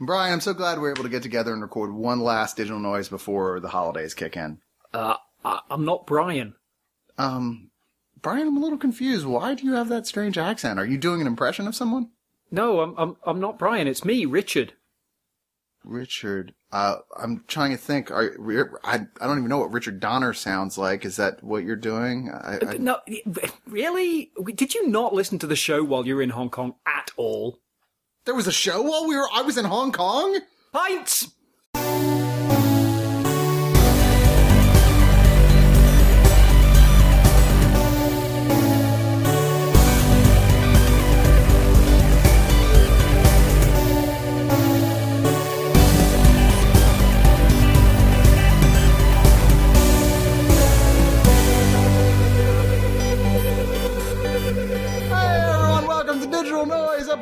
Brian, I'm so glad we're able to get together and record one last digital noise before the holidays kick in. Uh, I, I'm not Brian. Um, Brian, I'm a little confused. Why do you have that strange accent? Are you doing an impression of someone? No, I'm I'm I'm not Brian. It's me, Richard. Richard. Uh, I'm trying to think. Are I? I don't even know what Richard Donner sounds like. Is that what you're doing? I, I, No, really? Did you not listen to the show while you were in Hong Kong at all? There was a show while we were. I was in Hong Kong. Pints.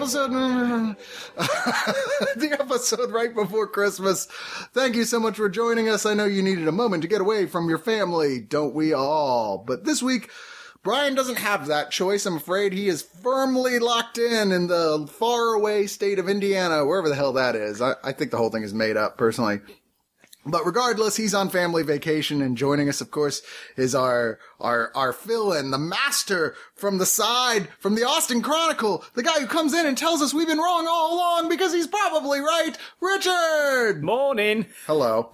Episode. the episode right before Christmas. Thank you so much for joining us. I know you needed a moment to get away from your family, don't we all? But this week, Brian doesn't have that choice. I'm afraid he is firmly locked in in the faraway state of Indiana, wherever the hell that is. I, I think the whole thing is made up, personally. But regardless, he's on family vacation and joining us, of course, is our, our, our fill-in, the master from the side, from the Austin Chronicle, the guy who comes in and tells us we've been wrong all along because he's probably right, Richard! Morning. Hello.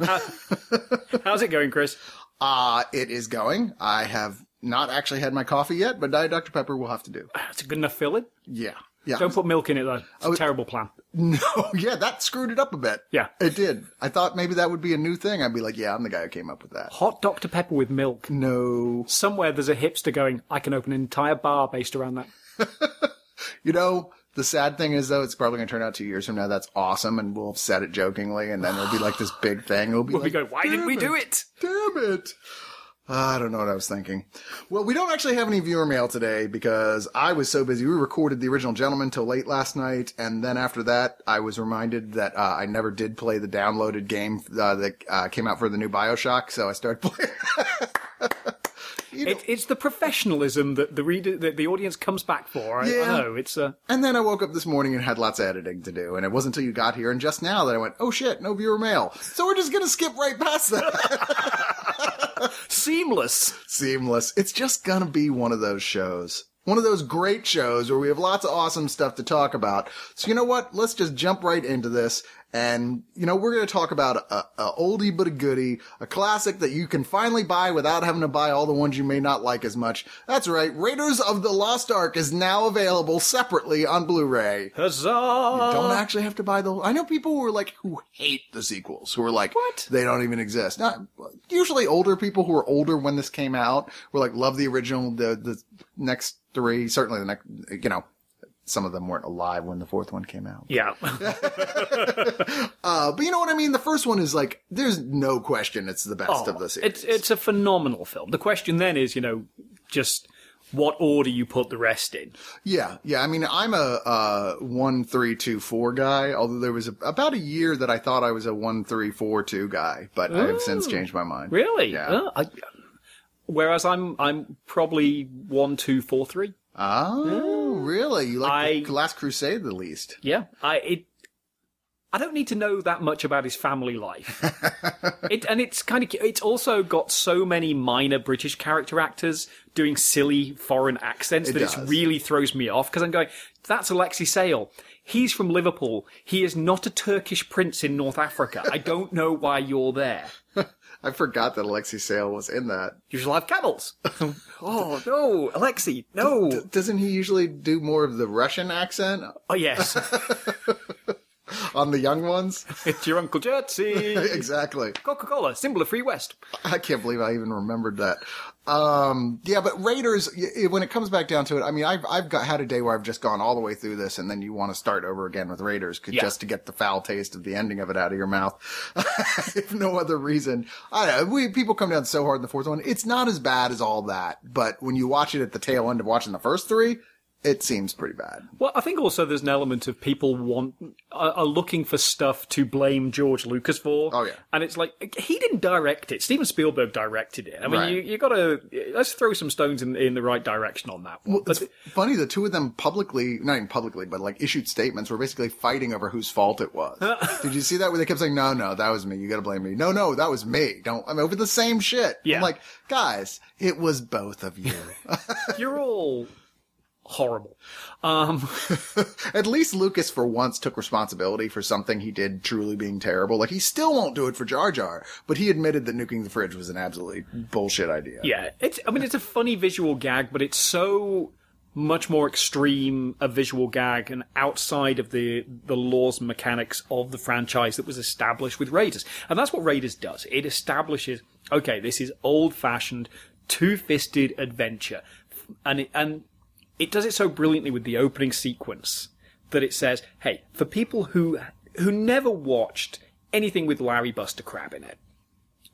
How's it going, Chris? Uh, it is going. I have not actually had my coffee yet, but Diet Dr. Pepper will have to do. It's a good enough filling. Yeah. Yeah. Don't put milk in it though. It's Oh, a terrible plan. no, yeah, that screwed it up a bit. Yeah. It did. I thought maybe that would be a new thing. I'd be like, yeah, I'm the guy who came up with that. Hot Dr Pepper with milk. No. Somewhere there's a hipster going. I can open an entire bar based around that. You know, the sad thing is though, it's probably going to turn out two years from now. That's awesome. And we'll have said it jokingly. And then it'll be like this big thing. It'll be we'll like, go. Why didn't we do it? Damn it. I don't know what I was thinking. Well, we don't actually have any viewer mail today because I was so busy. We recorded the original Gentleman till late last night, and then after that, I was reminded that uh, I never did play the downloaded game uh, that uh, came out for the new Bioshock, so I started playing. You know- It, it's the professionalism that the reader, that the audience comes back for. I, Yeah. I know it's uh, and then I woke up this morning and had lots of editing to do, and it wasn't until you got here and just now that I went, "Oh shit, no viewer mail." So we're just gonna skip right past that. seamless. seamless. It's just gonna be one of those shows. One of those great shows where we have lots of awesome stuff to talk about. So you know what? Let's just jump right into this. And, you know, we're going to talk about a, a oldie but a goodie, a classic that you can finally buy without having to buy all the ones you may not like as much. That's right. Raiders of the Lost Ark is now available separately on Blu-ray. Huzzah! You don't actually have to buy the. I know people who are like who hate the sequels, who are like, What? They don't even exist. Not usually older people who are older when this came out were like, love the original. The the next three, certainly the next, you know, some of them weren't alive when the fourth one came out. yeah. Uh, but you know what I mean. The first one is like, there's no question it's the best of the series. Oh, It's it's a phenomenal film. The question then is, you know, just what order you put the rest in. Yeah, yeah. I mean, I'm a uh, one three two four guy. Although there was a, about a year that I thought I was a one three four two guy, but I have since changed my mind. Really? Yeah. Uh, I, whereas I'm I'm probably one, two, four, three. Oh, really? You like I- the Last Crusade the least? Yeah. I it. I don't need to know that much about his family life. it, and it's kind of it's also got so many minor British character actors doing silly foreign accents It that does. it really throws me off because I'm going, that's Alexei Sayle. He's from Liverpool. He is not a Turkish prince in North Africa. I don't know why you're there. I forgot that Alexei Sayle was in that. You shall have camels. oh no, Alexei, no. D- doesn't he usually do more of the Russian accent oh yes, on the young ones? it's your Uncle Jerzy. exactly. Coca-Cola, symbol of free West. I can't believe I even remembered that. Um, yeah, but Raiders, when it comes back down to it, I mean, I've, I've got, had a day where I've just gone all the way through this and then you want to start over again with Raiders Yeah. just to get the foul taste of the ending of it out of your mouth. if no other reason. I don't know. We, people come down so hard in the fourth one. It's not as bad as all that, but when you watch it at the tail end of watching the first three, it seems pretty bad. Well, I think also there's an element of people want are, are looking for stuff to blame George Lucas for. Oh, yeah. and it's like he didn't direct it. Steven Spielberg directed it. I mean, Right. you you got to let's throw some stones in in the right direction on that one. It's funny, the two of them publicly, not even publicly, but like issued statements were basically fighting over whose fault it was. Did you see that where they kept saying, no, no, that was me. You gotta blame me. No, no, that was me. Don't, I mean, over the same shit. Yeah. I'm like, guys, it was both of you. You're all horrible. Um, At least Lucas for once took responsibility for something he did truly being terrible. Like he still won't do it for Jar Jar, but he admitted that nuking the fridge was an absolutely bullshit idea. yeah, it's. I mean, it's a funny visual gag, but it's so much more extreme a visual gag and outside of the the laws and mechanics of the franchise that was established with Raiders. And that's what Raiders does. It establishes, okay, this is old fashioned, two fisted adventure. And it, and it does it so brilliantly with the opening sequence that it says, hey, for people who who never watched anything with Larry Buster Crabbe in it,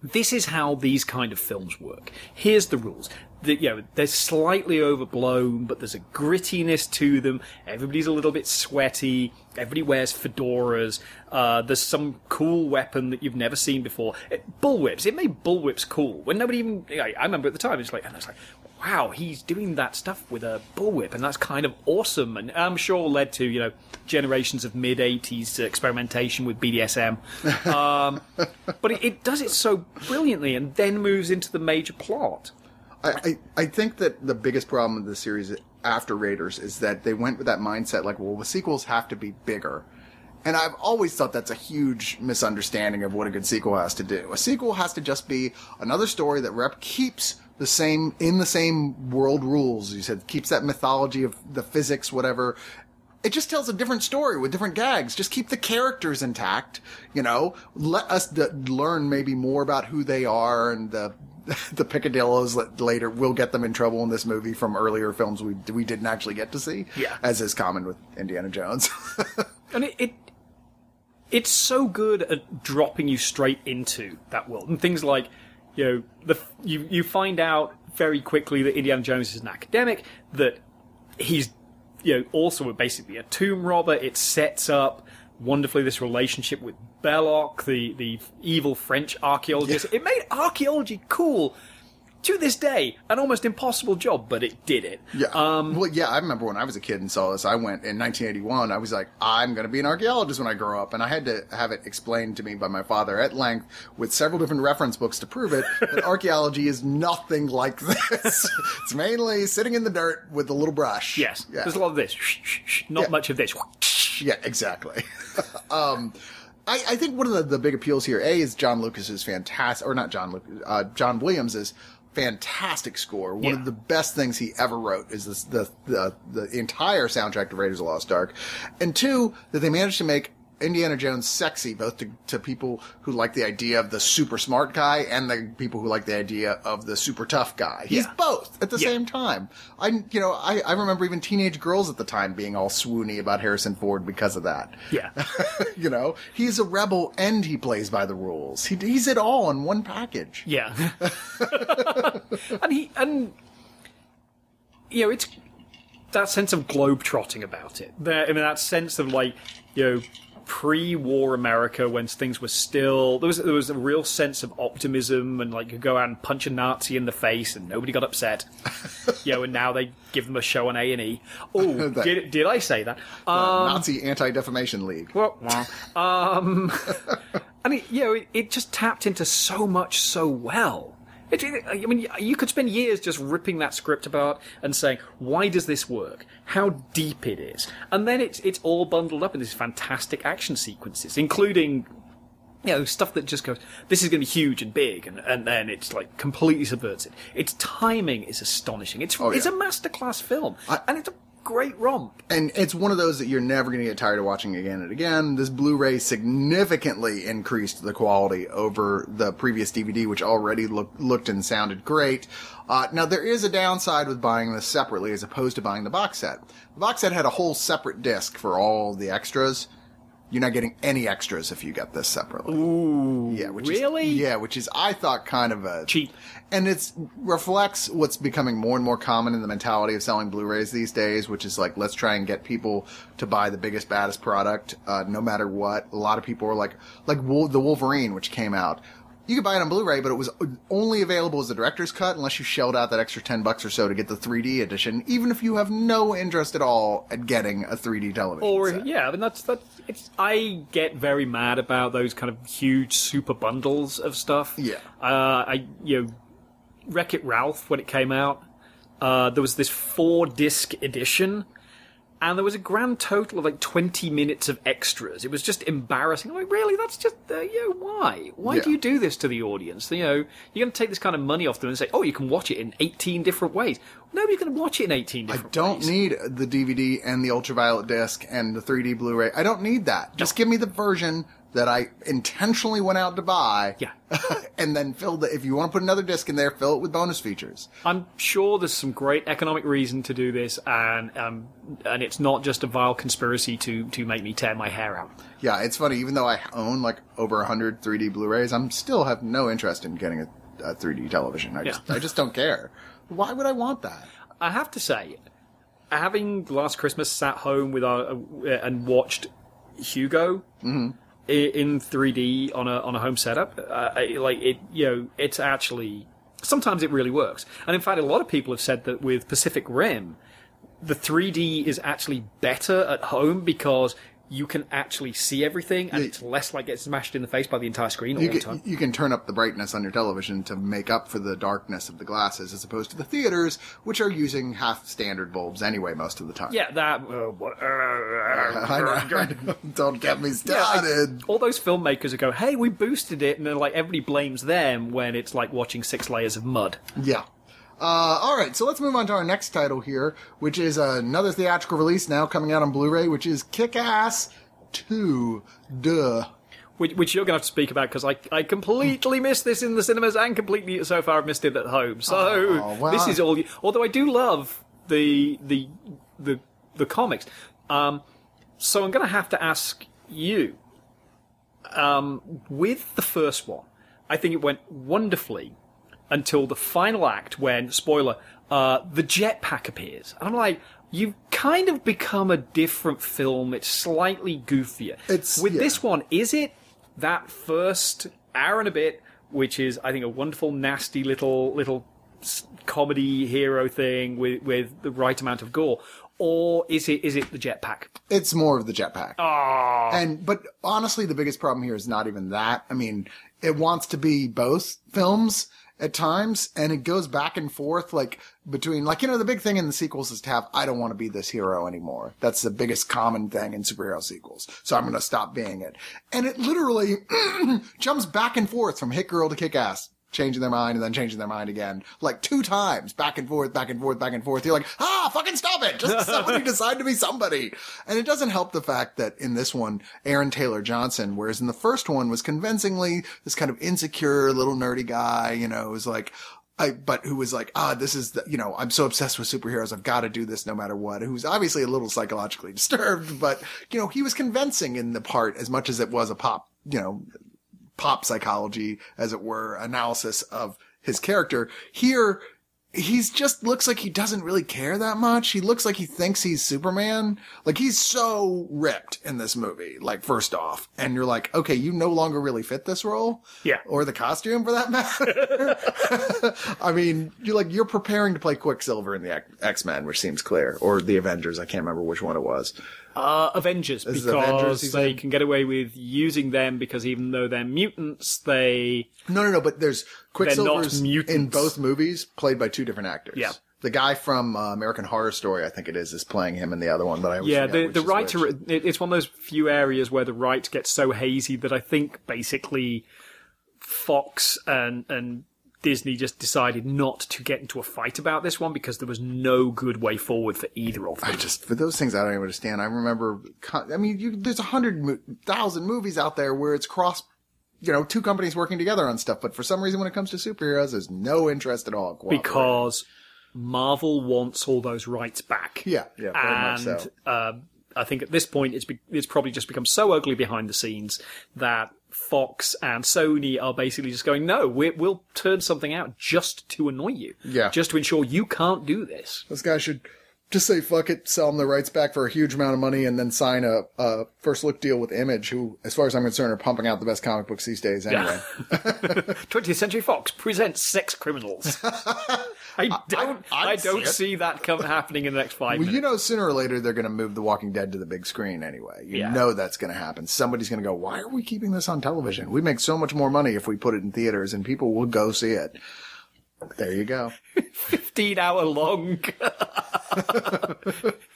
this is how these kind of films work. Here's the rules. The, you know, they're slightly overblown, but there's a grittiness to them. Everybody's a little bit sweaty. Everybody wears fedoras. Uh, there's some cool weapon that you've never seen before. It, bullwhips. It made bullwhips cool when nobody even. I, I remember at the time, it's like, and I was like, wow, he's doing that stuff with a bullwhip, and that's kind of awesome. And I'm sure led to you know generations of mid '80s experimentation with BDSM. Um, but it, it does it so brilliantly, and then moves into the major plot. I, I, I think that the biggest problem with the series after Raiders is that they went with that mindset like, well, the sequels have to be bigger. And I've always thought that's a huge misunderstanding of what a good sequel has to do. A sequel has to just be another story that rep keeps the same in the same world rules. You said keeps that mythology of the physics, whatever. It just tells a different story with different gags. Just keep the characters intact. You know, let us d- learn maybe more about who they are and the the picadillos that later will get them in trouble in this movie from earlier films we we didn't actually get to see. Yeah. as is common with Indiana Jones. and it, it it's so good at dropping you straight into that world and things like you know the you you find out very quickly that Indiana Jones is an academic that he's you know also basically a tomb robber. It sets up wonderfully this relationship with Belloq the the evil French archaeologist. It made archaeology cool to this day an almost impossible job but it did it Yeah. Um, well, yeah, I remember when I was a kid and saw this. I went in 1981. I was like, I'm going to be an archaeologist when I grow up. And I had to have it explained to me by my father at length with several different reference books to prove it that archaeology is nothing like this. it's mainly sitting in the dirt with a little brush. yes Yeah. there's a lot of this not Yeah. much of this Yeah, exactly. um, I, I think one of the, the big appeals here, A, is John Lucas's fantastic, or not John Lucas, uh, John Williams's fantastic score. One Yeah. of the best things he ever wrote is this, the, the, the entire soundtrack to Raiders of the Lost Ark. And two, that they managed to make Indiana Jones sexy, both to, to people who like the idea of the super smart guy and the people who like the idea of the super tough guy. He's Yeah. both at the Yeah. same time. I, you know, I, I remember even teenage girls at the time being all swoony about Harrison Ford because of that. yeah you know, he's a rebel and he plays by the rules. He, he's it all in one package. Yeah. and he and you know, it's that sense of globe trotting about it. There I mean that sense of like, you know, pre-war America when things were still there was there was a real sense of optimism and like you go out and punch a Nazi in the face and nobody got upset. you know, and now they give them a show on A and E. Oh, did did I say that? Uh, Nazi Anti Defamation League. Well, um, and it, you know, it, it just tapped into so much so well. It, I mean, you could spend years just ripping that script apart and saying, "Why does this work? How deep it is?" And then it's it's all bundled up in these fantastic action sequences, including you know stuff that just goes, "This is going to be huge and big," and and then it's like completely subverts it. Its timing is astonishing. It's Oh, it's a masterclass film, and it's a great romp. And it's one of those that you're never going to get tired of watching again and again. This Blu-ray significantly increased the quality over the previous DVD, which already look, looked and sounded great. Uh, now there is a downside with buying this separately as opposed to buying the box set. The box set had a whole separate disc for all the extras. You're not getting any extras if you get this separately. Ooh, Yeah, which really? Is, yeah, which is I thought kind of a Cheap. and it's reflects what's becoming more and more common in the mentality of selling Blu-rays these days, which is like let's try and get people to buy the biggest, baddest product, uh, no matter what. A lot of people are like like Wol- the Wolverine, which came out. You could buy it on Blu-ray, but it was only available as the director's cut unless you shelled out that extra ten bucks or so to get the 3D edition, even if you have no interest at all at getting a 3D television. Or set. yeah, I mean that's that. It's I get very mad about those kind of huge super bundles of stuff. Yeah. Uh, I you know, Wreck It Ralph when it came out, uh, there was this four disc edition, and there was a grand total of like twenty minutes of extras. It was just embarrassing. I'm like, really? That's just uh, you know why? Why do you do this to the audience? You know, you're going to take this kind of money off them and say, oh, you can watch it in eighteen different ways. Nobody's going to watch it in eighteen different I don't ways. need the DVD and the ultraviolet disc and the 3D Blu-ray. I don't need that. Just give me the version that I intentionally went out to buy. Yeah. and then fill the, if you want to put another disc in there, fill it with bonus features. I'm sure there's some great economic reason to do this, and um, and it's not just a vile conspiracy to to make me tear my hair out. Yeah, it's funny. Even though I own like over 100 3D Blu-rays, I'm still have no interest in getting a, a 3D television. I just, I just don't care. Why would I want that? I have to say, having last Christmas sat home with our uh, and watched Hugo i in 3D on a on a home setup, uh, like it, you know, it's actually sometimes it really works. And in fact, a lot of people have said that with Pacific Rim, the 3D is actually better at home because you can actually see everything, and Yeah. it's less like getting smashed in the face by the entire screen all You the can, time. you can turn up the brightness on your television to make up for the darkness of the glasses, as opposed to the theaters, which are using half standard bulbs anyway most of the time. Yeah, that. Uh, what- uh, I know. Don't get me Yeah, I- started. all those filmmakers who go, "Hey, we boosted it," and then like everybody blames them when it's like watching six layers of mud. Yeah. Uh, all right, so let's move on to our next title here, which is another theatrical release now coming out on Blu-ray, which is Kick-Ass 2. Duh. Which, which you're going to have to speak about because I, I completely missed this in the cinemas and completely so far I've missed it at home. So Oh, well, this is all. You, although I do love the the the the comics, um, so I'm going to have to ask you. Um, with the first one, I think it went wonderfully until the final act when spoiler uh, the jetpack appears. And I'm like. You've kind of become a different film. It's slightly goofier. It's- with yeah. this one, is it that first hour and a bit, which is I think a wonderful, nasty little little comedy hero thing with with the right amount of gore, or is it is it the jetpack? It's more of the jetpack. Oh, And, but honestly, the biggest problem here is not even that. I mean, it wants to be both films at times, and it goes back and forth, like, between, like, you know, the big thing in the sequels is to have, I don't want to be this hero anymore. That's the biggest common thing in superhero sequels. So I'm going to stop being it. And it literally jumps back and forth from hit girl to kick ass. Changing their mind and then changing their mind again, like two times, back and forth, back and forth, back and forth. You're like, ah, fucking stop it! Just somebody decide to be somebody. And it doesn't help the fact that in this one, Aaron Taylor Johnson, whereas in the first one was convincingly this kind of insecure little nerdy guy, you know, was like, I, but who was like, ah, this is the, you know, I'm so obsessed with superheroes. I've got to do this no matter what. Who's obviously a little psychologically disturbed, but, you know, he was convincing in the part as much as it was a pop, you know, pop psychology, as it were, analysis of his character. Here, he's just looks like he doesn't really care that much. He looks like he thinks he's Superman. Like he's so ripped in this movie. Like first off, and you're like, okay, you no longer really fit this role. Yeah. Or the costume for that matter. I mean, you're like, you're preparing to play Quicksilver in the X Men, which seems clear, or the Avengers. I can't remember which one it was. Uh, Avengers This is because Avengers, they can get away with using them because even though they're mutants, they No, no, no. But there's Quicksilver's mutants. in both movies, played by two different actors. Yeah. The guy from uh, American Horror Story, I think it is, is playing him in the other one. But I always yeah, forget the which the is right to which. it, it's one of those few areas where the right gets so hazy that I think basically Fox and and Disney just decided not to get into a fight about this one because there was no good way forward for either of them. I just for those things I don't even understand. I remember. I mean, you, there's a hundred thousand movies out there where it's cross. You know, two companies working together on stuff, but for some reason, when it comes to superheroes, there's no interest at all. because Marvel wants all those rights back. Yeah, yeah, very much and so. um, I think at this point it's be- it's probably just become so ugly behind the scenes that Fox and Sony are basically just going, no, we we'll turn something out just to annoy you, Yeah. just to ensure you can't do this. This guy should just say fuck it, sell them the rights back for a huge amount of money, and then sign a, a first look deal with Image, who, as far as I'm concerned, are pumping out the best comic books these days anyway. 20th Century Fox presents sex criminals. I don't. I, I'd don't see see that come happening in the next five Well, minutes. you know, sooner or later they're going to move The Walking Dead to the big screen anyway. You Yeah. know that's going to happen. Somebody's going to go, "Why are we keeping this on television? We make so much more money if we put it in theaters, and people will go see it." There you go. Fifteen hour long.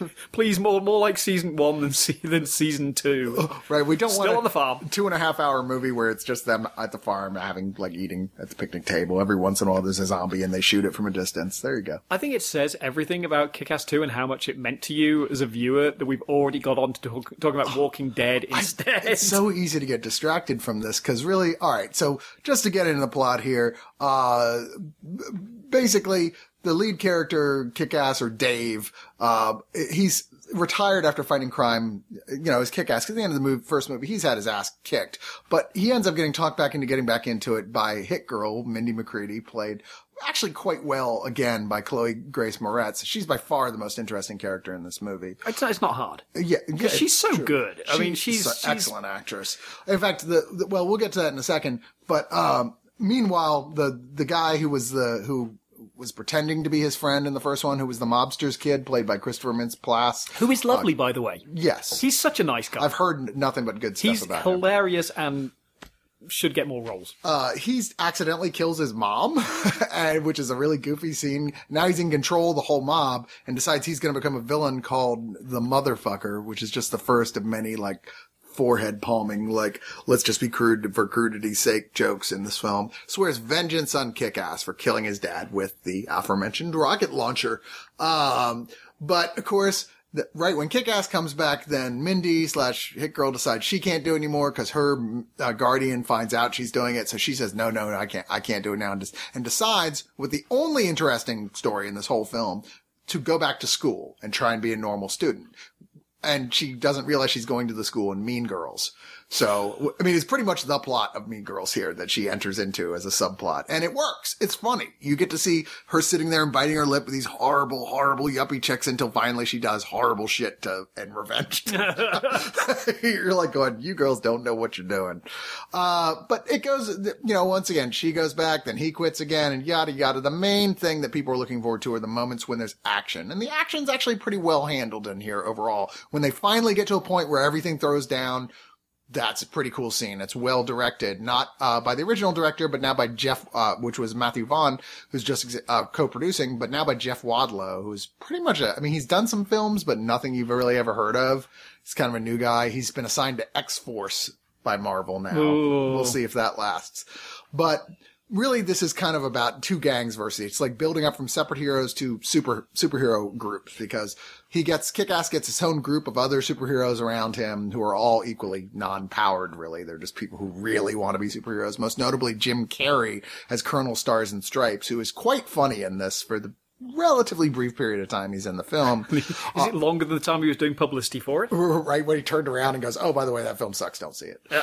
Please, more more like season one than se- than season two. Right? We don't Still want on the farm. two and a half hour movie where it's just them at the farm having like eating at the picnic table. Every once in a while, there's a zombie and they shoot it from a distance. There you go. I think it says everything about Kick-Ass 2 and how much it meant to you as a viewer that we've already got on to talk, talking about Walking Dead instead. It's so easy to get distracted from this because really, all right. So just to get into the plot here, uh, basically the lead character, Kick-Ass or Dave, uh, he's retired after fighting crime. You know, his Kick-Ass. 'cause at the end of the movie, first movie, he's had his ass kicked, but he ends up getting talked back into getting back into it by Hit Girl, Mindy Macready, played actually quite well again by Chloe Grace Moretz. She's by far the most interesting character in this movie. it's, not, it's not hard. Yeah, yeah, she's so true. good. I mean, she's- an she's- excellent actress. In fact, the, the well, we'll get to that in a second. But um, meanwhile, the the guy who was the who was pretending to be his friend in the first one, who was the mobster's kid, played by Christopher Mintz-Plasse. Who is lovely, by the way. Yes, He's such a nice guy. I've heard nothing but good stuff He's about him. He's hilarious and should get more roles. Uh, he's accidentally kills his mom, and which is a really goofy scene. Now he's in control of the whole mob and decides he's going to become a villain called the Motherfucker, which is just the first of many like forehead palming, like let's just be crude for crudity's sake jokes in this film. Swears vengeance on Kick-Ass for killing his dad with the aforementioned rocket launcher. Um, but of course. the- Right when Kick-Ass comes back, then Mindy slash Hit Girl decides she can't do anymore because her uh, guardian finds out she's doing it. So she says, "No, no, no, I can't, I can't do it now," and, des- and decides, with the only interesting story in this whole film, to go back to school and try and be a normal student and she doesn't realize she's going to the school in Mean Girls. So, I mean, it's pretty much the plot of Mean Girls here that she enters into as a subplot. And it works. It's funny. You get to see her sitting there and biting her lip with these horrible, horrible yuppie chicks until finally she does horrible shit to, and revenge. you're like going, you girls don't know what you're doing. Uh, but it goes, you know, once again, she goes back, then he quits again and yada yada. The main thing that people are looking forward to are the moments when there's action. And the action's actually pretty well handled in here overall. When they finally get to a point where everything throws down, that's a pretty cool scene. It's well directed, not uh, by the original director, but now by Jeff, uh, which was Matthew Vaughn, who's just uh, co-producing, but now by Jeff Wadlow, who's pretty much a. I mean, he's done some films, but nothing you've really ever heard of. He's kind of a new guy. He's been assigned to X Force by Marvel now. Ooh. We'll see if that lasts. But really, this is kind of about two gangs versus. It's like building up from separate heroes to super superhero groups because he gets Kick-Ass gets his own group of other superheroes around him who are all equally non-powered. Really, they're just people who really want to be superheroes. Most notably, Jim Carrey as Colonel Stars and Stripes, who is quite funny in this for the relatively brief period of time he's in the film. Is uh, it longer than the time he was doing publicity for it? right when he turned around and goes, "Oh, by the way, that film sucks. Don't see it."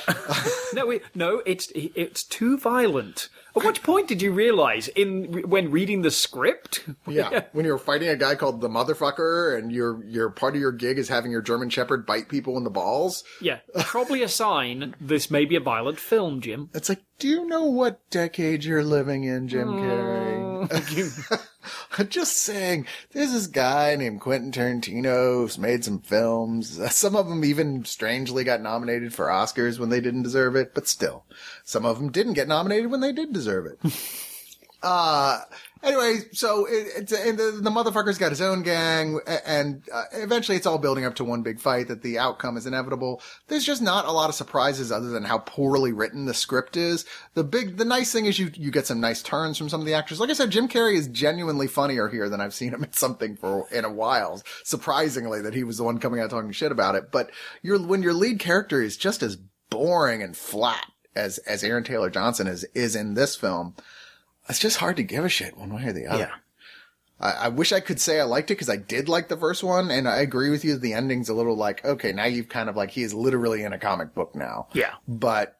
No, wait, no, it's it's too violent. At which point did you realise in when reading the script? Yeah. when you're fighting a guy called the motherfucker and your your part of your gig is having your German Shepherd bite people in the balls. Yeah, probably a sign this may be a violent film, Jim. It's like, do you know what decade you're living in, Jim oh, Carrey? I'm just saying, there's this guy named Quentin Tarantino who's made some films. Some of them even strangely got nominated for Oscars when they didn't deserve it, but still, some of them didn't get nominated when they did deserve it. Uh, anyway, so it, and the, the motherfucker's got his own gang, and uh, eventually it's all building up to one big fight that the outcome is inevitable. There's just not a lot of surprises other than how poorly written the script is. The big, the nice thing is you, you get some nice turns from some of the actors. Like I said, Jim Carrey is genuinely funnier here than I've seen him in something for, in a while. Surprisingly that he was the one coming out talking shit about it. But your, when your lead character is just as boring and flat as, as Aaron Taylor Johnson is, is in this film, it's just hard to give a shit one way or the other. I, I wish I could say I liked it because I did like the first one, and I agree with you. The ending's a little like, okay, now you've kind of like he is literally in a comic book now. Yeah. But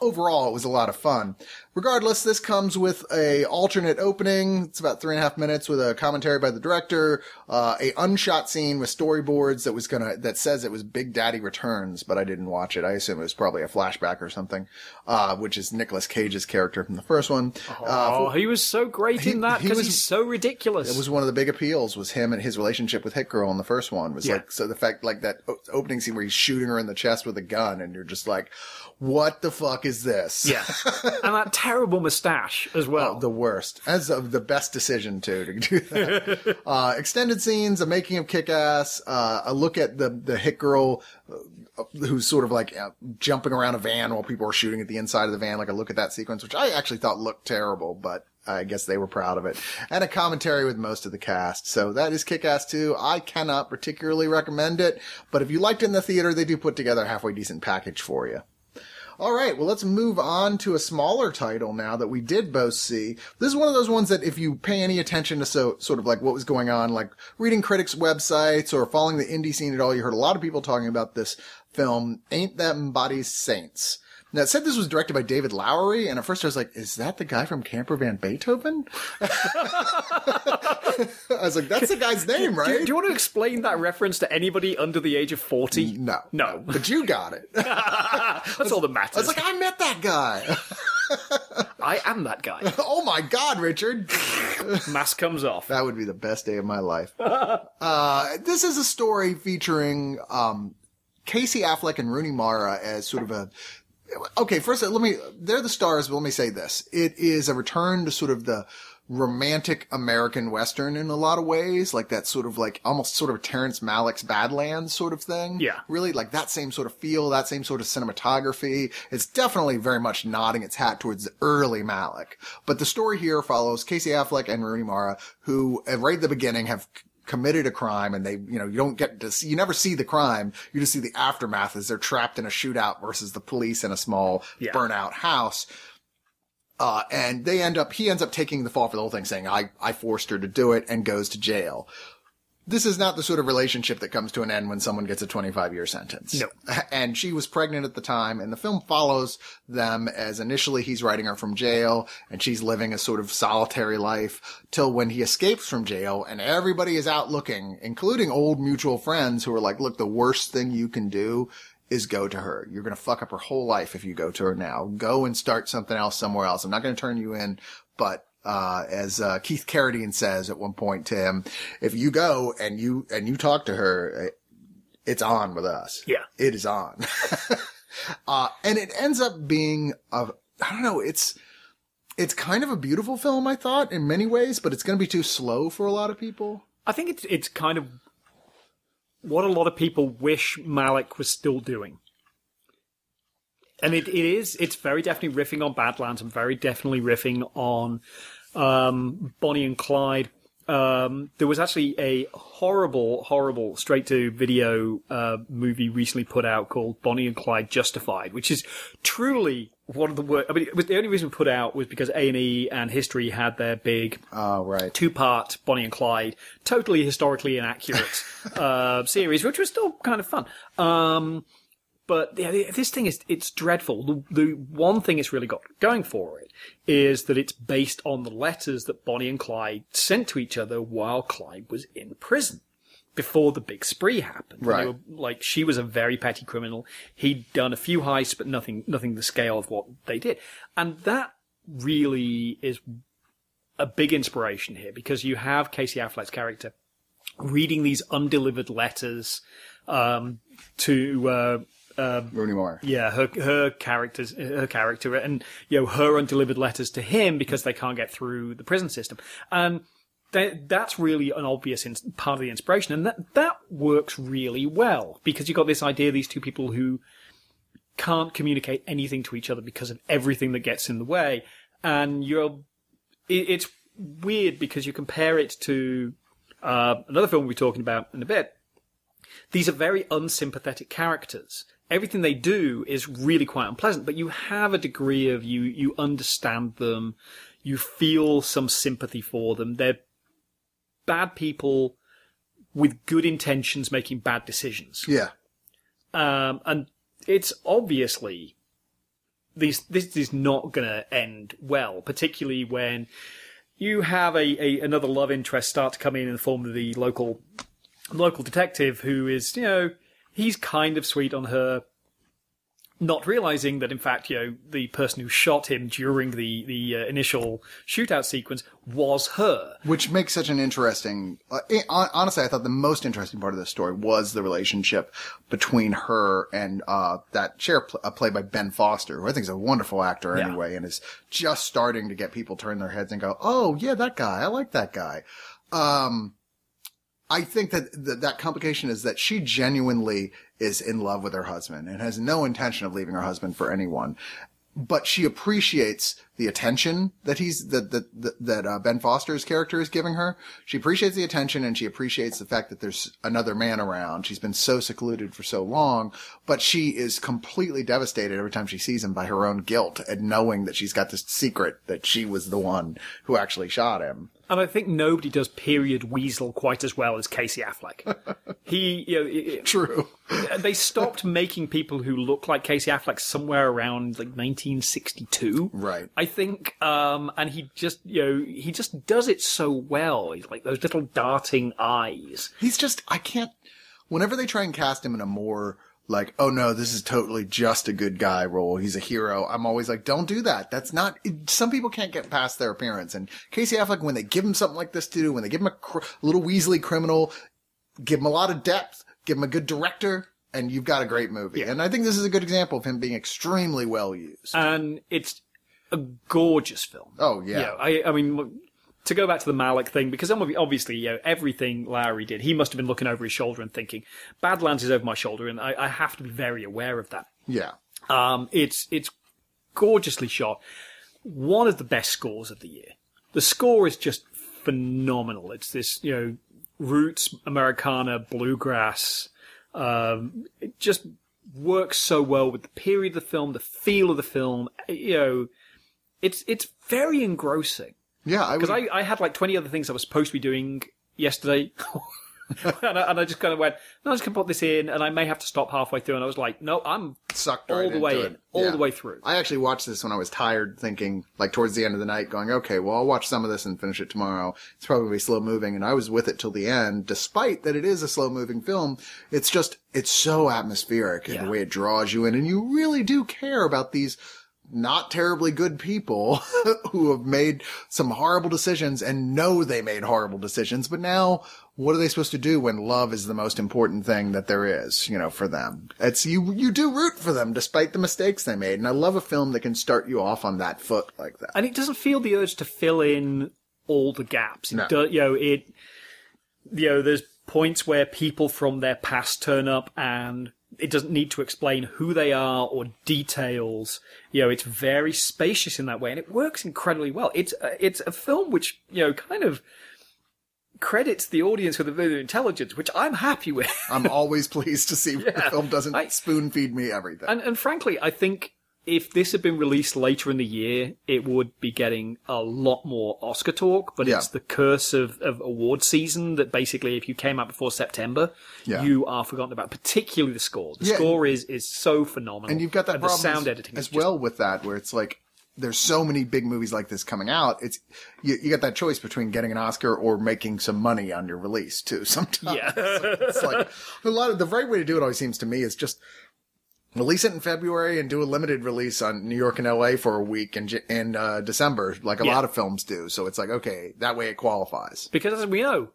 overall, it was a lot of fun. Regardless, this comes with a alternate opening. It's about three and a half minutes with a commentary by the director, uh, a unshot scene with storyboards that was gonna that says it was Big Daddy Returns, but I didn't watch it. I assume it was probably a flashback or something, uh, which is Nicolas Cage's character from the first one. Uh, Oh, he was so great in that he because was- he's so ridiculous. it was one of the big appeals was him and his relationship with Hit Girl in the first one was Yeah. like so the fact like that opening scene where he's shooting her in the chest with a gun and you're just like what the fuck is this yeah, and that terrible moustache as well. the worst as of the best decision too to do that uh extended scenes a making of kick-ass uh a look at the the Hit Girl uh, who's sort of like uh, jumping around a van while people are shooting at the inside of the van like a look at that sequence which I actually thought looked terrible but I guess they were proud of it. And a commentary with most of the cast. So that is Kick-Ass 2. I cannot particularly recommend it, but if you liked it in the theater, they do put together a halfway decent package for you. All right, well, let's move on to a smaller title now that we did both see. This is one of those ones that if you pay any attention to so sort of like what was going on, like reading critics' websites or following the indie scene at all, you heard a lot of people talking about this film, Ain't Them Bodies Saints. Now, it said this was directed by David Lowery, and at first I was like, is that the guy from Camper Van Beethoven? I was like, that's the guy's name, do, right? do you want to explain that reference to anybody under the age of forty? no. No. But you got it. That's all that matters. I was like, I met that guy. I am that guy. oh my God, Richard. Mask comes off. That would be the best day of my life. uh, this is a story featuring um, Casey Affleck and Rooney Mara as sort of a. Okay, first let me. They're the stars, but let me say this: it is a return to sort of the romantic American Western in a lot of ways, like that sort of like almost sort of Terrence Malick's Badlands sort of thing. Yeah. really like that same sort of feel, that same sort of cinematography. It's definitely very much nodding its hat towards the early Malick. But the story here follows Casey Affleck and Rooney Mara, who right at the beginning have committed a crime and they, you know, you don't get to see, you never see the crime. You just see the aftermath as they're trapped in a shootout versus the police in a small Yeah. burnout house. Uh, and they end up, he ends up taking the fall for the whole thing saying, I, I forced her to do it and goes to jail. This is not the sort of relationship that comes to an end when someone gets a 25 year sentence. No. And she was pregnant at the time and the film follows them as initially he's writing her from jail and she's living a sort of solitary life till when he escapes from jail and everybody is out looking, including old mutual friends who are like, look, the worst thing you can do is go to her. You're going to fuck up her whole life if you go to her now. Go and start something else somewhere else. I'm not going to turn you in, but uh, as uh, Keith Carradine says at one point to him, if you go and you and you talk to her, eh, it's on with us. Yeah. it is on. uh, and it ends up being a I don't know. It's it's kind of a beautiful film, I thought, in many ways, but it's going to be too slow for a lot of people. I think it's it's kind of what a lot of people wish Malick was still doing. And it, it is, it's very definitely riffing on Badlands and very definitely riffing on um, Bonnie and Clyde. Um, there was actually a horrible, horrible straight to video uh, movie recently put out called Bonnie and Clyde Justified, which is truly one of the worst. I mean, it was, the only reason we put out was because A and E and History had their big Oh, right. two part Bonnie and Clyde, totally historically inaccurate uh, series, which was still kind of fun. Um, but yeah, this thing is it's dreadful. The, the one thing it's really got going for it is that it's based on the letters that Bonnie and Clyde sent to each other while Clyde was in prison. Before the big spree happened, Right. were- like she was a very petty criminal. He'd done a few heists, but nothing, nothing the scale of what they did. And that really is a big inspiration here because you have Casey Affleck's character reading these undelivered letters um, to uh, Rooney Mara. yeah her her characters her character and you know her undelivered letters to him because they can't get through the prison system and that, that's really an obvious ins- part of the inspiration and that that works really well because you've got this idea these two people who can't communicate anything to each other because of everything that gets in the way and you're it, it's weird because you compare it to uh, another film we'll be talking about in a bit. These are very unsympathetic characters. Everything they do is really quite unpleasant, but you have a degree of you you understand them, you feel some sympathy for them. They're bad people with good intentions making bad decisions. Yeah. Um, and it's obviously this this is not going to end well, particularly when you have a, a another love interest start to come in in the form of the local local detective who is you know he's kind of sweet on her not realizing that in fact you know the person who shot him during the the uh, initial shootout sequence was her Which makes such an interesting. Uh, eh, honestly, I thought the most interesting part of the story was the relationship between her and uh, that chair pl- uh, played by Ben Foster, who I think is a wonderful actor Yeah. anyway, and is just starting to get people turn their heads and go, "Oh yeah, that guy. I like that guy." Um, I think that that, that complication is that she genuinely is in love with her husband and has no intention of leaving her husband for anyone. But she appreciates the attention that he's that that that, uh, Ben Foster's character is giving her. She appreciates the attention and she appreciates the fact that there's another man around. She's been so secluded for so long, but she is completely devastated every time she sees him by her own guilt and knowing that she's got this secret that she was the one who actually shot him. and I think nobody does period weasel quite as well as Casey Affleck he you know it- True. they stopped making people who look like Casey Affleck somewhere around like 1962. Right. I think, um, and he just, you know, he just does it so well. He's like those little darting eyes. He's just, I can't, whenever they try and cast him in a more like, oh no, this is totally just a good guy role. He's a hero. I'm always like, don't do that. That's not, it, some people can't get past their appearance. And Casey Affleck, when they give him something like this to do, when they give him a cr- little Weasley criminal, give him a lot of depth, give him a good director, and you've got a great movie. And I think this is a good example of him being extremely well used. And it's a gorgeous film. oh yeah. Know, I, I mean, to go back to the Malick thing, because obviously, you know, everything Lowery did, he must have been looking over his shoulder and thinking, Badlands is over my shoulder, and I, I have to be very aware of that. Yeah. Um, it's it's gorgeously shot. One of the best scores of the year. The score is just phenomenal. It's this you know roots Americana bluegrass. Um, it just works so well with the period of the film, the feel of the film. You know, it's it's very engrossing Yeah. I would, because I, I had like 20 other things I was supposed to be doing yesterday. and, I, and I just kind of went, no, I'm just going to put this in and I may have to stop halfway through. And I was like, no, I'm sucked all right the way in, it. all Yeah. the way through. I actually watched this when I was tired, thinking like towards the end of the night, going, "Okay, well, I'll watch some of this and finish it tomorrow." It's probably slow moving, and I was with it till the end, despite that it is a slow moving film. It's just it's so atmospheric in Yeah. the way it draws you in, and you really do care about these not terribly good people who have made some horrible decisions and know they made horrible decisions, but now what are they supposed to do when love is the most important thing that there is, you know, for them? It's you, you do root for them despite the mistakes they made. And I love a film that can start you off on that foot like that. and it doesn't feel the urge to fill in all the gaps. It No. do- you know, it, you know, there's points where people from their past turn up and it doesn't need to explain who they are or details. You know, it's very spacious in that way and it works incredibly well. It's, uh, it's a film which, you know, kind of credits the audience with a bit of intelligence, which I'm happy with. I'm always pleased to see the film doesn't I- spoon feed me everything. And, and frankly, I think if this had been released later in the year, it would be getting a lot more Oscar talk. But Yeah. it's the curse of, of award season that basically, if you came out before September, Yeah. you are forgotten about. Particularly the score. The Yeah. score is is so phenomenal, and you've got that the problem sound as, editing as just- well with that, where it's like there's so many big movies like this coming out. It's you, you got that choice between getting an Oscar or making some money on your release too. Sometimes Yeah. it's like a lot of the right way to do it always seems to me is just release it in February and do a limited release on New York and LA for a week in in uh, December, like a Yeah. lot of films do. So it's like okay, that way it qualifies. because as we know,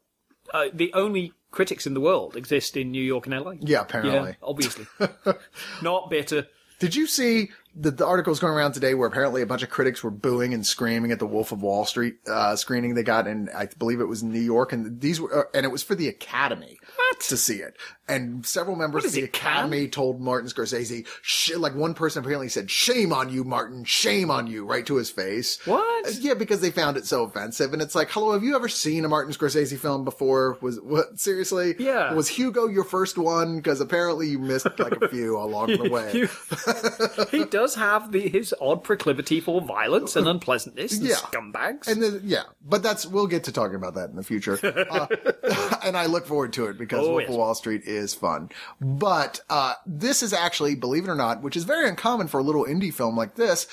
uh, the only critics in the world exist in New York and LA. Yeah, apparently. Yeah, obviously, not bitter. Did you see the, the articles going around today where apparently a bunch of critics were booing and screaming at the Wolf of Wall Street uh, screening they got in, I believe it was New York, and these were, uh, and it was for the Academy to see it. And several members of the it? Academy told Martin Scorsese, sh- like one person apparently said, "Shame on you, Martin! Shame on you!" right to his face. What? Uh, Yeah, because they found it so offensive, and it's like, hello, have you ever seen a Martin Scorsese film before? Was what seriously? Yeah. Was Hugo your first one? Because apparently you missed like a few along the way. He does does have the, his odd proclivity for violence and unpleasantness and Yeah. scumbags. And then, yeah, but that's we'll get to talking about that in the future, uh, and I look forward to it because Oh, Wolf yes. of Wall Street is fun. But uh, this is actually, believe it or not, which is very uncommon for a little indie film like this,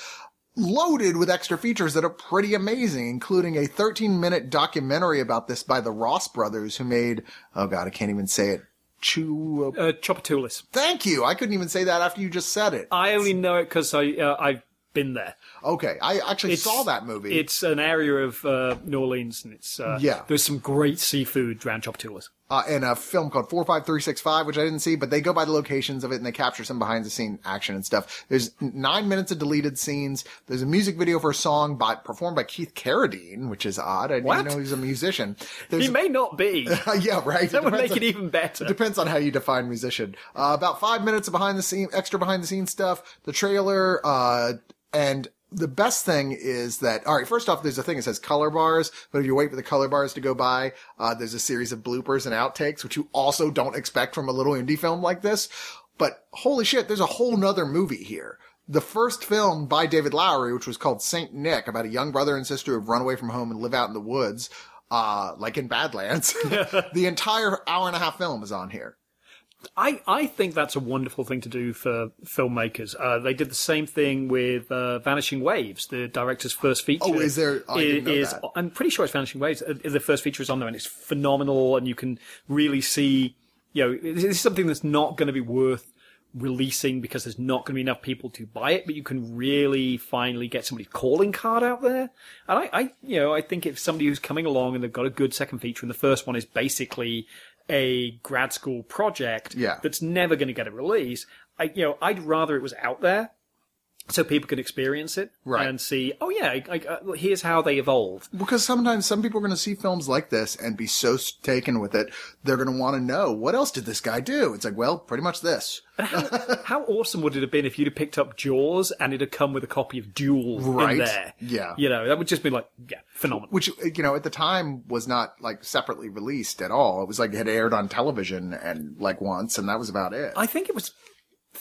loaded with extra features that are pretty amazing, including a 13 minute documentary about this by the Ross brothers, who made oh god, I can't even say it. Chew. uh, Tchoupitoulas. Thank you. I couldn't even say that after you just said it. I only know it because I uh, I've been there. Okay, I actually It's- saw that movie. It's an area of uh, New Orleans, and it's uh, Yeah. There's some great seafood around Tchoupitoulas. Uh, in a film called 45365, which I didn't see, but they go by the locations of it and they capture some behind the scene action and stuff. There's nine minutes of deleted scenes. There's a music video for a song by, performed by Keith Carradine, which is odd. I didn't know he's a musician. There's, He may not be. yeah, right. That would make it even better. Depends on how you define musician. Uh, about five minutes of behind the scene, extra behind the scenes stuff, the trailer, uh, and the best thing is that, alright, first off, there's a thing that says color bars, but if you wait for the color bars to go by, uh, there's a series of bloopers and outtakes, which you also don't expect from a little indie film like this. But holy shit, there's a whole nother movie here. The first film by David Lowery, which was called Saint Nick, about a young brother and sister who've run away from home and live out in the woods, uh, like in Badlands. the entire hour and a half film is on here. I, I think that's a wonderful thing to do for filmmakers. Uh, they did the same thing with uh, Vanishing Waves, the director's first feature. Oh, is there- I didn't know is- that. I'm pretty sure it's Vanishing Waves. Uh, The first feature is on there, and it's phenomenal, and you can really see. You know, this is something that's not going to be worth releasing because there's not going to be enough people to buy it, but you can really finally get somebody's calling card out there. And I, I, you know, I think if somebody who's coming along and they've got a good second feature, and the first one is basically a grad school project Yeah. that's never going to get a release, I, you know, I'd rather it was out there so people can experience it Right. and see, oh yeah, I, I, uh, here's how they evolved. Because sometimes some people are going to see films like this and be so taken with it, they're going to want to know what else did this guy do? It's like, well, pretty much this. How awesome would it have been if you'd have picked up Jaws and it had come with a copy of Duel Right. in there? Yeah. You know, that would just be like, yeah, phenomenal. Which, you know, at the time was not like separately released at all. It was like it had aired on television and like once and that was about it. I think it was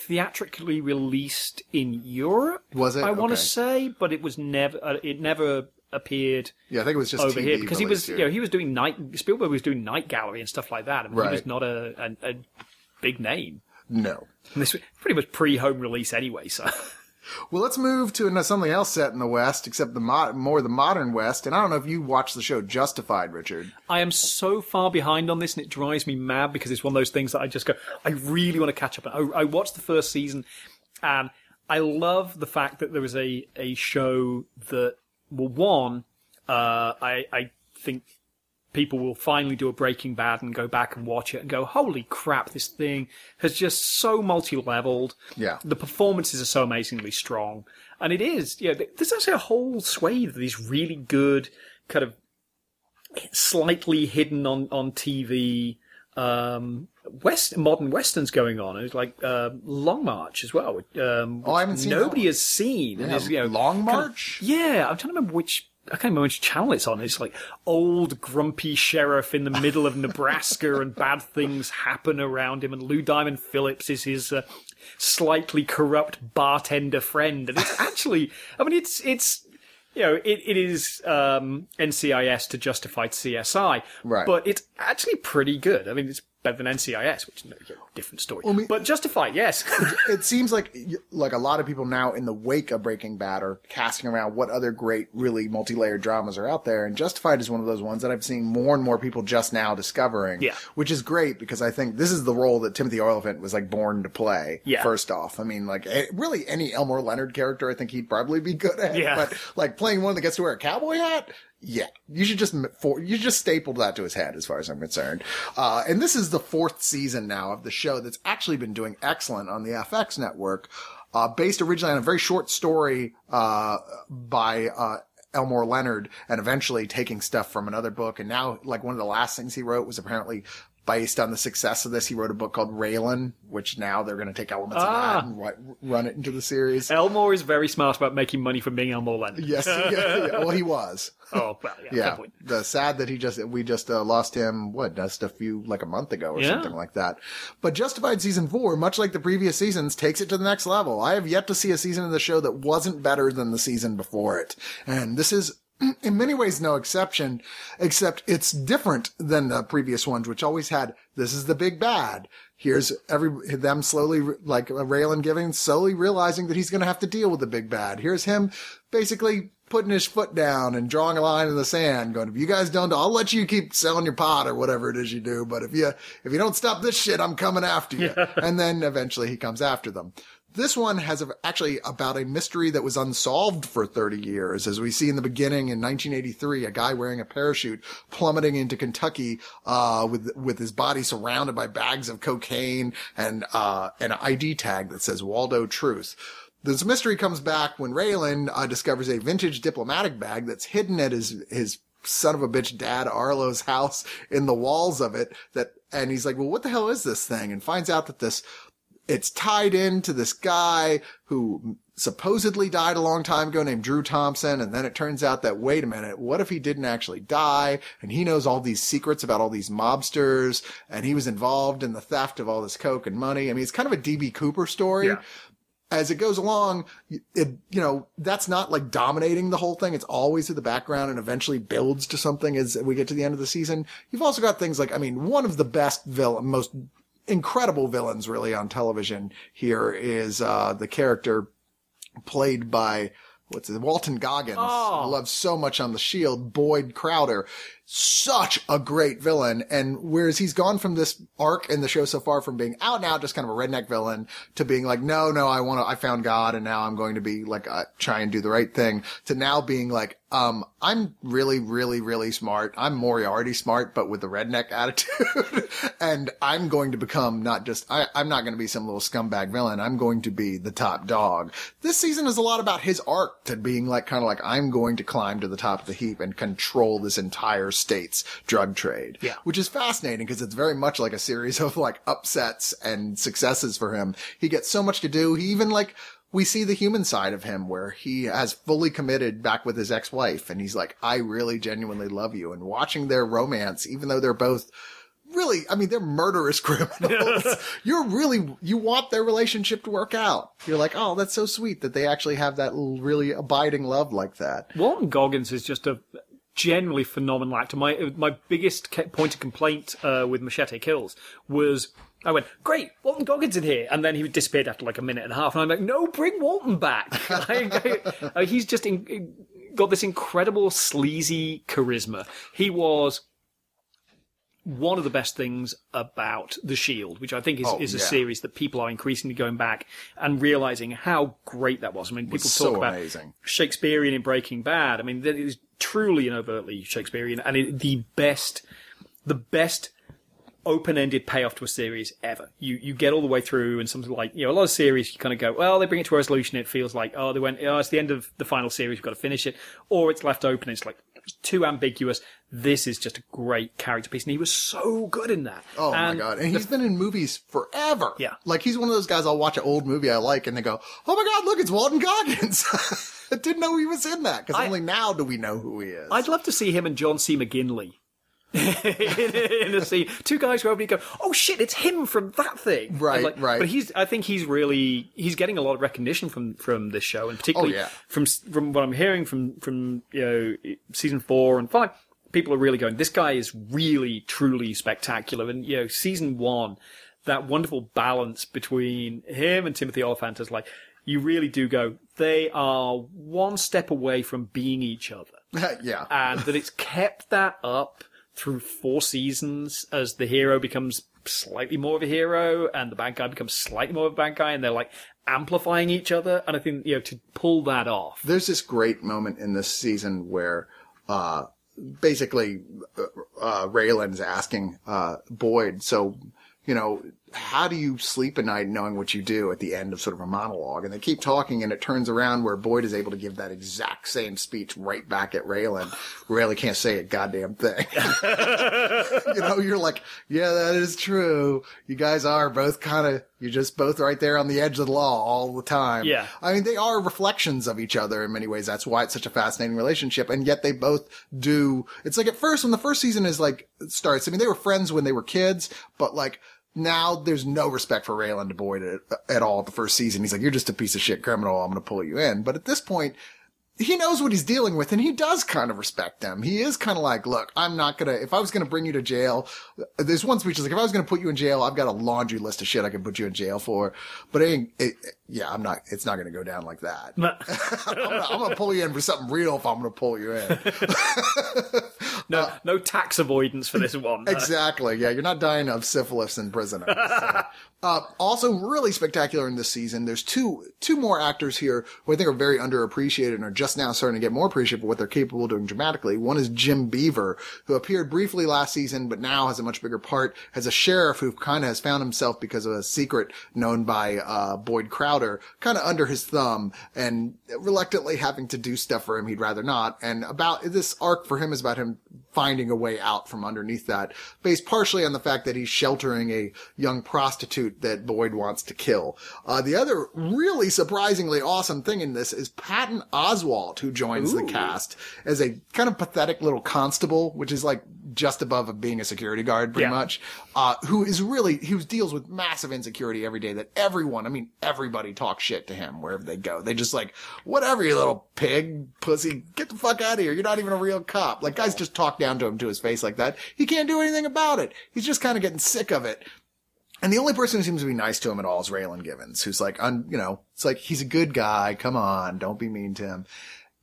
theatrically released in Europe. Was it? I want to Okay. say, but it was never. Uh, it never appeared yeah, I think it was just over TV here because he was, released you know, he was doing night. Spielberg was doing Night Gallery and stuff like that. I mean, he was Right. not a, a, a big name. no. And this was pretty much pre-home release anyway. So Well, let's move to something else set in the West, except the mo- more the modern West. And I don't know if you watched the show Justified, Richard. I am so far behind on this, and it drives me mad because it's one of those things that I just go, I really want to catch up. I, I watched the first season, and I love the fact that there was a a show that, well, one, uh, I I think people will finally do a Breaking Bad and go back and watch it and go, holy crap, this thing has just so multi-leveled. Yeah. The performances are so amazingly strong. And it is, yeah, there's actually a whole swathe of these really good kind of slightly hidden on, on TV, um, West, modern westerns going on. It's like, uh, Longmire as well. Um, Oh, I haven't seen that Nobody has seen. Yeah, you know, Long kind of- March? yeah, I'm trying to remember which. I can't remember which channel it's on. It's like old grumpy sheriff in the middle of Nebraska, and bad things happen around him. And Lou Diamond Phillips is his uh, slightly corrupt bartender friend, and it's actually, I mean, it's it's you know, it, it is um, NCIS to justify CSI, Right. But it's actually pretty good. I mean, it's better than NCIS, which is a different story. I mean- but Justified, yes. it seems like like a lot of people now in the wake of Breaking Bad are casting around what other great, really multi-layered dramas are out there, and Justified is one of those ones that I've seen more and more people just now discovering. Yeah. which is great because I think this is the role that Timothy Olyphant was like born to play. Yeah. First off, I mean, like eh, really any Elmore Leonard character, I think he'd probably be good at. Yeah. but like playing one that gets to wear a cowboy hat. Yeah, you should just for you just stapled that to his head, as far as I'm concerned. Uh, and this is the fourth season now of the show that's actually been doing excellent on the FX network, uh, based originally on a very short story uh, by uh, Elmore Leonard, and eventually taking stuff from another book. And now, like one of the last things he wrote was apparently based on the success of this, he wrote a book called Raylan, which now they're going to take elements Ah. of that and ri- run it into the series. Elmore is very smart about making money from being Elmore Leonard. Yes, yeah, yeah. well, he was. Oh, well, yeah, Yeah, the sad that he just we just uh, lost him. What just a few like a month ago or Yeah. something like that. But Justified season four, much like the previous seasons, takes it to the next level. I have yet to see a season of the show that wasn't better than the season before it, and this is. In many ways, no exception, except it's different than the previous ones, which always had, this is the big bad. Here's every, them slowly, like Raylan giving, slowly realizing that he's going to have to deal with the big bad. Here's him basically putting his foot down and drawing a line in the sand, going, if you guys don't, I'll let you keep selling your pot or whatever it is you do. But if you, if you don't stop this shit, I'm coming after you. and then eventually he comes after them. This one has a, actually about a mystery that was unsolved for 30 years. As we see in the beginning in 1983, a guy wearing a parachute plummeting into Kentucky, uh, with, with his body surrounded by bags of cocaine and, uh, an ID tag that says Waldo Truth. This mystery comes back when Raylan uh, discovers a vintage diplomatic bag that's hidden at his his son of a bitch dad Arlo's house in the walls of it. That and he's like, well, what the hell is this thing? And finds out that this it's tied into this guy who supposedly died a long time ago named Drew Thompson. And then it turns out that, wait a minute, what if he didn't actually die? And he knows all these secrets about all these mobsters and he was involved in the theft of all this coke and money. I mean, it's kind of a DB Cooper story Yeah. as it goes along, it, you know, that's not like dominating the whole thing. It's always in the background and eventually builds to something as we get to the end of the season. You've also got things like, I mean, one of the best villain, most incredible villains really on television here is, uh, the character played by, what's it, Walton Goggins. Oh. I love so much on the Shield, Boyd Crowder. Such a great villain. And whereas he's gone from this arc in the show so far from being out and out, just kind of a redneck villain to being like, no, no, I want to, I found God and now I'm going to be like, uh, try and do the right thing to now being like, um, I'm really, really, really smart. I'm Moriarty smart, but with the redneck attitude. and I'm going to become not just, I, I'm not going to be some little scumbag villain. I'm going to be the top dog. This season is a lot about his arc to being like, kind of like, I'm going to climb to the top of the heap and control this entire state's drug trade. Yeah. Which is fascinating because it's very much like a series of like upsets and successes for him. He gets so much to do. He even like, we see the human side of him where he has fully committed back with his ex-wife and he's like, I really genuinely love you. And watching their romance, even though they're both really, I mean, they're murderous criminals. You're really, you want their relationship to work out. You're like, oh, that's so sweet that they actually have that really abiding love like that. Walton Goggins is just a generally phenomenal actor. My my biggest point of complaint uh, with Machete Kills was I went, great, Walton Goggins in here, and then he disappeared after like a minute and a half, and I'm like, no, bring Walton back. I- uh, he's just in, got this incredible sleazy charisma. He was one of the best things about The Shield, which I think is, Oh, is a yeah. series that people are increasingly going back and realizing how great that was. I mean, people talk so about amazing. Shakespearean in Breaking Bad. I mean, it is truly and overtly Shakespearean, and it, the best, the best open-ended payoff to a series ever. You you get all the way through, and something like you know a lot of series you kind of go, well, they bring it to a resolution. It feels like oh they went, oh it's the end of the final series, we've got to finish it, or it's left open. It's like it's too ambiguous. This is just a great character piece, and he was so good in that. Oh And my god! And he's been in movies forever. Yeah. like he's one of those guys. I'll watch an old movie I like, and they go, "Oh my god, look, it's Walton Goggins." I didn't know he was in that because only now do we know who he is. I'd love to see him and John C. McGinley. in, a scene, two guys who openly go, "Oh shit, it's him from that thing." Right, like- right. But he's, I think he's really, he's getting a lot of recognition from from this show, and particularly Oh, yeah. from from what I'm hearing from from you know season four and five. People are really going. This guy is really, truly spectacular, and you know, season one, that wonderful balance between him and Timothy Olyphant is like. You really do go. They are one step away from being each other yeah, and that it's kept that up through four seasons as the hero becomes slightly more of a hero and the bad guy becomes slightly more of a bad guy and they're like amplifying each other. And i think you know to pull that off. There's this great moment in this season where, uh, basically, uh, uh, Raylan's asking, uh, Boyd, so, you know, how do you sleep at night knowing what you do at the end of sort of a monologue? And they keep talking and it turns around where Boyd is able to give that exact same speech right back at Raylan. Raylan can't say a goddamn thing. you know, you're like, yeah, that is true. You guys are both kind of, you're just both right there on the edge of the law all the time. Yeah. I mean, they are reflections of each other in many ways. That's why it's such a fascinating relationship. And yet they both do, it's like at first, when the first season is like, starts, I mean, they were friends when they were kids, but like, now there's no respect for Raylan to Boyd at, at all the first season. He's like, you're just a piece of shit criminal. I'm going to pull you in. But at this point, he knows what he's dealing with and he does kind of respect them. He is kind of like, look, I'm not gonna, if I was gonna bring you to jail, there's one speech is like, if I was gonna put you in jail, I've got a laundry list of shit I can put you in jail for. But it ain't, it, yeah, I'm not, it's not gonna go down like that. I'm, gonna, I'm gonna pull you in for something real if I'm gonna pull you in. no, no tax avoidance for this one. exactly. Yeah, you're not dying of syphilis in prison. So. Uh, also really spectacular in this season. There's two, two more actors here who I think are very underappreciated and are just now starting to get more appreciated for what they're capable of doing dramatically. One is Jim Beaver, who appeared briefly last season, but now has a much bigger part as a sheriff who kind of has found himself because of a secret known by, uh, Boyd Crowder, kind of under his thumb and reluctantly having to do stuff for him he'd rather not. And about this arc for him is about him finding a way out from underneath that, based partially on the fact that he's sheltering a young prostitute that Boyd wants to kill. Uh, the other really surprisingly awesome thing in this is Patton Oswalt, who joins Ooh. the cast as a kind of pathetic little constable, which is like just above being a security guard, pretty yeah. much, uh, who is really, who deals with massive insecurity every day that everyone, I mean, everybody talks shit to him wherever they go. They just like, whatever, you little pig, pussy, get the fuck out of here. You're not even a real cop. Like guys just talk down to him to his face like that. He can't do anything about it. He's just kind of getting sick of it. And the only person who seems to be nice to him at all is Raylan Givens, who's like, un, you know, it's like, he's a good guy. Come on. Don't be mean to him.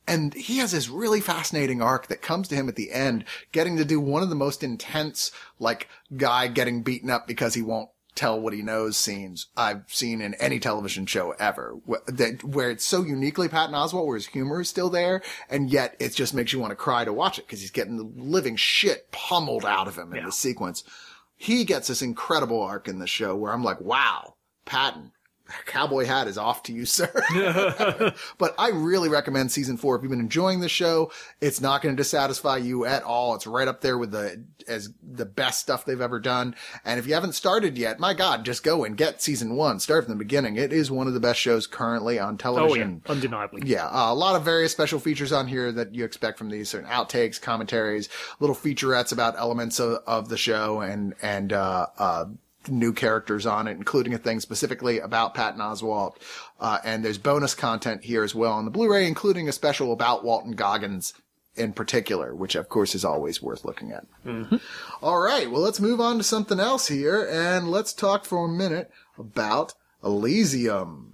And he has this really fascinating arc that comes to him at the end, getting to do one of the most intense, like, guy getting beaten up because he won't tell what he knows scenes I've seen in any television show ever. That where it's so uniquely Patton Oswalt, where his humor is still there, and yet it just makes you want to cry to watch it because he's getting the living shit pummeled out of him in yeah. the sequence. He gets this incredible arc in the show where I'm like, wow, Patton, cowboy hat is off to you, sir. but I really recommend season four. If you've been enjoying the show, it's not going to dissatisfy you at all. It's right up there with the, as the best stuff they've ever done. And if you haven't started yet, my God, just go and get season one. Start from the beginning. It is one of the best shows currently on television. Oh, yeah. Undeniably. Yeah. Uh, a lot of various special features on here that you expect from these certain outtakes, commentaries, little featurettes about elements of, of the show and, and, uh, uh, new characters on it, including a thing specifically about Patton Oswalt. Uh, and there's bonus content here as well on the Blu-ray, including a special about Walton Goggins in particular, which of course is always worth looking at. Mm-hmm. All right. Well, let's move on to something else here and let's talk for a minute about Elysium.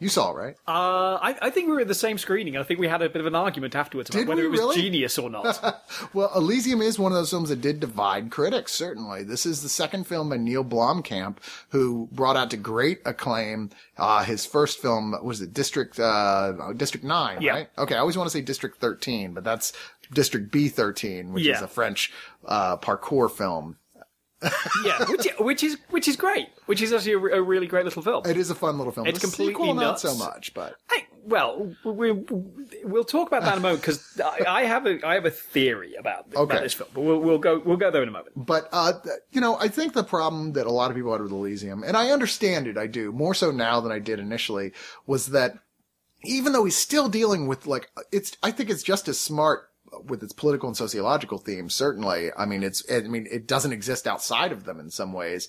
You saw, right? Uh, I, I, think we were at the same screening. I think we had a bit of an argument afterwards about did whether it was really? genius or not. well, Elysium is one of those films that did divide critics, certainly. This is the second film by Neil Blomkamp, who brought out to great acclaim. Uh, his first film was it District, uh, District 9, yeah. right? Okay, I always want to say District 13, but that's District B13, which yeah. is a French, uh, parkour film yeah, which which is which is great. Which is actually a, a, really great little film. It is a fun little film. It's the completely sequel, nuts. not so much, but I, well, we, we'll talk about that in a moment because I, I, have a I have a theory about, okay. about this film, but we'll, we'll go we'll go there in a moment. But uh, you know, I think the problem that a lot of people had with Elysium, and I understand it, I do more so now than I did initially, was that even though he's still dealing with like it's, I think it's just as smart with its political and sociological themes, certainly. I mean, it's, I mean, it doesn't exist outside of them in some ways.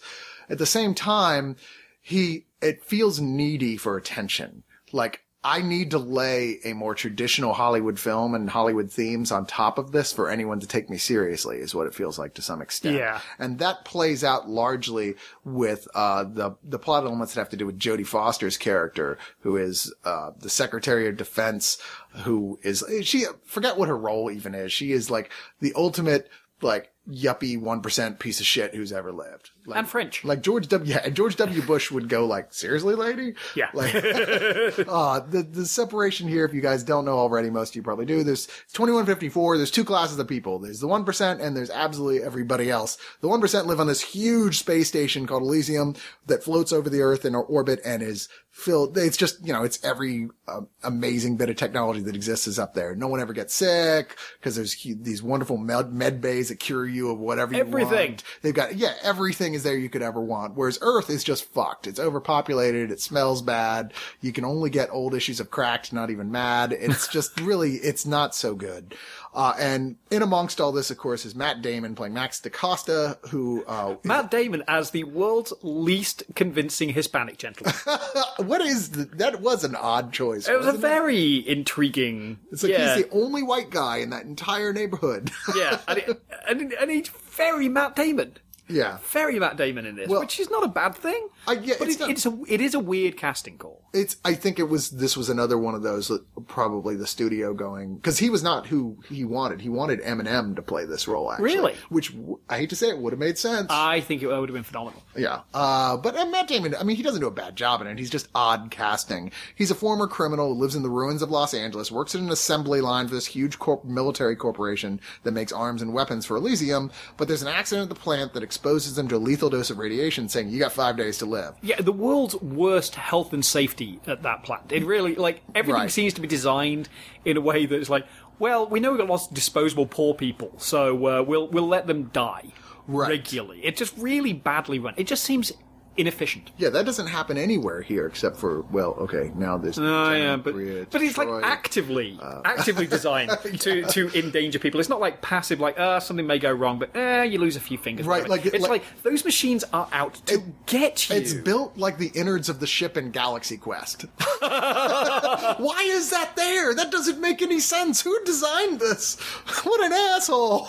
At the same time, he, it feels needy for attention. Like, I need to lay a more traditional Hollywood film and Hollywood themes on top of this for anyone to take me seriously is what it feels like to some extent. Yeah. And that plays out largely with, uh, the, the plot elements that have to do with Jodie Foster's character, who is, uh, the Secretary of Defense, who is, she, forget what her role even is. She is like the ultimate, like, yuppie 1% piece of shit who's ever lived. And French. Like George W. Yeah, and George W. Bush would go like, "Seriously, lady?" Yeah. Like, uh, the the separation here, if you guys don't know already, most of you probably do. There's 2154. There's two classes of people. There's the one percent, and there's absolutely everybody else. The one percent live on this huge space station called Elysium that floats over the Earth in orbit and is filled. It's just you know, it's every uh, amazing bit of technology that exists is up there. No one ever gets sick because there's hu- these wonderful med, med bays that cure you of whatever you Everything. want. They've got, yeah, everything is there you could ever want. Whereas Earth is just fucked. It's overpopulated. It smells bad. You can only get old issues of Cracked, not even mad. It's just really, it's not so good. Uh, and in amongst all this, of course, is Matt Damon playing Max DaCosta, who, uh, Matt Damon as the world's least convincing Hispanic gentleman. what is, the, that was an odd choice. It was a wasn't it? very intriguing. It's like yeah, he's the only white guy in that entire neighborhood. yeah, and, it, and, and he's very Matt Damon. Yeah. Very Matt Damon in this, Well- which is not a bad thing. I- yeah, but it's it, it's a it is a weird casting call. It's. I think it was. This was another one of those. Probably the studio going because he was not who he wanted. He wanted Eminem to play this role. Actually, Really? Which I hate to say it would have made sense. I think it would have been phenomenal. yeah. Uh, but Matt Damon. I mean, he doesn't do a bad job in it. He's just odd casting. He's a former criminal who lives in the ruins of Los Angeles. Works in an assembly line for this huge corp- military corporation that makes arms and weapons for Elysium. But there's an accident at the plant that exposes them to a lethal dose of radiation, saying you got five days to live. Yeah, the world's worst health and safety at that plant. It really like everything Right. seems to be designed in a way that's like, well, we know we've got lots of disposable poor people, so uh, we'll we'll let them die Right. regularly. It's just really badly run. It just seems inefficient. Yeah, that doesn't happen anywhere here except for well, okay, now this. Oh yeah, but but it's like actively Uh. actively designed to to endanger people. It's not like passive, like ah something may go wrong, but eh, you lose a few fingers. Right, like it- it's like- like, those machines are out to get you. It's built like the innards of the ship in Galaxy Quest. Why is that there? That doesn't make any sense. Who designed this? What an asshole.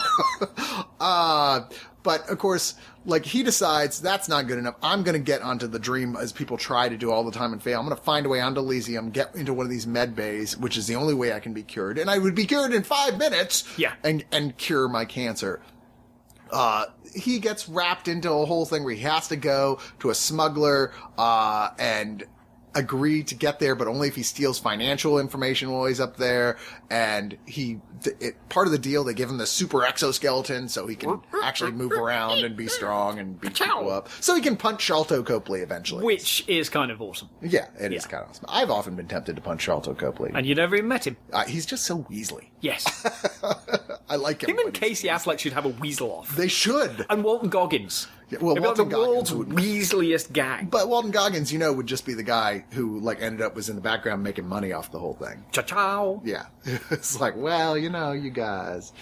uh, but of course, like he decides that's not good enough. I'm going to get onto the dream as people try to do all the time and fail. I'm going to find a way onto Elysium, get into one of these med bays, which is the only way I can be cured. And I would be cured in five minutes. Yeah. And, and cure my cancer uh, he gets wrapped into a whole thing where he has to go to a smuggler, uh, and agree to get there, but only if he steals financial information while he's up there. And he, th- it, part of the deal, they give him the super exoskeleton so he can actually move around and be strong and beat people up. So he can punch Sharlto Copley eventually. which is kind of awesome. yeah, it is Yeah. kind of awesome. I've often been tempted to punch Sharlto Copley. And you never even met him. Uh, he's just so weaselly. Yes. I like him. Him and he's- Casey Affleck should have a weasel off. They should. And Walton Goggins. Yeah, well, Walton the world's Goggins would- weaseliest gang. But Walton Goggins, you know, would just be the guy who like ended up was in the background making money off the whole thing. Ciao ciao. Yeah. it's like, well, you know, you guys,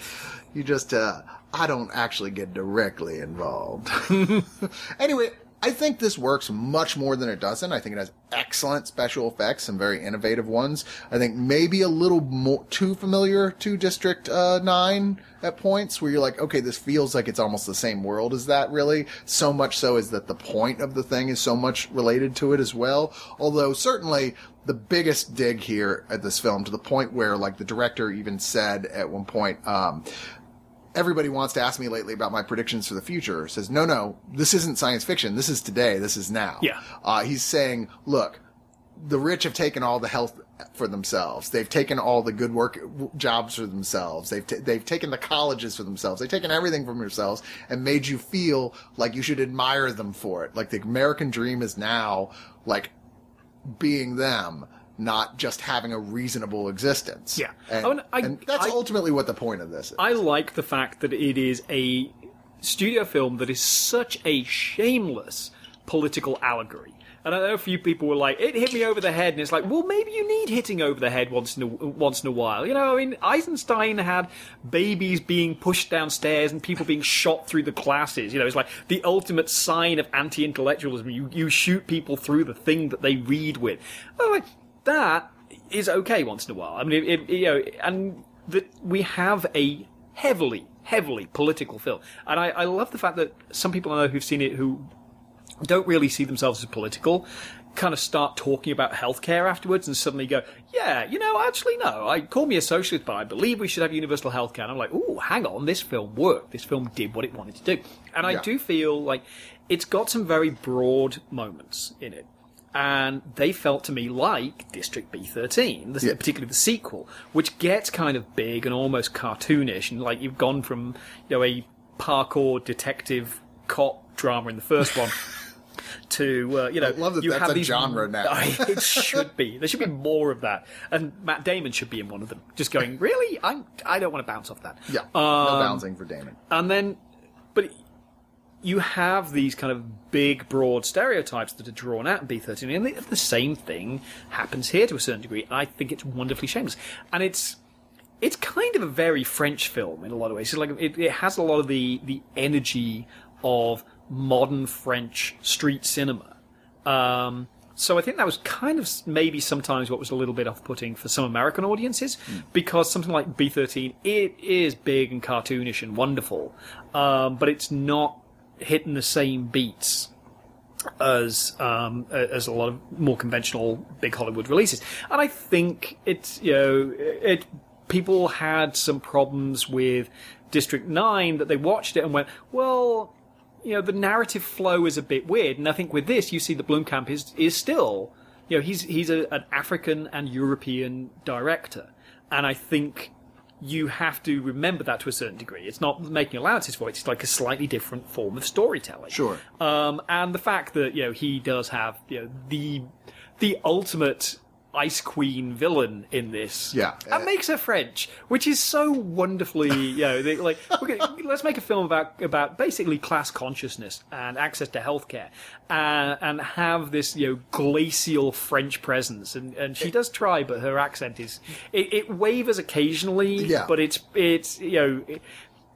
you just, uh, I don't actually get directly involved. anyway, I think this works much more than it doesn't. I think it has excellent special effects, some very innovative ones. I think maybe a little more too familiar to District uh, 9 at points where you're like, okay, this feels like it's almost the same world as that really. So much so is that the point of the thing is so much related to it as well. Although certainly the biggest dig here at this film to the point where like the director even said at one point, um, everybody wants to ask me lately about my predictions for the future. Says, no, no, this isn't science fiction. This is today. This is now. Yeah. Uh, he's saying, look, the rich have taken all the health for themselves. They've taken all the good work jobs for themselves. They've t- they've taken the colleges for themselves. They've taken everything from yourselves and made you feel like you should admire them for it. Like the American dream is now like being them, not just having a reasonable existence. Yeah. and, Oh, and I- and that's I- ultimately what the point of this is. I like the fact that it is a studio film that is such a shameless political allegory. And I know a few people were like, "It hit me over the head," and it's like, well, maybe you need hitting over the head once in a, once in a while. You know, I mean, Eisenstein had babies being pushed downstairs and people being shot through the glasses. You know, it's like the ultimate sign of anti-intellectualism. You you shoot people through the thing that they read with. Oh, like, that is okay once in a while. I mean, it, it, you know, and that we have a heavily, heavily political film, and I, I love the fact that some people I know who've seen it who don't really see themselves as political kind of start talking about healthcare afterwards and suddenly go, yeah, you know, actually, no, I call me a socialist, but I believe we should have universal healthcare. And I'm like, oh, hang on, this film worked. This film did what it wanted to do. And I Yeah. do feel like it's got some very broad moments in it. And they felt to me like District B13, the, Yeah. particularly the sequel, which gets kind of big and almost cartoonish. And like you've gone from, you know, a parkour detective cop drama in the first one to, uh, you know, I love that you that's have a these, genre now. it should be. There should be more of that. And Matt Damon should be in one of them. Just going, really? I'm, I don't want to bounce off that. Yeah, no Um, bouncing for Damon. And then, but you have these kind of big, broad stereotypes that are drawn out in B13, and the, the same thing happens here to a certain degree. I think it's wonderfully shameless, and it's it's kind of a very French film in a lot of ways. It's like it, it has a lot of the the energy of modern French street cinema. Um, so I think that was kind of maybe sometimes what was a little bit off-putting for some American audiences because something like B13 it is big and cartoonish and wonderful, um, but it's not hitting the same beats as um, as a lot of more conventional big Hollywood releases. And I think it's you know it people had some problems with District Nine that they watched it and went well. You know the narrative flow is a bit weird, and I think with this you see that Blomkamp is is still, you know, he's he's a, an African and European director, and I think you have to remember that to a certain degree. It's not making allowances for it; it's like a slightly different form of storytelling. Sure. Um, and the fact that you know he does have you know the the ultimate ice queen villain in this, Yeah. that makes her French, which is so wonderfully you know they, like okay, let's make a film about about basically class consciousness and access to healthcare, uh, and have this you know glacial French presence, and and she does try, but her accent is it, it wavers occasionally, Yeah. but it's it's you know. It,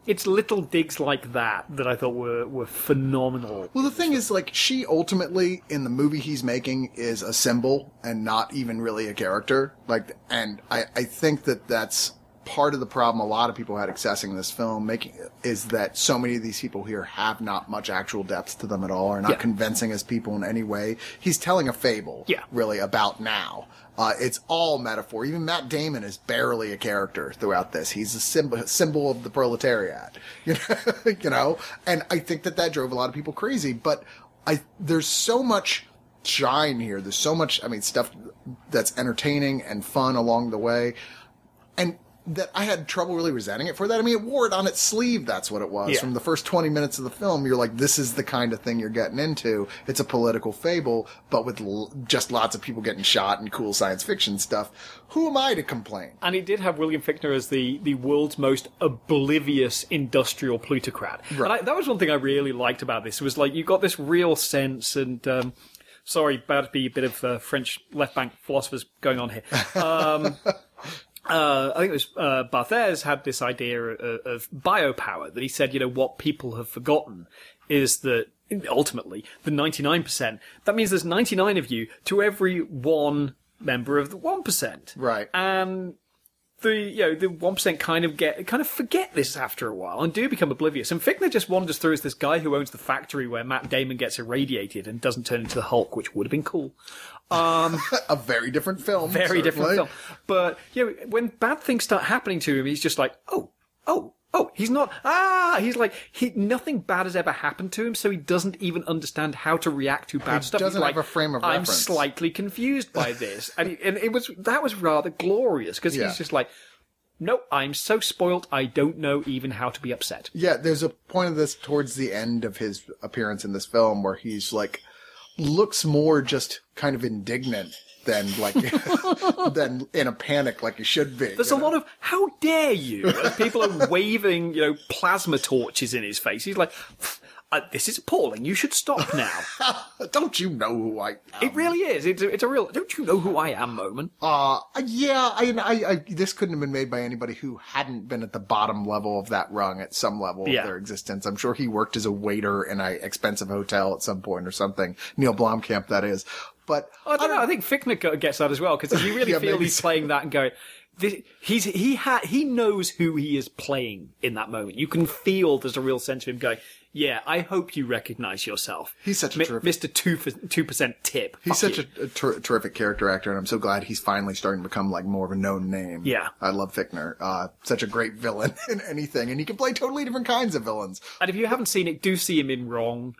it's little digs like that that I thought were, were phenomenal. Well, the thing is, like, she ultimately, in the movie he's making, is a symbol and not even really a character. Like, and I, I think that that's part of the problem a lot of people had accessing this film making is that so many of these people here have not much actual depth to them at all, are not Yeah. convincing as people in any way. He's telling a fable, Yeah. really, about now. Uh, it's all metaphor. Even Matt Damon is barely a character throughout this. He's a symbol, symbol of the proletariat, you know, you know. And I think that that drove a lot of people crazy. But I there's so much shine here. There's so much. I mean, stuff that's entertaining and fun along the way, and that I had trouble really resenting it for that. I mean, it wore it on its sleeve. That's what it was. Yeah. From the first 20 minutes of the film, you're like, this is the kind of thing you're getting into. It's a political fable, but with l- just lots of people getting shot and cool science fiction stuff. Who am I to complain? And it did have William Fichtner as the, the world's most oblivious industrial plutocrat. And I, that was one thing I really liked about this. Was like you got this real sense, and um, sorry, about to be a bit of uh, French left bank philosophers going on here. Um, uh, I think it was uh, Barthes had this idea of, of biopower that he said, you know, what people have forgotten is that ultimately the 99%, that means there's 99 of you to every one member of the 1%. Right. And the you know the one percent kind of get kind of forget this after a while and do become oblivious. And Fichtner just wanders through as this guy who owns the factory where Matt Damon gets irradiated and doesn't turn into the Hulk, which would have been cool. Um, a very different film. Very different film. But you know, when bad things start happening to him, he's just like, oh, oh. Oh, he's not. Ah, he's like he. Nothing bad has ever happened to him, so he doesn't even understand how to react to bad stuff. He stuff. doesn't he's like, have a frame of I'm reference." slightly confused by this, and, he- and it was that was rather glorious because Yeah. he's just like, no, I'm so spoilt, I don't know even how to be upset. Yeah, there's a point of this towards the end of his appearance in this film where he's like looks more just kind of indignant than like than in a panic like you should be. There's a lot of how dare you people are waving, you know, plasma torches in his face. He's like, uh, this is appalling. You should stop now. Don't you know who I am? it really is. It's a, it's a real. Don't you know who I am? Moment. Uh, yeah, I, I, I, this couldn't have been made by anybody who hadn't been at the bottom level of that rung at some level Yeah. of their existence. I'm sure he worked as a waiter in a expensive hotel at some point or something. Neil Blomkamp, that is. But I don't know. I think Fichtner gets that as well because you really Yeah, feel maybe he's playing that and going. This, he's he ha, he knows who he is playing in that moment. You can feel there's a real sense of him going. Yeah, I hope you recognize yourself. He's such a terrific- Mr. Two two percent tip. He's such you. a, ter- terrific character actor, and I'm so glad he's finally starting to become like more of a known name. Yeah. I love Fichtner. Uh, such a great villain in anything, and he can play totally different kinds of villains. And if you haven't seen it, do see him in Wrong.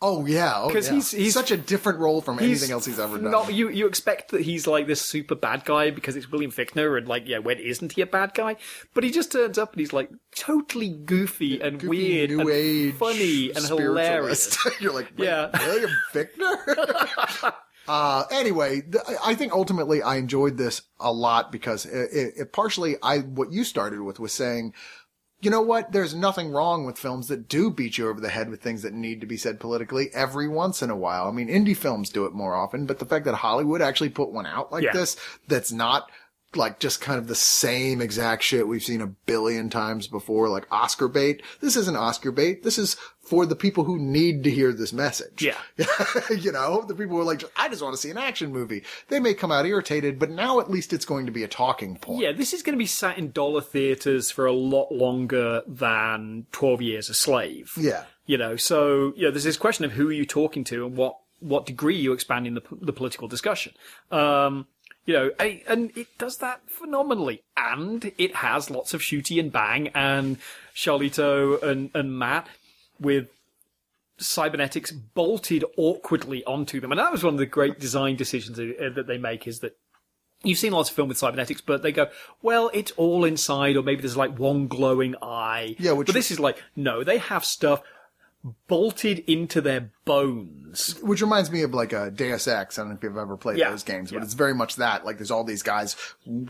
Oh yeah, oh, 'Cause yeah. he's- he's- such a different role from anything else he's ever done. Not you. You expect that he's like this super bad guy because it's William Fichtner, and like, yeah, when isn't he a bad guy? But he just turns up and he's like totally goofy and Goofy, weird new and age, funny and hilarious. You're like, Yeah. William Fichtner. uh, anyway, th- I think ultimately I enjoyed this a lot because it, it, it partially I what you started with was saying. You know what? There's nothing wrong with films that do beat you over the head with things that need to be said politically every once in a while. I mean, indie films do it more often, but the fact that Hollywood actually put one out like Yeah. this that's not like just kind of the same exact shit we've seen a billion times before, like Oscar bait. This isn't Oscar bait. This is for the people who need to hear this message. Yeah. you know, the people who are like, I just want to see an action movie. They may come out irritated, but now at least it's going to be a talking point. Yeah, this is going to be sat in dollar theaters for a lot longer than Twelve Years a Slave. Yeah. You know, so you know, there's this question of who are you talking to and what what degree you expanding the the political discussion. Um, you know, and and it does that phenomenally, and it has lots of shooty and bang, and Sharlto and and Matt with cybernetics bolted awkwardly onto them, and that was one of the great design decisions uh, that they make is that You've seen lots of film with cybernetics, but they go, well, it's all inside, or maybe there's like one glowing eye. Yeah, which- but this is like, no, they have stuff bolted into their bones. Which reminds me of like a Deus Ex. I don't know if you've ever played Yeah. those games, but Yeah. it's very much that. Like there's all these guys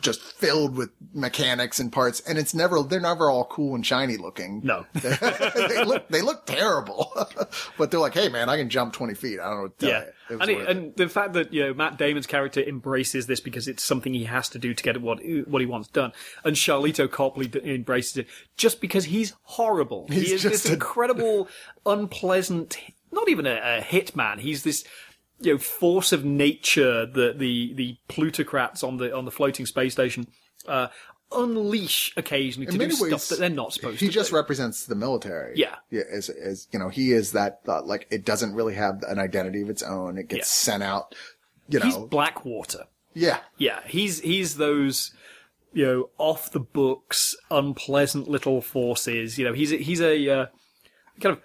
just filled with mechanics and parts, and it's never, they're never all cool and shiny looking. No. they look, they look terrible. but they're like, hey man, I can jump 20 feet. I don't know what to tell Yeah, you. And, it, and the fact that you know Matt Damon's character embraces this because it's something he has to do to get what what he wants done, and Sharlto Copley d- embraces it just because he's horrible. He's he is this a- incredible, unpleasant, not even a, a hitman. He's this you know force of nature that the the plutocrats on the on the floating space station. Uh, Unleash occasionally to do many stuff that they're not supposed he to. He just do. represents the military. Yeah. Yeah. As, as, you know, he is that, uh, like, it doesn't really have an identity of its own. It gets Yeah. sent out, you know. He's Blackwater. yeah. Yeah, he's he's those you know off the books, unpleasant little forces. You know, he's a, he's a uh, kind of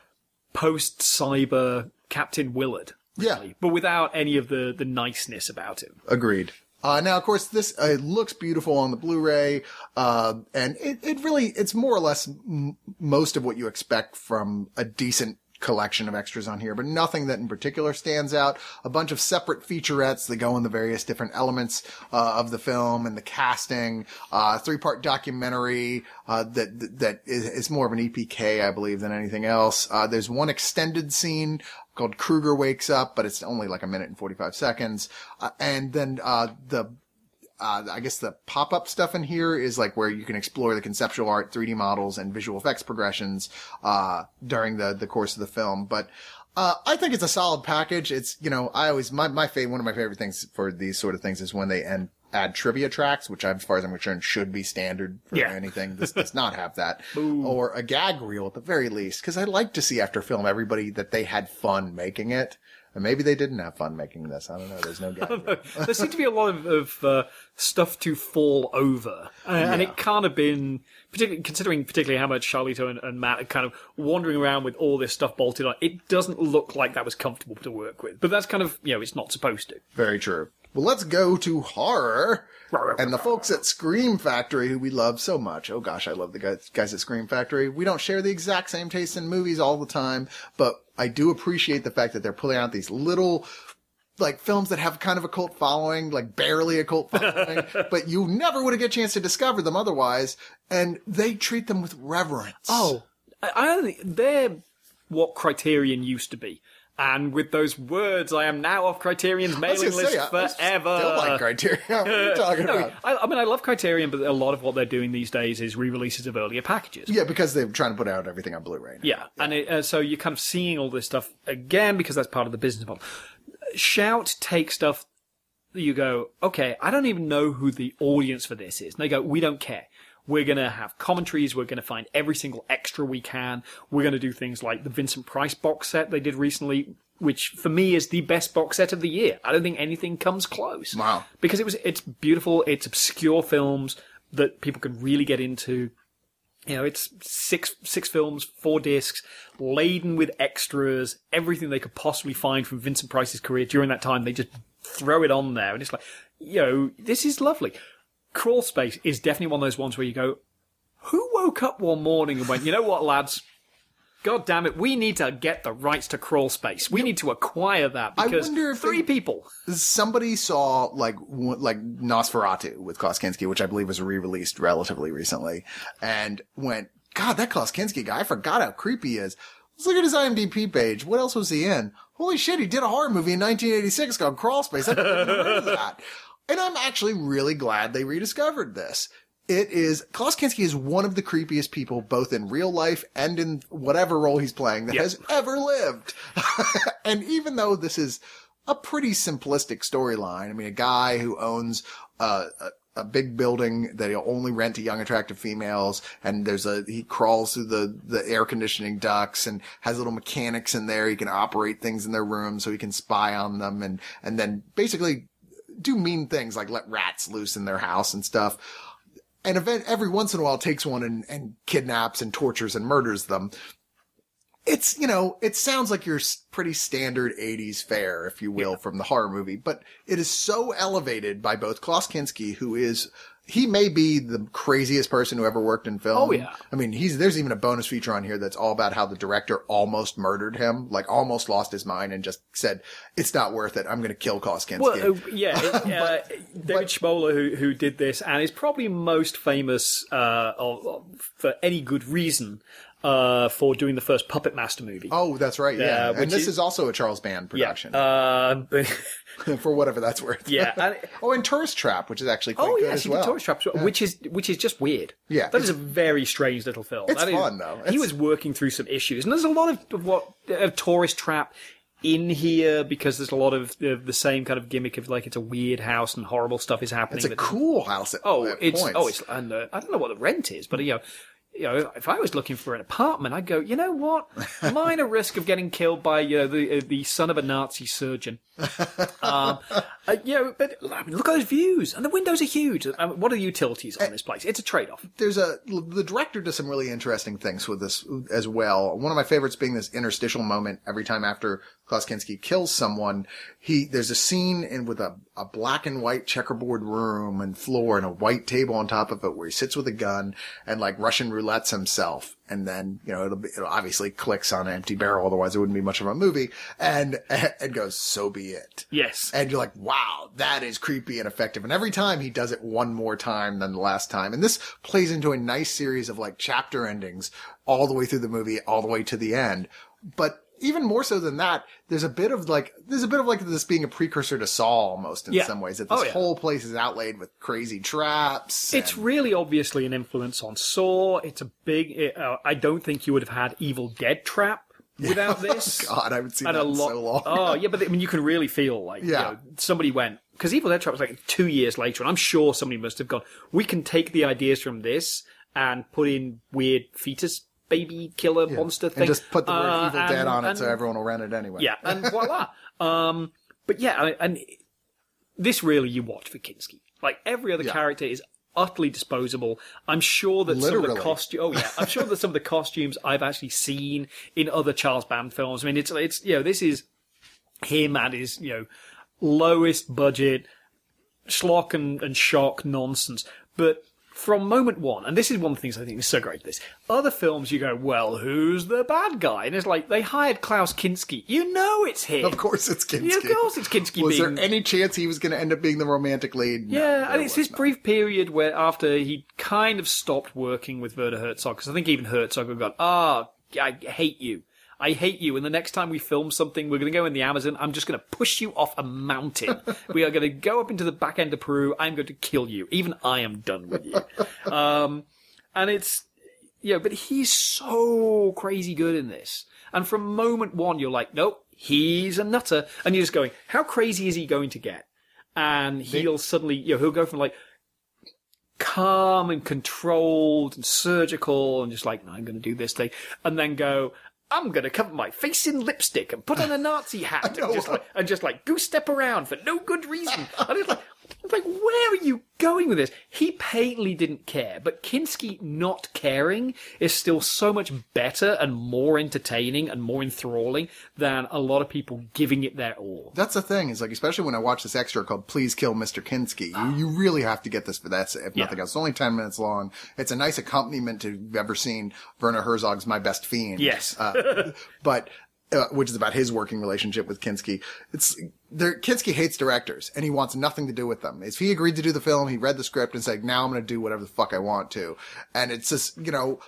post cyber Captain Willard. Yeah. but without any of the the niceness about him. Agreed. Uh, now, of course, this uh, looks beautiful on the Blu-ray, uh, and it, it really, it's more or less m- most of what you expect from a decent collection of extras on here, but nothing that in particular stands out. A bunch of separate featurettes that go in the various different elements uh, of the film and the casting. Uh, three-part documentary uh, that that- is more of an EPK, I believe, than anything else. Uh, there's one extended scene called Kruger Wakes Up, but it's only like a minute and 45 seconds. Uh, and then, uh, the, uh, I guess the pop-up stuff in here is like where you can explore the conceptual art, 3D models, and visual effects progressions, uh, during the, the course of the film. But, uh, I think it's a solid package. It's, you know, I always, my, my favorite, one of my favorite things for these sort of things is when they end, add trivia tracks, which as far as I'm concerned should be standard for Yeah. anything. This does not have that. or a gag reel at the very least. Cause I like to see after film everybody that they had fun making it. And maybe they didn't have fun making this. I don't know. There's no gag reel. there seemed to be a lot of, of uh, stuff to fall over, uh, and it can't have been particularly considering particularly how much Sharlto and, and Matt are kind of wandering around with all this stuff bolted on. It doesn't look like that was comfortable to work with, but that's kind of you know it's not supposed to. Very true. Well, let's go to horror and the folks at Scream Factory who we love so much. Oh gosh, I love the guys, guys at Scream Factory. We don't share the exact same taste in movies all the time, but I do appreciate the fact that they're pulling out these little like films that have kind of a cult following, like barely a cult following, but you never would have get a chance to discover them otherwise, and they treat them with reverence. Oh, I, I don't think they're what Criterion used to be. And with those words, I am now off Criterion's mailing list say, I- I forever. still like Criterion. What are you talking No, about? I, I mean, I love Criterion, but a lot of what they're doing these days is re-releases of earlier packages. Yeah, because they're trying to put out everything on Blu-ray. now. Yeah, and it, uh, so you're kind of seeing all this stuff again because that's part of the business model. Shout take stuff you go, okay, I don't even know who the audience for this is. And they go, we don't care. We're going to have commentaries. We're going to find every single extra we can. We're going to do things like the Vincent Price box set they did recently, which for me is the best box set of the year. I don't think anything comes close. Wow. Because it was, it's beautiful. It's obscure films that people can really get into. You know, it's six six films, four discs, laden with extras, everything they could possibly find from Vincent Price's career during that time. They just throw it on there, and it's like, you know, this is lovely. Crawl Space is definitely one of those ones where you go, who woke up one morning and went, you know what, lads? God damn it, we need to get the rights to Crawl Space. We need to acquire that I because wonder if three they- people. somebody saw like w- like Nosferatu with Klaus Kinski, which I believe was re-released relatively recently, and went, God, that Klaus Kinski guy, I forgot how creepy he is. Let's look at his IMDb page. What else was he in? Holy shit, he did a horror movie in 1986 called Crawl Space. I didn't know that. And I'm actually really glad they rediscovered this. It is Klaus Kinski is one of the creepiest people, both in real life and in whatever role he's playing that Yep. has ever lived. and even though this is a pretty simplistic storyline, I mean, a guy who owns uh, a a big building that he'll only rent to young, attractive females, and there's a he crawls through the the air conditioning ducts and has little mechanics in there. He can operate things in their rooms so he can spy on them, and and then basically do mean things like let rats loose in their house and stuff and event every once in a while takes one and, and kidnaps and tortures and murders them. It's, you know, it sounds like your pretty standard 80s fare, if you will, from the horror movie, but it is so elevated by both Klaus Kinski, who is, he may be the craziest person who ever worked in film. Oh, yeah. I mean, he's, there's even a bonus feature on here that's all about how the director almost murdered him, like almost lost his mind and just said, it's not worth it. I'm going to kill Klaus Kinski. Well, uh, yeah, it, uh, David Schmoeller, who who did this, and is probably most famous uh, of, of- for any good reason uh, for doing the first Puppet Master movie. Oh, that's right. Yeah. Yeah, and this is- is also a Charles Band production. Yeah, uh, for whatever that's worth. yeah. And, oh, and Tourist Trap, which is actually quite oh good yes, as well. Tourist Trap, which is which is just weird. Yeah, that is a very strange little film. It's That is- fun, though. He was working through some issues, and there's a lot of, what of Tourist Trap in here because there's a lot of the, the same kind of gimmick of like it's a weird house and horrible stuff is happening. It's a cool house. At, Oh, at it's points. oh, it's and uh, I don't know what the rent is, but you know, you know, if I was looking for an apartment, I'd go. You know what? Minor risk of getting killed by you know, the uh, the son of a Nazi surgeon. um, uh, you know, but I mean, look at those views, and the windows are huge. I mean, what are the utilities on this place? It's a trade off. there's a the director does some really interesting things with this as well. One of my favorites being this interstitial moment every time after Klaus Kinski kills someone, he there's a scene in with a, a black and white checkerboard room and floor and a white table on top of it where he sits with a gun and like Russian roulettes himself. And then, you know, it'll, be, it'll obviously clicks on an empty barrel. Otherwise it wouldn't be much of a movie and, and goes, so be it. Yes. And you're like, wow, that is creepy and effective. And every time he does it one more time than the last time. And this plays into a nice series of like chapter endings all the way through the movie, all the way to the end. But even more so than that, there's a bit of like, there's a bit of like this being a precursor to Saw almost in Yeah. some ways. That this Oh, yeah. whole place is outlaid with crazy traps. It's and- really obviously an influence on Saw. It's a big. It, uh, I don't think you would have had Evil Dead Trap without this. God, I haven't seen and that a lot. so long. Oh yeah, but I mean, you can really feel like you know, somebody went because Evil Dead Trap was like two years later, and I'm sure somebody must have gone. We can take the ideas from this and put in weird fetus baby killer monster thing, and just put the word Uh, Evil Dead and- on it so everyone will rent it anyway. yeah, and voila. um, but yeah, I- and this really you watch for Kinski. Like every other Yeah. character is utterly disposable. I'm sure that some of the costume. Oh yeah, I'm sure that some of the costumes I've actually seen in other Charles Band films. I mean, it's it's you know this is him at his you know lowest budget schlock and, and shock nonsense. But from moment one, and this is one of the things I think is so great. This other films, you go, well, who's the bad guy? And it's like they hired Klaus Kinski. You know it's him. Of course it's Kinski. Yeah, of course it's Kinski Was being. there any chance he was going to end up being the romantic lead? No, yeah, and it's this not. brief period where after he kind of stopped working with Werner Herzog, because I think even Herzog had gone, ah, I hate you. I hate you. And the next time we film something, we're going to go in the Amazon. I'm just going to push you off a mountain. we are going to go up into the back end of Peru. I'm going to kill you. Even I am done with you. um, and it's, yeah, but he's so crazy good in this. And from moment one, you're like, nope, he's a nutter. And you're just going, how crazy is he going to get? And he'll suddenly, you know, he'll go from like calm and controlled and surgical and just like, I'm going to do this thing. And then go, I'm going to cover my face in lipstick and put on a Nazi hat and just like, and just like goose step around for no good reason. And it's like, like, where are you going with this? He patently didn't care, but Kinski not caring is still so much better and more entertaining and more enthralling than a lot of people giving it their all. That's the thing. Is like, especially when I watch this extra called "Please Kill Mr. Kinski," you, you really have to get this for that. If nothing Yeah. else, it's only ten minutes long. It's a nice accompaniment to ever seen Werner Herzog's "My Best Fiend." Yes. uh, but uh, which is about his working relationship with Kinski. It's there. Kinski hates directors, and he wants nothing to do with them. If he agreed to do the film, he read the script and said, "Now I'm going to do whatever the fuck I want to." And it's just you know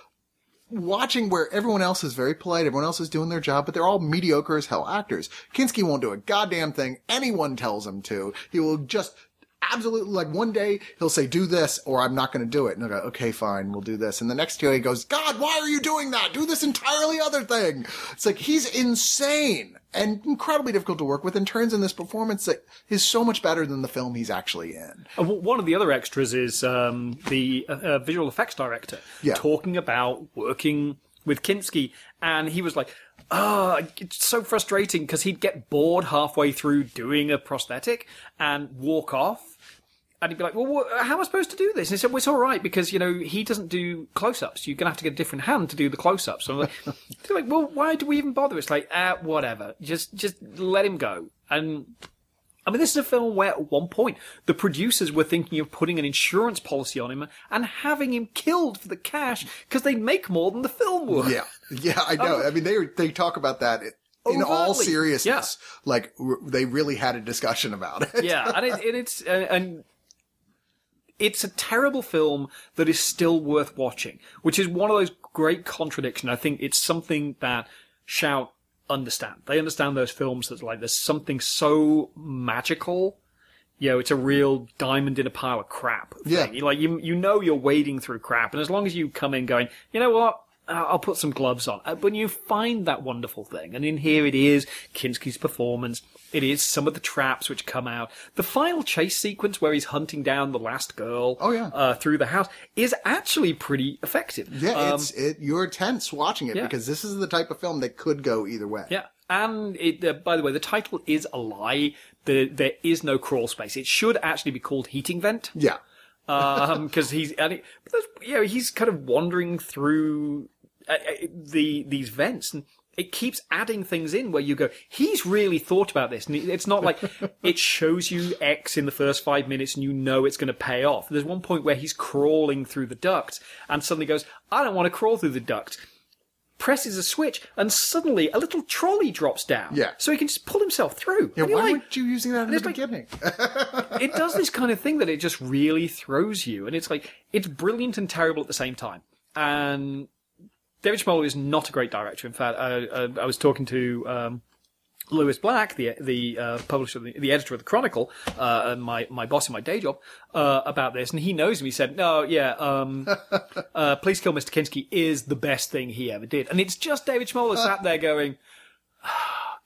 watching where everyone else is very polite, everyone else is doing their job, but they're all mediocre as hell actors. Kinski won't do a goddamn thing anyone tells him to. He will just absolutely, like one day he'll say, do this, or I'm not going to do it. And they'll go, okay, fine, we'll do this. And the next day he goes, God, why are you doing that? Do this entirely other thing. It's like, he's insane and incredibly difficult to work with and turns in this performance that is so much better than the film he's actually in. And one of the other extras is um, the uh, uh, visual effects director Yeah. talking about working with Kinski, and he was like, "Ah, it's so frustrating because he'd get bored halfway through doing a prosthetic and walk off." And he'd be like, "Well, how am I supposed to do this?" And he said, "Well, it's all right because you know he doesn't do close-ups. You're gonna have to get a different hand to do the close-ups." So I'm like, they're like, "Well, why do we even bother?" It's like, ah, whatever. Just, just let him go. And I mean, this is a film where at one point the producers were thinking of putting an insurance policy on him and having him killed for the cash because they'd make more than the film would. Yeah, yeah, I know. I mean, they they talk about that in all Overtly. seriousness. Like r- they really had a discussion about it. yeah, and, it, and it's uh, and it's a terrible film that is still worth watching, which is one of those great contradictions. I think it's something that Shout understand. They understand those films that's like there's something so magical. You know, it's a real diamond in a pile of crap. Thing. Yeah. Like you, you know, you're wading through crap, and as long as you come in going, you know what, I'll put some gloves on. Uh, When you find that wonderful thing, and in here it is Kinski's performance. It is some of the traps which come out. The final chase sequence where he's hunting down the last girl. Oh, yeah. uh, through the house is actually pretty effective. Yeah, Um, it's it. You're tense watching it yeah. because this is the type of film that could go either way. Yeah, and it, uh, by the way, the title is a lie. The, there is no crawl space. It should actually be called Heating Vent. Yeah. Um, because he's, and but there's, he's kind of wandering through uh, uh, the these vents, and it keeps adding things in where you go, he's really thought about this, and it's not like it shows you X in the first five minutes, and you know it's going to pay off. There's one point where he's crawling through the duct, and suddenly goes, I don't want to crawl through the duct. Presses a switch, and suddenly a little trolley drops down. Yeah. So he can just pull himself through. Yeah, why like, weren't you using that in the it's like- beginning? it does this kind of thing that it just really throws you, and it's like it's brilliant and terrible at the same time. And David Schmoeller is not a great director. In fact, I, I, I was talking to um, Louis Black, the the uh, publisher, the, the editor of the Chronicle, uh, and my my boss in my day job, uh, about this, and he knows him. He said, "No, yeah, um, uh, Please Kill Mr. Kinski is the best thing he ever did," and it's just David Schmoeller sat there going.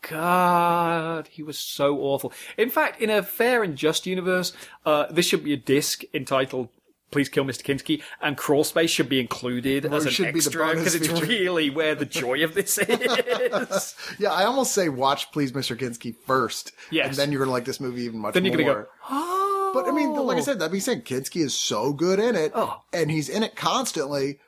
God, he was so awful. In fact, in a fair and just universe, uh, this should be a disc entitled "Please Kill Mr. Kinski," and Crawl Space should be included as it an should be the extra bonus because it's feature. really where the joy of this is. yeah, I almost say watch Please Mr. Kinski first. Yes. And then you're gonna like this movie even much then more. you're gonna go, oh. But I mean, like I said, that being said, Kinski is so good in it, Oh. and he's in it constantly.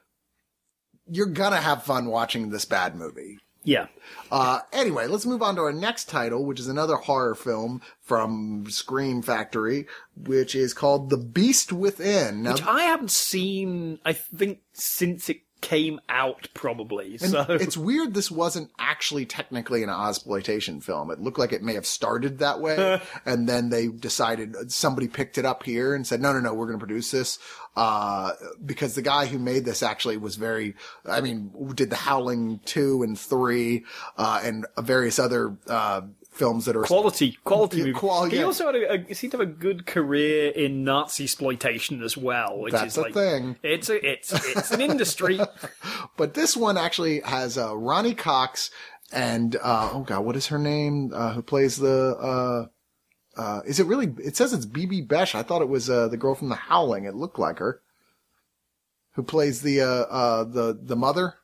You're gonna have fun watching this bad movie. Yeah. Uh, anyway, let's move on to our next title, which is another horror film from Scream Factory, which is called The Beast Within. Now, Which I haven't seen, I think, since it came out, probably. So it's weird this wasn't actually technically an Ozploitation film. It looked like it may have started that way, and then they decided somebody picked it up here and said, no, no, no, we're going to produce this. Uh, because the guy who made this actually was very, I mean, did The Howling 2 and 3, uh, and various other, uh, films that are quality, quality Yeah, he yeah. also had a, a, seemed to have a good career in Nazi exploitation as well, which That's is a like thing. it's a, it's it's an industry. But this one actually has uh, Ronny Cox and uh, oh god, what is her name? Uh, who plays the? Uh, is it really? It says it's Bibi Besch. I thought it was uh, the girl from The Howling. It looked like her. who plays the uh, uh the the mother.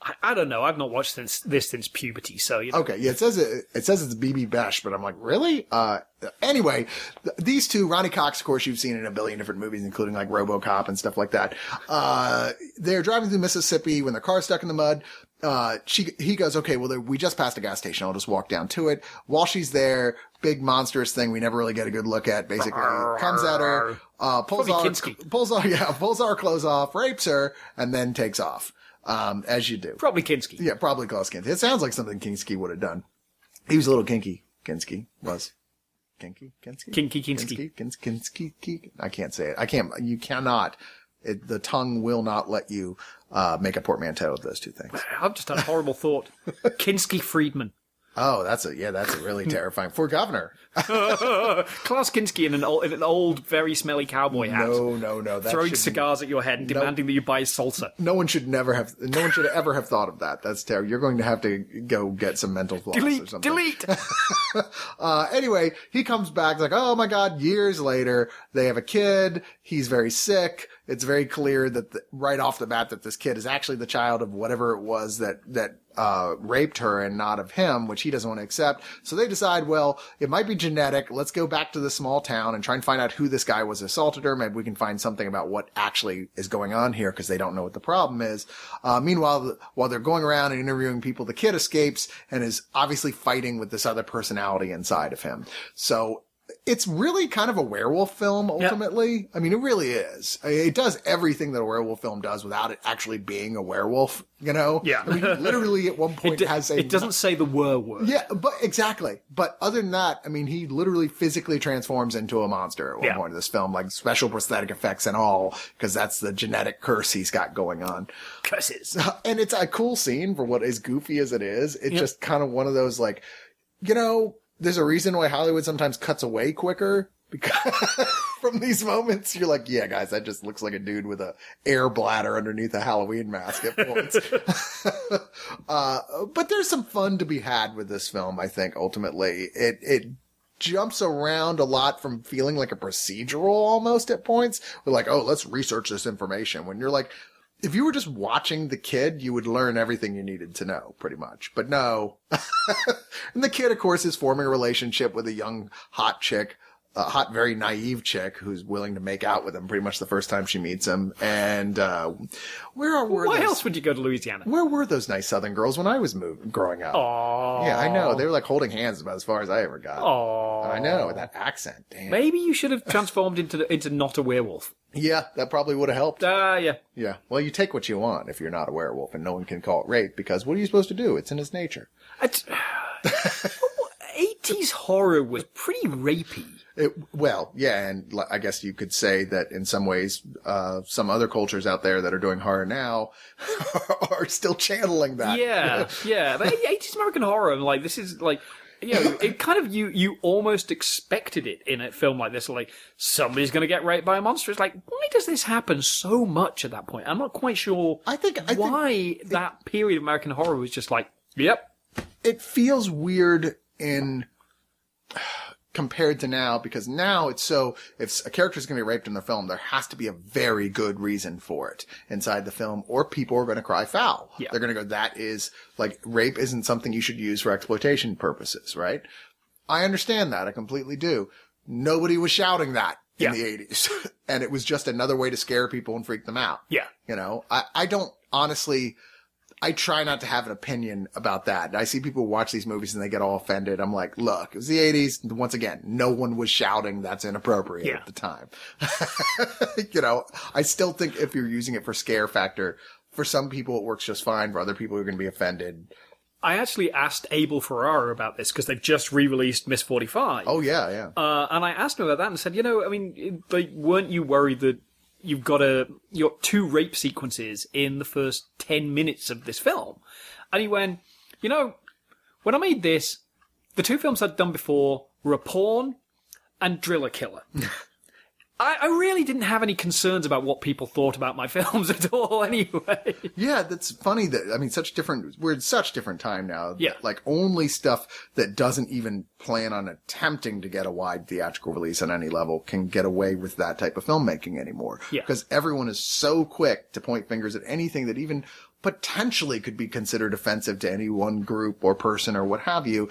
I, I don't know. I've not watched since, this since puberty, so you know. Okay, yeah, it says it, it says it's Bibi Besch, but I'm like, really? Uh, anyway, th- these two, Ronny Cox, of course, you've seen in a billion different movies, including like RoboCop and stuff like that. Uh, they're driving through Mississippi when their car's stuck in the mud. Uh, she, he goes, okay, well, we just passed a gas station. I'll just walk down to it. While she's there, big monstrous thing we never really get a good look at, basically, comes at her, uh, pulls all, pulls all, yeah, pulls all her clothes off, rapes her, and then takes off. Um, as you do. Probably Kinski. Yeah, probably Klaus Kinski. It sounds like something Kinski would have done. He was a little kinky. Kinski was. Kinky? Kinski? Kinky Kinski. Kins- Kinski? Kinski? I can't say it. I can't, you cannot, it, the tongue will not let you, uh, make a portmanteau of those two things. I've just had a horrible thought. Kinski Friedman. Oh, that's a, yeah, that's a really terrifying. For governor. Klaus Kinski in an old, in an old, very smelly cowboy hat. No, no, no. Throwing cigars at your head and demanding that you buy salsa. No one should never have, no one should ever have thought of that. That's terrible. You're going to have to go get some mental floss or Delete, something. delete. Uh, anyway, he comes back like, oh my god, years later, they have a kid. He's very sick. It's very clear that the, right off the bat that this kid is actually the child of whatever it was that, that, uh, raped her and not of him, which he doesn't want to accept. So they decide, well, it might be genetic. Let's go back to the small town and try and find out who this guy was assaulted her. Maybe we can find something about what actually is going on here because they don't know what the problem is. Uh, meanwhile, while they're going around and interviewing people, the kid escapes and is obviously fighting with this other personality inside of him. So it's really kind of a werewolf film ultimately. I mean, it really is. It does everything that a werewolf film does without it actually being a werewolf, you know? Yeah. I mean, literally at one point It, has a it doesn't say the were word. yeah, but exactly. But other than that, I mean, he literally physically transforms into a monster at one Yeah. point in this film, like special prosthetic effects and all, because that's the genetic curse he's got going on. Curses. And it's a cool scene for what as goofy as it is. It's just kind of one of those like, you know, there's a reason why Hollywood sometimes cuts away quicker because from these moments, you're like, yeah, guys, that just looks like a dude with a air bladder underneath a Halloween mask at points. uh, but there's some fun to be had with this film. I think ultimately it, it jumps around a lot from feeling like a procedural almost at points. We're like, oh, let's research this information when you're like, if you were just watching the kid, you would learn everything you needed to know, pretty much. But no. and the kid, of course, is forming a relationship with a young, hot chick, a hot, very naive chick who's willing to make out with him pretty much the first time she meets him. And, uh, where are, were Why those, else would you go to Louisiana? where were those nice southern girls when I was moving, growing up? Aww. Yeah, I know. They were like holding hands about as far as I ever got. Aww. I know, that accent. Damn. Maybe you should have transformed into into not a werewolf. Yeah, that probably would have helped. Ah, yeah. Yeah. Well, you take what you want if you're not a werewolf and no one can call it rape because what are you supposed to do? It's in his nature. 80s horror was pretty rapey. It, well, yeah, and I guess you could say that in some ways, uh, some other cultures out there that are doing horror now are still channeling that. Yeah, yeah. But 80s American horror, like, this is like, you know, it kind of, you, you almost expected it in a film like this. Like, somebody's going to get raped by a monster. It's like, why does this happen so much at that point? I'm not quite sure I think, I think why that period of American horror was just like, yep, it feels weird in compared to now because now it's so if a character is going to be raped in the film there has to be a very good reason for it inside the film or people are going to cry foul. Yeah. they're going to go that is like rape isn't something you should use for exploitation purposes right? I understand that. I completely do. Nobody was shouting that in Yeah. the 80s and it was just another way to scare people and freak them out. Yeah. you know, I, I don't honestly, I try not to have an opinion about that. I see people watch these movies and they get all offended. I'm like, look, it was the 80s. Once again, no one was shouting that's inappropriate Yeah. at the time. you know, I still think if you're using it for scare factor, for some people it works just fine. For other people you're going to be offended. I actually asked Abel Ferrara about this because they've just re-released Miss 45. Oh yeah, yeah. Uh, and I asked him about that and said, you know, I mean, like, weren't you worried that you've got a you got two rape sequences in the first ten minutes of this film? And he went, you know, when I made this, the two films I'd done before were a porn and Driller Killer. I, I really didn't have any concerns about what people thought about my films at all. Anyway, Yeah, that's funny that, I mean, such different, we're in such different time now. that, Yeah. Like only stuff that doesn't even plan on attempting to get a wide theatrical release on any level can get away with that type of filmmaking anymore. Yeah. Because everyone is so quick to point fingers at anything that even potentially could be considered offensive to any one group or person or what have you.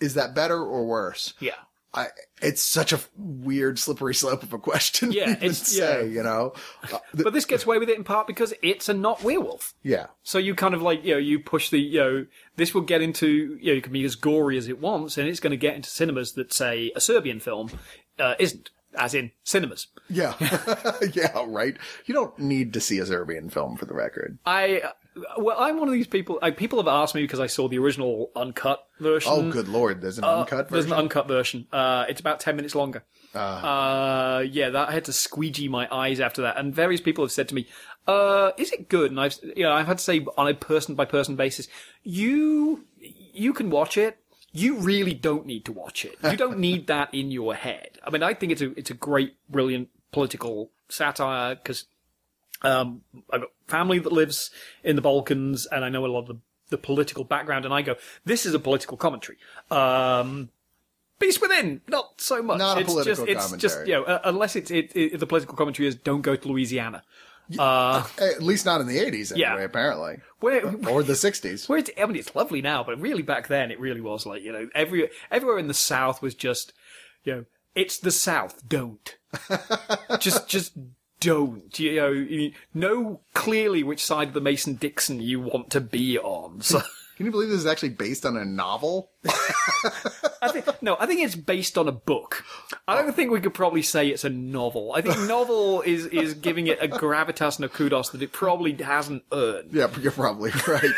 Is that better or worse? yeah. I, it's such a weird slippery slope of a question to Yeah, it's- say, yeah. you know? Uh, th- But this gets away with it in part because it's a not werewolf. yeah. So you kind of like, you know, you push the, you know, this will get into, you know, it can be as gory as it wants, and it's going to get into cinemas that say a Serbian film uh, isn't, as in cinemas. Yeah. yeah, right. You don't need to see a Serbian film for the record. I, well, I'm one of these people. I, people have asked me because I saw the original uncut version. Oh, good lord. There's an uncut Mm. There's version. an uncut version. Uh, it's about ten minutes longer. Uh, yeah, that I had to squeegee my eyes after that. And various people have said to me, "Uh, is it good?" And I've, you know, I've had to say on a person by person basis, you, you can watch it. You really don't need to watch it. You don't need that in your head. I mean, I think it's a it's a great, brilliant political satire because um, I've got family that lives in the Balkans, and I know a lot of the, the political background, and I go, this is a political commentary. Um, Beast Within, not so much. Not a it's political just, it's just, commentary. you know, uh, unless it's, it, it, the political commentary is don't go to Louisiana. At least not in the 80s, anyway, Yeah. apparently. Where, Or the 60s. where it's, I mean, it's lovely now, but really back then, it really was like, you know, every, everywhere in the South was just, you know, it's the South, don't. just, just don't. You know, you know clearly which side of the Mason Dixon you want to be on. So. Can you believe this is actually based on a novel? I think, no, I think it's based on a book. I don't think we could probably say it's a novel. I think novel is, is giving it a gravitas and a kudos that it probably hasn't earned. Yeah, you're probably right.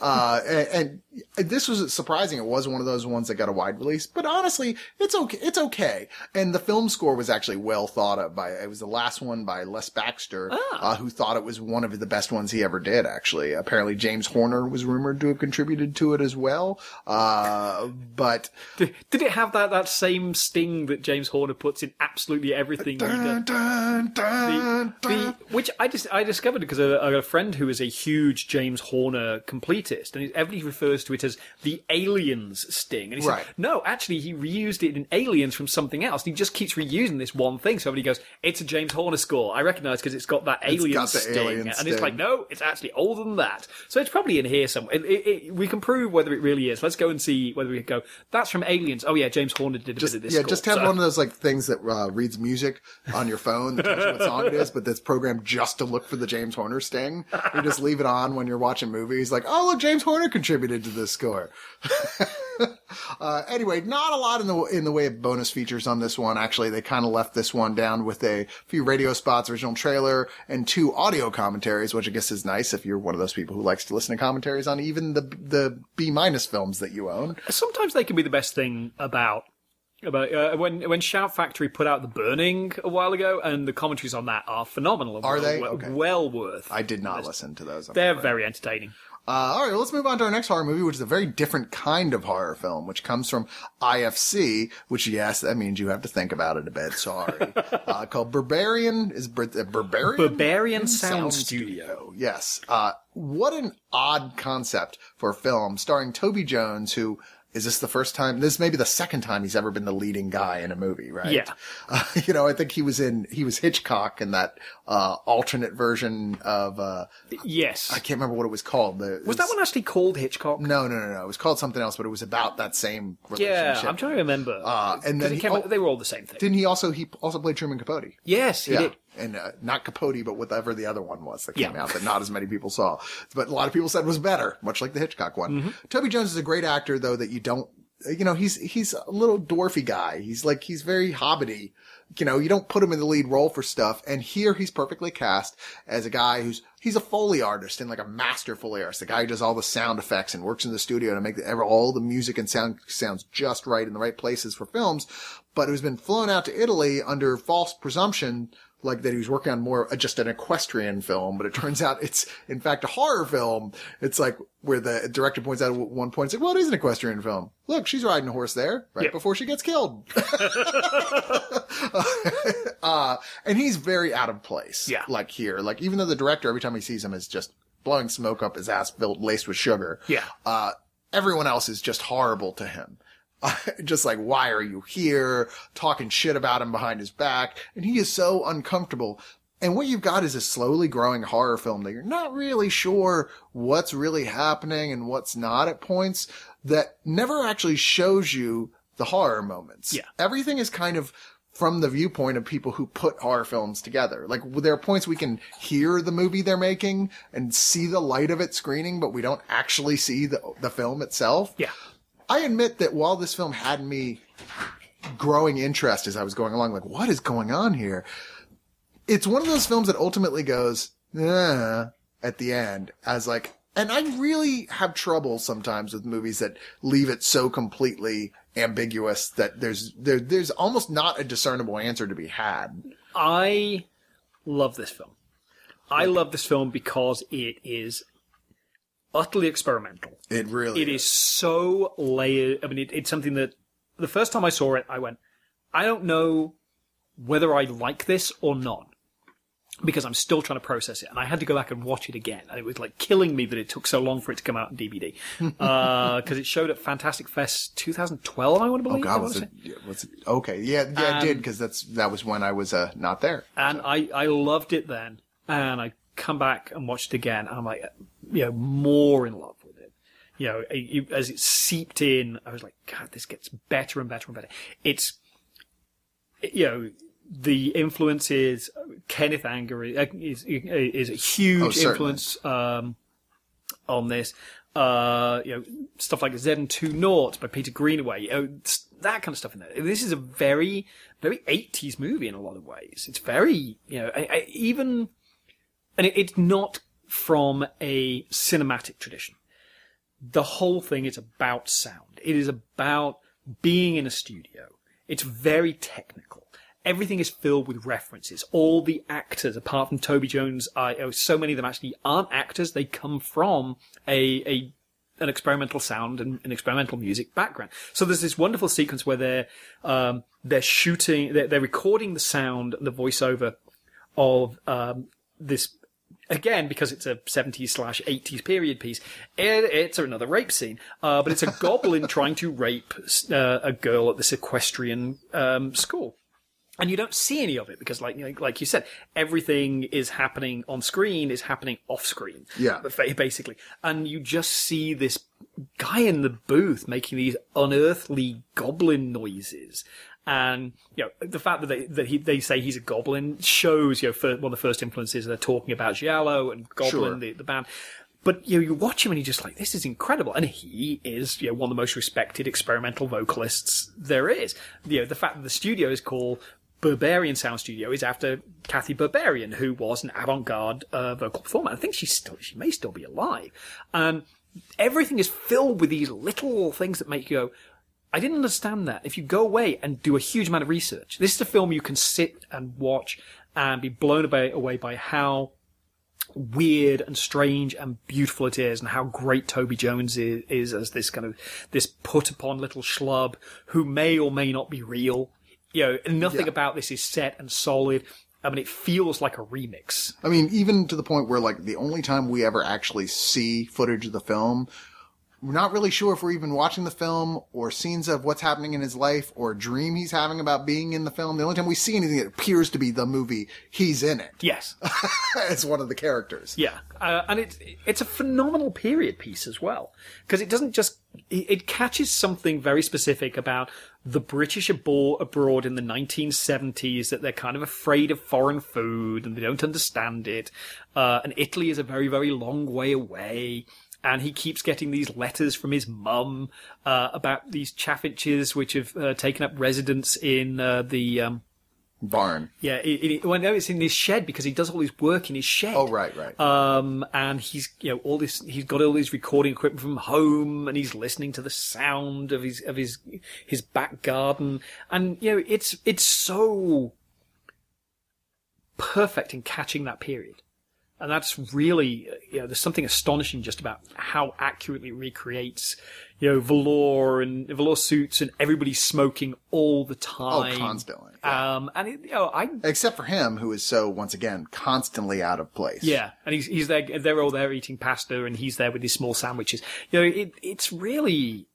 Uh, and, and this was surprising. It was one of those ones that got a wide release, but honestly, it's okay. It's okay. And the film score was actually well thought of by, it was the last one by Les Baxter, uh, who thought it was one of the best ones he ever did, actually. Apparently James Horner was rumored to have contributed to it as well. Uh, but Did, did it have that, that same sting that James Horner puts in absolutely everything dun, dun, dun, The, dun. which I just I discovered because a, a friend who is a huge James Horner completist, and everybody refers to it as the Aliens sting. And he Right. said, no, actually, he reused it in Aliens from something else. And he just keeps reusing this one thing. So everybody goes, "It's a James Horner score." I recognise because it's got that Alien got sting, alien and sting. it's like, no, it's actually older than that. So it's probably in here somewhere. It, it, it, we can prove whether it really is. Let's go and see whether we can go. That's from Aliens. Oh yeah, James Horner did a Just, bit of this. yeah, score." just have So- one of those like things that uh, reads music on your phone that tells you what song it is, but that's programmed just to look for the James Horner sting. You just leave it on when you're watching movies, like, oh look, James Horner contributed to this score. uh, anyway, not a lot in the in the way of bonus features on this one. Actually, they kind of left this one down with a few radio spots, original trailer, and two audio commentaries, which I guess is nice if you're one of those people who likes to listen to commentaries on even the the B minus films that you own. Sometimes they can be the best thing about about uh, when when Shout Factory put out the Burning a while ago, and the commentaries on that are phenomenal. Are well, they? Well, Okay. well worth. I did not listen to those. I'm They're afraid. very entertaining. Uh, all right, well, let's move on to our next horror movie, which is a very different kind of horror film, which comes from IFC, which, yes, that means you have to think about it a bit. Sorry. uh, called Berberian. Is uh, Berberian? Berberian Sound Studio. Yes. Uh, what an odd concept for a film starring Toby Jones, who is this the first time? This may be the second time he's ever been the leading guy in a movie, right? Yeah. Uh, you know, I think he was in, he was Hitchcock in that, uh, alternate version of, uh, Yes. I can't remember what it was called. The, was that one actually called Hitchcock? no, no, no, no. It was called something else, but it was about that same Yeah. I'm trying to remember. Uh, and then he- came they were all the same thing. Didn't he also he also played Truman Capote? yes, he yeah, did. and uh, not Capote, but whatever the other one was that came Yeah. out that not as many people saw, but a lot of people said was better, much like the Hitchcock one. Mm-hmm. Toby Jones is a great actor, though that you don't, you know, he's he's a little dwarfy guy. He's like he's very hobbity. You know, you don't put him in the lead role for stuff, and here he's perfectly cast as a guy who's he's a foley artist and like a master foley artist, the guy who does all the sound effects and works in the studio to make the, all the music and sound sounds just right in the right places for films, but who's been flown out to Italy under false presumption like that he was working on more uh, just an equestrian film, but it turns out it's in fact a horror film. It's like where the director points out at one point, it's like, well, it is an equestrian film. Look, she's riding a horse there right Yeah. before she gets killed. uh, and he's very out of place. Yeah. Like here, like even though the director, every time he sees him is just blowing smoke up his ass filled laced with sugar. Yeah. Uh, everyone else is just horrible to him. just like, why are you here? Talking shit about him behind his back. And he is so uncomfortable. And what you've got is a slowly growing horror film that you're not really sure what's really happening and what's not at points that never actually shows you the horror moments. Yeah. Everything is kind of from the viewpoint of people who put horror films together. Like there are points we can hear the movie they're making and see the light of it screening, but we don't actually see the, the film itself. Yeah. I admit that while this film had me growing interest as I was going along, like, what is going on here? It's one of those films that ultimately goes, at the end as like, and I really have trouble sometimes with movies that leave it so completely ambiguous that there's, there, there's almost not a discernible answer to be had. I love this film. I love this film because it is utterly experimental. It really It is so layered. I mean, it, it's something that the first time I saw it, I went, I don't know whether I like this or not. Because I'm still trying to process it, and I had to go back and watch it again, and it was like killing me that it took so long for it to come out on DVD. Because it showed at Fantastic Fest 2012, I want to Oh believe. I God, was it? Was it? Okay, yeah, yeah, it did Um, because that's that was when I was uh, not there. and I, I loved it then, and I come back and watched it again, and I'm like, you know, more in love with it. You know, it- as it seeped in, I was like, God, this gets better and better and better. It's, you know, the influence is Kenneth Anger is, is, a Oh, huge certainly. influence um, on this. Uh, you know, stuff like Z and Two Noughts by Peter Greenaway, you know, that kind of stuff in there. This is a very, very 80s movie in a lot of ways. It's very, you know, I, I, even, and it, it's not from a cinematic tradition. The whole thing is about sound. It is about being in a studio. It's very technical. Everything is filled with references. All the actors, apart from Toby Jones, are, oh, so many of them actually aren't actors. They come from a, a an experimental sound and an experimental music background. So there's this wonderful sequence where they're um, they're shooting, they're, they're recording the sound, the voiceover of um, this again because it's a 70s slash 80s period piece. It, it's another rape scene, uh, but it's a goblin trying to rape uh, a girl at this equestrian um, school and you don't see any of it because like like, like you said everything is happening on screen is happening off screen Yeah. Basically and you just see this guy in the booth making these unearthly goblin noises and you know the fact that they that he, they say he's a goblin shows you know for, one of the first influences they're talking about Giallo and Goblin Sure. the, the band but you know, you watch him and you're just like, this is incredible. And he is, you know, one of the most respected experimental vocalists there is. You know, the fact that the studio is called Berberian Sound Studio is after Cathy Berberian, who was an avant-garde uh, vocal performer. I think she's still, she may still be alive. And everything is filled with these little things that make you go, I didn't understand that. If you go away and do a huge amount of research, this is a film you can sit and watch and be blown away, away by how weird and strange and beautiful it is, and how great Toby Jones is, is as this kind of this put upon little schlub who may or may not be real. You know, nothing Yeah. about this is set and solid. I mean, it feels like a remix. I mean, even to the point where like the only time we ever actually see footage of the film, we're not really sure if we're even watching the film or scenes of what's happening in his life or a dream he's having about being in the film. The only time we see anything that appears to be the movie, he's in it Yes, as one of the characters. yeah, uh, and it's it's a phenomenal period piece as well because it doesn't just it, catches something very specific about the British abroad in the 1970s that they're kind of afraid of foreign food and they don't understand it, uh, and Italy is a very very long way away. And he keeps getting these letters from his mum uh, about these chaffinches which have uh, taken up residence in uh, the um, Barn. yeah. It, it, well, no, it's in his shed because he does all his work in his shed. Oh, right, right. Um, and he's you know all this. He's got all his recording equipment from home, and he's listening to the sound of his of his his back garden. And you know, it's it's so perfect in catching that period. And that's really, you know, there's something astonishing just about how accurately it recreates, you know, velour and velour suits and everybody smoking all the time. Oh, time. constantly. Um, and it, you know, I, Except for him, who is so, once again, constantly out of place. yeah, and he's, he's there, they're all there eating pasta and he's there with his small sandwiches. You know, it, it's really,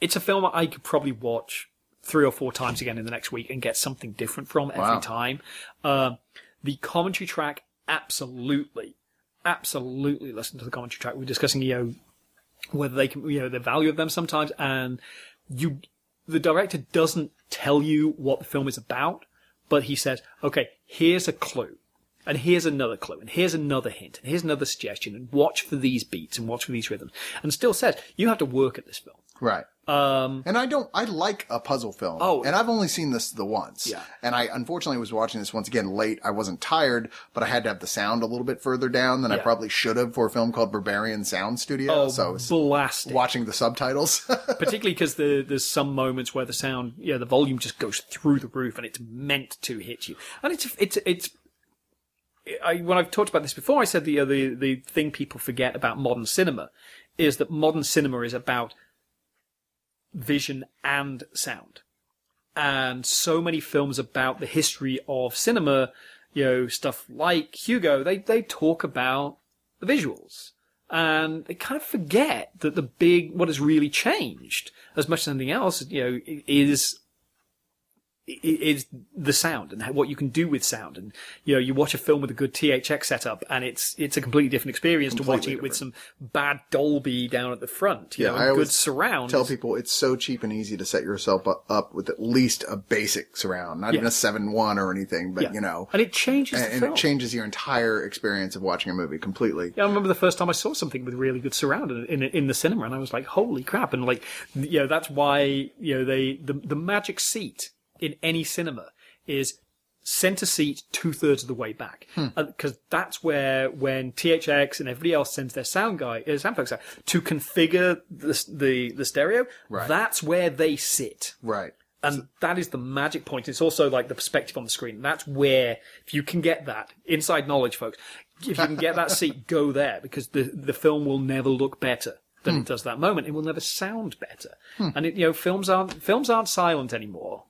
it's a film I could probably watch three or four times again in the next week and get something different from every Wow. time. Um, the commentary track, absolutely, absolutely listen to the commentary track. We're discussing, you know, whether they can, you know, the value of them sometimes, and you, the director doesn't tell you what the film is about, but he says, okay, here's a clue. And here's another clue, and here's another hint, and here's another suggestion, and watch for these beats, and watch for these rhythms. And still says, you have to work at this film. Right. Um, And I don't, I like a puzzle film. Oh. And I've only seen this the once. Yeah. And I unfortunately was watching this once again late. I wasn't tired, but I had to have the sound a little bit further down than I probably should have for a film called Berberian Sound Studio. oh, so blasting. watching the subtitles. particularly because the, there's some moments where the sound, yeah, the volume just goes through the roof, and it's meant to hit you. And it's it's it's. I, when I've talked about this before, I said the uh, the the thing people forget about modern cinema is that modern cinema is about vision and sound, and so many films about the history of cinema, you know, stuff like Hugo, they they talk about the visuals. And they kind of forget that the big what has really changed as much as anything else you know is is the sound and what you can do with sound and you know you watch a film with a good THX setup and it's it's a completely different experience to Completely watching it with some bad Dolby down at the front you Yeah, know I good surround Tell people it's so cheap and easy to set yourself up, with at least a basic surround, not even a 7-1 or anything, but Yeah. you know, and it changes and, and it changes your entire experience of watching a movie completely. Yeah, I remember the first time I saw something with really good surround in, in in the cinema, and I was like, "Holy crap!" And like, you know, that's why you know they the the magic seat in any cinema is center seat two thirds of the way back hmm. uh, because that's where when THX and everybody else sends their sound guy uh, sound folks out to configure the the, the stereo. Right. That's where they sit. Right. And that is the magic point. It's also like the perspective on the screen. That's where, if you can get that, inside knowledge, folks, if you can get that seat, go there because the, the film will never look better than it hmm. does that moment. It will never sound better. Hmm. And it, you know, films aren't, films aren't silent anymore.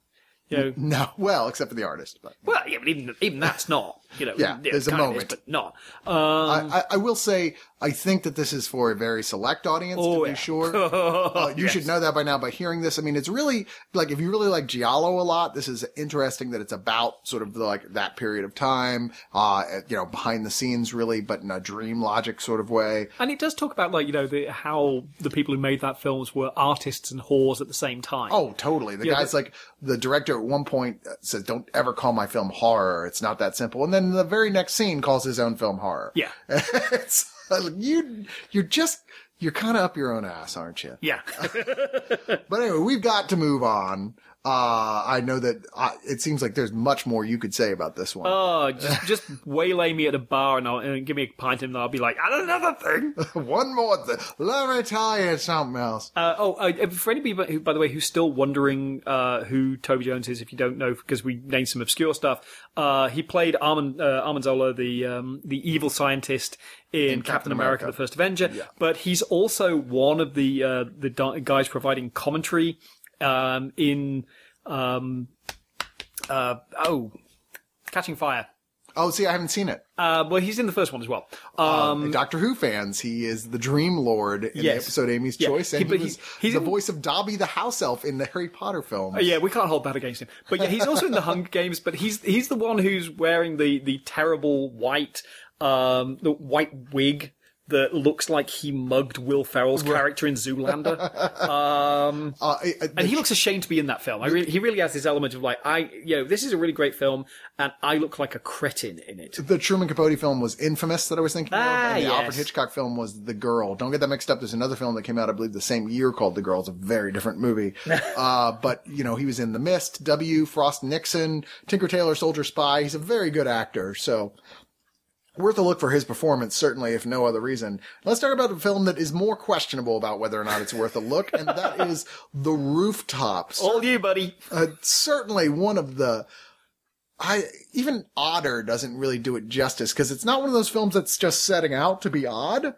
You know, No, well, except for the artist, but well, yeah, but even, even that's not, you know, Yeah, there's a moment. is, but not. Um, I, I, I will say I think that this is for a very select audience Oh, to be yeah. sure. Uh, you should know that by now by hearing this. I mean, it's really like if you really like Giallo a lot, this is interesting that it's about sort of like that period of time, uh, you know, behind the scenes really, but in a dream logic sort of way. and it does talk about like, you know, the, how the people who made that films were artists and whores at the same time. Oh, totally. The Yeah, guy's like, the director at one point uh, says, don't ever call my film horror. It's not that simple. And then the very next scene calls his own film horror. Yeah. it's like, you, you're just, you're kind of up your own ass, aren't you? Yeah. But anyway, we've got to move on. Uh, I know that uh, it seems like there's much more you could say about this one. Oh, just just waylay me at a bar and, I'll, and give me a pint and I'll be like, and another thing. one more thing. Let me tell you something else. Uh, oh, uh, for anybody, who, by the way, who's still wondering uh, who Toby Jones is, if you don't know, because we named some obscure stuff, uh, he played Armand, uh, Armand Zola, the um, the evil scientist in, Captain, America, America. the First Avenger. But he's also one of the uh, the guys providing commentary um, in um, uh, oh, Catching Fire. Oh, see, I haven't seen it. Uh, well, he's in the first one as well. Um, Um, Doctor Who fans, he is the Dream Lord in the episode Amy's Yeah, Choice, and he- he, was he's- he's the in- voice of Dobby the house elf in the Harry Potter film. Uh, yeah, we can't hold that against him. But yeah, he's also in the Hunger Games. But he's he's the one who's wearing the the terrible white um the white wig that looks like he mugged Will Ferrell's character in Zoolander. um, Uh, I- I- and he looks ashamed to be in that film. He really has this element of like, I, you know, this is a really great film, and I look like a cretin in it. the Truman Capote film was Infamous that I was thinking Ah, of, and the yes. Alfred Hitchcock film was The Girl. Don't get that mixed up. There's another film that came out, I believe, the same year called The Girl. It's a very different movie. uh, but, you know, he was in The Mist, W, Frost Nixon, Tinker Tailor Soldier Spy. He's a very good actor. So, worth a look for his performance, certainly, if no other reason. Let's talk about a film that is more questionable about whether or not it's worth a look, and that is The Rooftops All you, buddy. uh, certainly one of the I even odder doesn't really do it justice because it's not one of those films that's just setting out to be odd.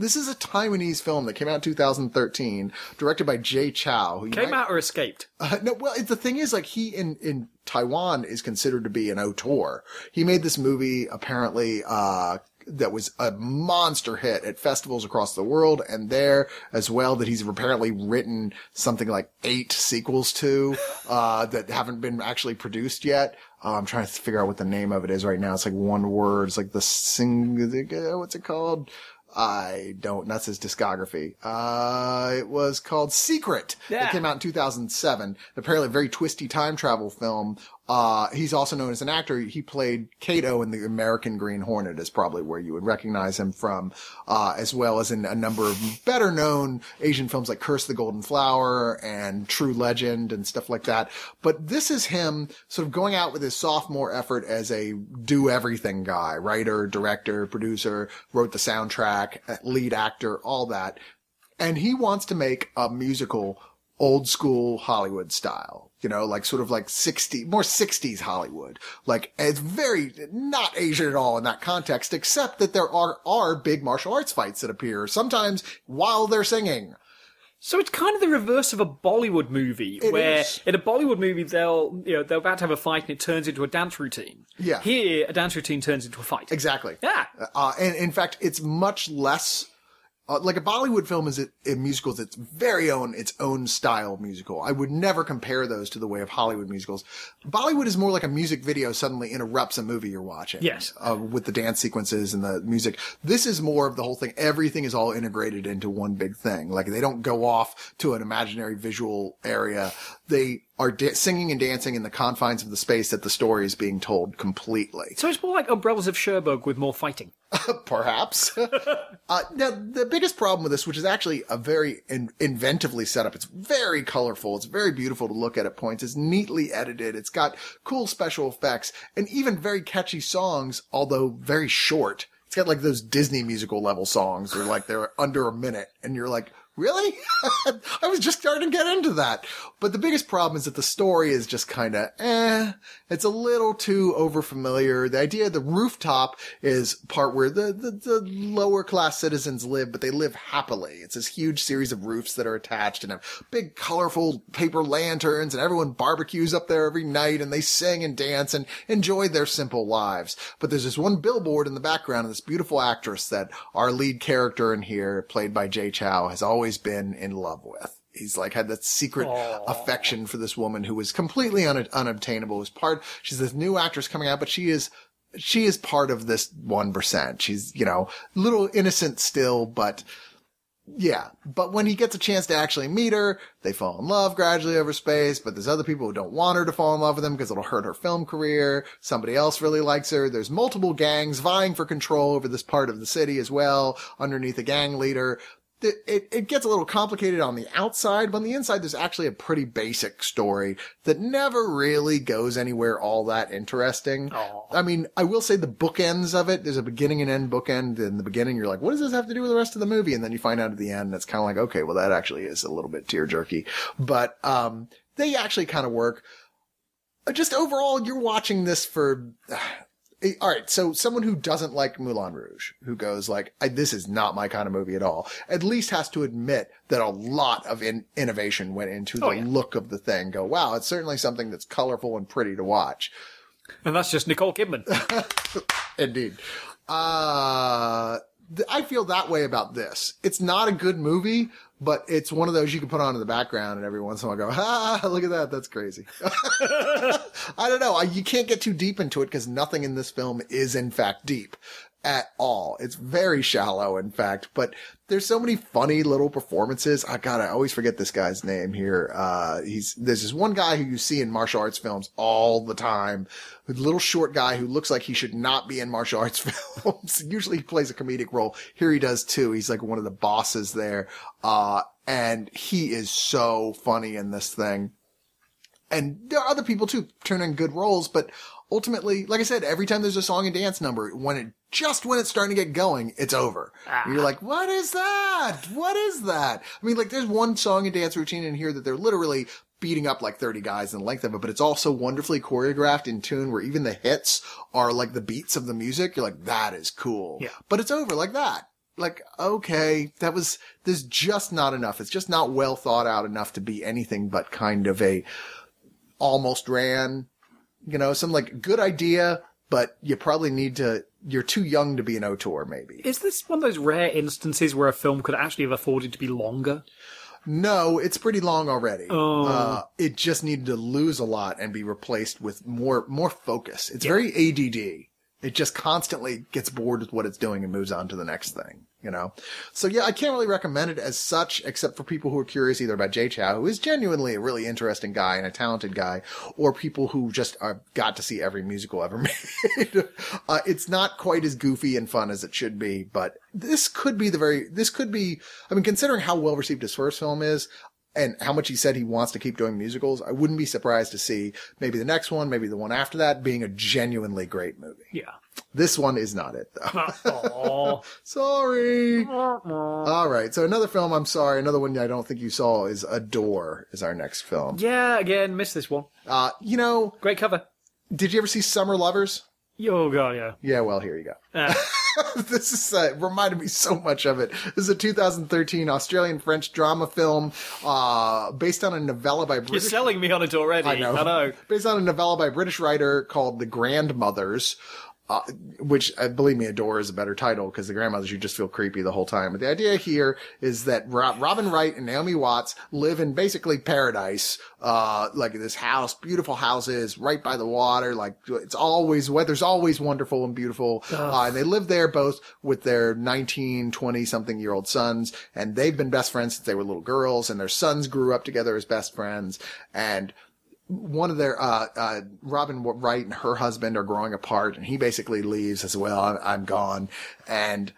This is a Taiwanese film that came out in 2013, directed by Jay Chou. Who Came might- out or escaped? uh, no, well, the thing is, like, he in, in Taiwan is considered to be an auteur. He made this movie, apparently, uh, that was a monster hit at festivals across the world and there as well that he's apparently written something like eight sequels to, uh, that haven't been actually produced yet. Uh, I'm trying to figure out what the name of it is right now. It's like one word. It's like the sing, what's it called? I don't, that's his discography. Uh, it was called Secret. Yeah. It came out in 2007. Apparently a very twisty time travel film. Uh, he's also known as an actor. He played Kato in the American Green Hornet is probably where you would recognize him from, uh, as well as in a number of better known Asian films like Curse the Golden Flower and True Legend and stuff like that. But this is him sort of going out with his sophomore effort as a do everything guy, writer, director, producer, wrote the soundtrack, lead actor, all that and he wants to make a musical old school Hollywood style, you know, like sort of like 60, more 60s Hollywood. Like it's very not Asian at all in that context, except that there are, are big martial arts fights that appear sometimes while they're singing. So it's kind of the reverse of a Bollywood movie, It where is. in a Bollywood movie they'll you know they're about to have a fight and it turns into a dance routine. Yeah. Here, a dance routine turns into a fight. Exactly. Yeah. Uh, and in fact, it's much less, uh, like a Bollywood film is it, in musicals, it's very own, its own style musical. I would never compare those to the way of Hollywood musicals. Bollywood is more like a music video suddenly interrupts a movie you're watching. Yes. Uh, with the dance sequences and the music. This is more of the whole thing. Everything is all integrated into one big thing. Like they don't go off to an imaginary visual area. They are da- singing and dancing in the confines of the space that the story is being told completely. So it's more like Umbrellas of Cherbourg with more fighting. perhaps. uh, now, the biggest problem with this, which is actually a very in- inventively set up, it's very colorful, it's very beautiful to look at at points, it's neatly edited, it's got cool special effects, and even very catchy songs, although very short. It's got like those Disney musical level songs, they're like they're under a minute, and you're like, Really? I was just starting to get into that. But the biggest problem is that the story is just kind of eh. It's a little too overfamiliar. The idea of the rooftop is part where the, the, the lower class citizens live, but they live happily. It's this huge series of roofs that are attached and have big colorful paper lanterns and everyone barbecues up there every night and they sing and dance and enjoy their simple lives. But there's this one billboard in the background of this beautiful actress that our lead character in here, played by Jay Chou, has always been in love with. He's like had that secret affection for this woman who was completely un- unobtainable. As part, she's this new actress coming out, but she is, she is part of this 1%. She's, you know, little innocent still, but yeah, but when he gets a chance to actually meet her, they fall in love gradually over space, but there's other people who don't want her to fall in love with him because it'll hurt her film career. Somebody else really likes her. There's multiple gangs vying for control over this part of the city as well, underneath a gang leader. It, it, gets a little complicated on the outside, but on the inside, there's actually a pretty basic story that never really goes anywhere all that interesting. I mean, I will say the bookends of it, there's a beginning and end bookend. In the beginning, you're like, what does this have to do with the rest of the movie? And then you find out at the end, and it's kind of like, okay, well, that actually is a little bit tear jerky. But, um, they actually kind of work. Uh, Just overall, you're watching this for, all right, so someone who doesn't like Moulin Rouge, who goes like, I, "This is not my kind of movie at all," at least has to admit that a lot of in- innovation went into the Oh, yeah. look of the thing. Go, wow, it's certainly something that's colorful and pretty to watch. And that's just Nicole Kidman. Indeed. Uh, th- I feel that way about this. It's not a good movie, but it's one of those you can put on in the background and every once in a while go, ah, look at that. That's crazy. I don't know. You can't get too deep into it because nothing in this film is in fact deep at all. It's very shallow, in fact, but there's so many funny little performances. I I always forget this guy's name here. Uh, he's, there's this one guy who you see in martial arts films all the time. A little short guy who looks like he should not be in martial arts films. Usually he plays a comedic role. Here he does too. He's like one of the bosses there. Uh, and he is so funny in this thing and there are other people too turn in good roles, but ultimately, like I said, every time there's a song and dance number, when it just when it's starting to get going, it's over. And you're like, what is that? What is that? I mean, like there's one song and dance routine in here that they're literally beating up like 30 guys in the length of it, but it's also wonderfully choreographed in tune where even the hits are like the beats of the music. You're like, that is cool. Yeah. But it's over like that. Like, okay, that was, there's just not enough. It's just not well thought out enough to be anything but kind of a almost ran, you know, some like good idea, but you probably need to, you're too young to be an auteur maybe. Is this one of those rare instances where a film could actually have afforded to be longer? No, it's pretty long already. Oh. Uh, it just needed to lose a lot and be replaced with more more focus. It's very ADD. It just constantly gets bored with what it's doing and moves on to the next thing. You know, so yeah, I can't really recommend it as such, except for people who are curious either about Jay Chou, who is genuinely a really interesting guy and a talented guy, or people who just are, got to see every musical ever made. uh, it's not quite as goofy and fun as it should be, but this could be the very, this could be, I mean, considering how well received his first film is, and how much he said he wants to keep doing musicals, I wouldn't be surprised to see maybe the next one, maybe the one after that being a genuinely great movie. Yeah. This one is not it though. Sorry. All right. So another film, I'm sorry, another one I don't think you saw is Adore is our next film. yeah, again, missed this one. Uh, you know, Great cover. did you ever see Summer Lovers? Oh god, yeah. Yeah, well, here you go. Uh, this is uh, reminded me so much of it. This is a 2013 Australian French drama film uh, based on a novella by you're selling me on it already. I know. I know. Based on a novella by British writer called The Grandmothers, uh, which uh, believe me, Adore is a better title because the grandmothers you just feel creepy the whole time. But the idea here is that Ro- Robin Wright and Naomi Watts live in basically paradise, uh, like this house, beautiful houses right by the water. Like it's always weather's always wonderful and beautiful. Uh, and they live there both with their 19, 20 something year old sons, and they've been best friends since they were little girls, and their sons grew up together as best friends. And one of their uh, uh, Robin Wright and her husband are growing apart, and he basically leaves as well. I'm, I'm gone, and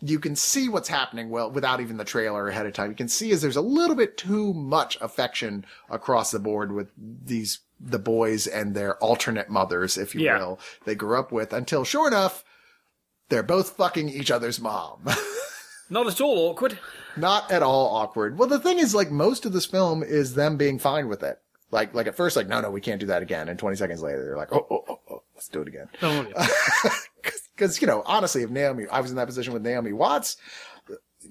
you can see what's happening well without even the trailer ahead of time. You can see as there's a little bit too much affection across the board with these the boys and their alternate mothers, if you Yeah. will, they grew up with until sure enough. They're both fucking each other's mom. Not at all awkward. Not at all awkward. Well, the thing is, like, most of this film is them being fine with it. Like, like at first, like, no, no, we can't do that again. And 20 seconds later, they're like, oh, oh, oh, oh let's do it again. Oh, yeah. Cause, you know, honestly, if Naomi, I was in that position with Naomi Watts,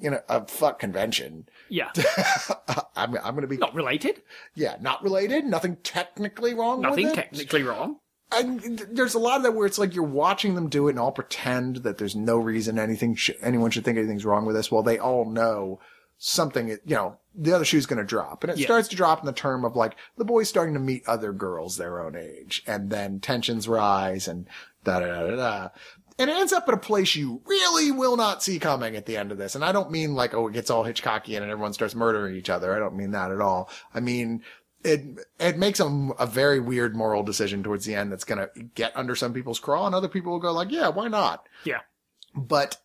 you know, a fuck convention, yeah. I'm, I'm gonna be, Not related. yeah, not related, nothing technically wrong Nothing technically wrong. and there's a lot of that where it's like you're watching them do it and all pretend that there's no reason anything sh- anyone should think anything's wrong with this. Well, they all know something. You know, the other shoe's going to drop, and it Yeah. starts to drop in the term of like the boys starting to meet other girls their own age, and then tensions rise and da da da da. da. And it ends up at a place you really will not see coming at the end of this. And I don't mean like, oh, it gets all Hitchcockian and everyone starts murdering each other. I don't mean that at all. I mean, it it makes a, a very weird moral decision towards the end that's going to get under some people's craw, and other people will go like, yeah, why not? Yeah. But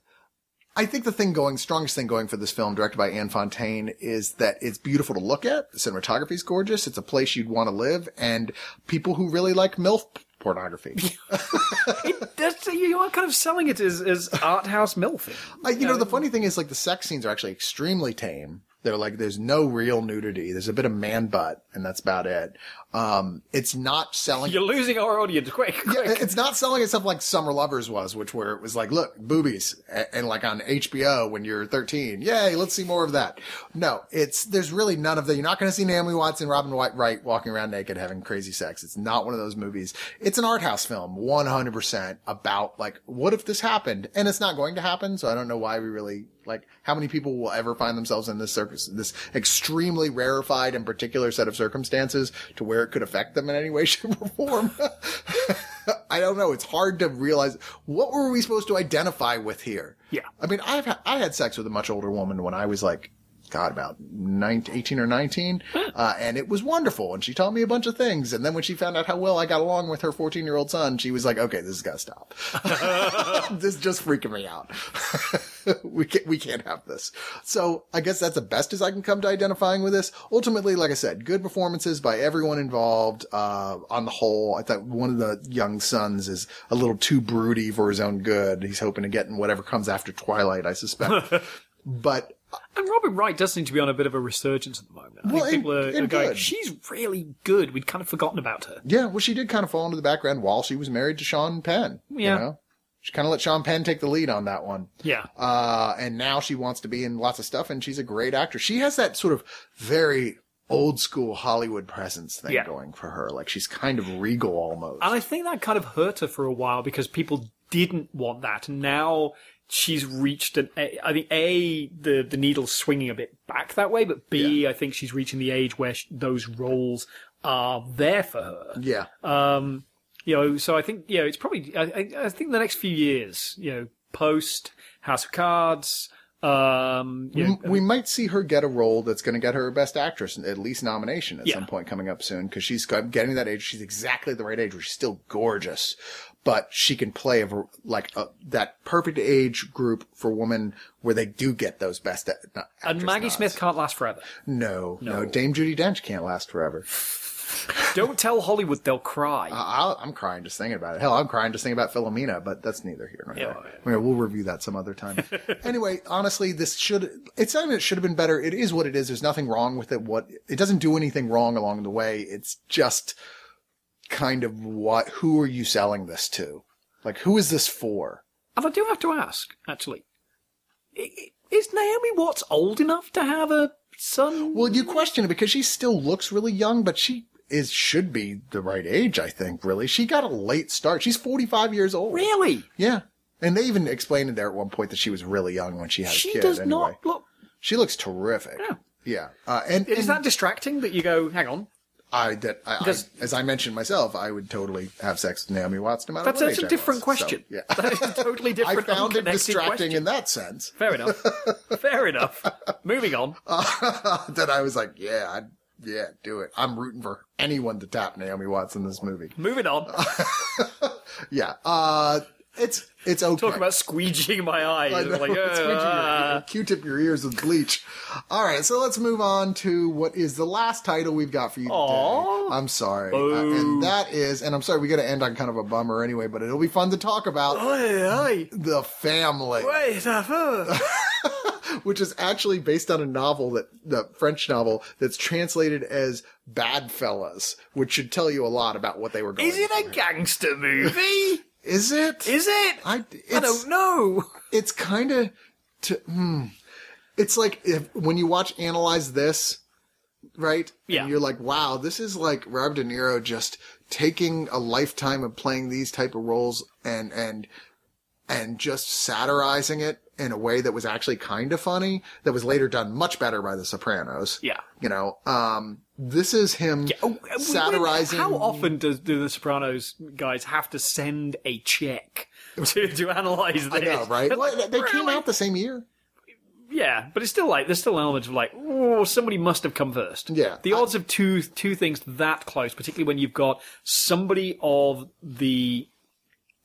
I think the thing going, strongest thing going for this film, directed by Anne Fontaine, is that it's beautiful to look at. The cinematography is gorgeous. It's a place you'd want to live, and people who really like MILF pornography. That's, you are kind of selling it as, as art house. Uh, you know, the funny thing is, like, the sex scenes are actually extremely tame. They're like, there's no real nudity. There's a bit of man butt, and that's about it. Um, it's not selling. You're losing our audience. Quick, quick. Yeah, it's not selling itself like Summer Lovers was, which where it was like, look, boobies, and, and like on HBO when you're 13, yay, let's see more of that. No, it's there's really none of that. You're not going to see Naomi Watts and Robin White Wright walking around naked having crazy sex. It's not one of those movies. It's an art house film, 100% about like, what if this happened? And it's not going to happen, so I don't know why we really like how many people will ever find themselves in this circus, this extremely rarefied and particular set of circumstances to where it could affect them in any way, shape, or form. I don't know. It's hard to realize what were we supposed to identify with here. Yeah. I mean, I've ha- I had sex with a much older woman when I was like, God, about 19, 18 or 19. Uh, and it was wonderful. And she taught me a bunch of things. And then when she found out how well I got along with her 14 year old son, she was like, okay, this has got to stop. this is just freaking me out. we can't, we can't have this. So I guess that's the best as I can come to identifying with this. Ultimately, like I said, good performances by everyone involved. Uh, on the whole, I thought one of the young sons is a little too broody for his own good. He's hoping to get in whatever comes after Twilight, I suspect. but And Robin Wright does seem to be on a bit of a resurgence at the moment. I Well, think people are, are going, good. she's really good. We'd kind of forgotten about her. Yeah, well, she did kind of fall into the background while she was married to Sean Penn. Yeah. You know? She kind of let Sean Penn take the lead on that one. Yeah. Uh, and now she wants to be in lots of stuff and she's a great actress. She has that sort of very old school Hollywood presence thing Yeah. going for her. Like she's kind of regal almost. And I think that kind of hurt her for a while because people didn't want that. And now she's reached an, a- I think A, the, the needle's swinging a bit back that way, but B, I think she's reaching the age where sh those roles are there for her. yeah. Um, you know, so I think, you know, it's probably, I, I, I think the next few years, you know, post House of Cards, um, you know, we, we might see her get a role that's going to get her best actress, at least nomination at Yeah. some point coming up soon, because she's getting that age. She's exactly the right age where she's still gorgeous, but she can play a, like a, that perfect age group for women where they do get those best. a- and Maggie nods. Smith can't last forever. No, no, No. Dame Judi Dench can't last forever. Don't tell Hollywood they'll cry. I, I'm crying just thinking about it. Hell, I'm crying just thinking about Philomena, but that's neither here nor there. Yeah, mean, we'll review that some other time. anyway, honestly, this should, it's not even it should have been better. It is what it is. There's nothing wrong with it. What, it doesn't do anything wrong along the way. It's just kind of what, who are you selling this to? Like, who is this for? And I do have to ask, actually, is Naomi Watts old enough to have a son? Well, you question it because she still looks really young, but she is, should be the right age, I think, really. She got a late start. She's 45 years old. really? Yeah. And they even explained in there at one point that she was really young when she had She a kid. does anyway. not look. She looks terrific. Yeah. Yeah. Uh, and, Is and that distracting that you go, hang on? I, that, I, I, as I mentioned myself, I would totally have sex with Naomi Watts no matter That's, what that's a different was. So, question. yeah. That is a totally I found it distracting question. in that sense Fair enough. Fair enough. Moving on. that I was like, yeah, I'd, yeah, do it. I'm rooting for anyone to tap Naomi Watts in this movie. Moving on. Yeah. Uh, it's, it's okay. Talk about squeegeeing my eyes. I know, like, it's squeegee your uh, Q-tip your ears with bleach. All right, so let's move on to what is the last title we've got for you today. Aw. I'm sorry, Uh, and that is, and I'm sorry, we got to end on kind of a bummer anyway, but it'll be fun to talk about Oi, the family, wait which is actually based on a novel that the French novel that's translated as Bad Fellas, which should tell you a lot about what they were going. Is it a gangster movie? Is it? Is it? I, I don't know. it's kind of to hmm. it's like if when you watch analyze this right Yeah. and you're like wow this is like rob de niro just taking a lifetime of playing these type of roles and and and just satirizing it in a way that was actually kind of funny that was later done much better by the sopranos Yeah. you know um this is him Oh, uh, satirizing How often does do the Sopranos guys have to send a check to to analyze this? I know, right? Well, like, they came out the same year. Yeah, but it's still like there's still elements of like, oh, somebody must have come first. Yeah. the odds of two two things that close, particularly when you've got somebody of the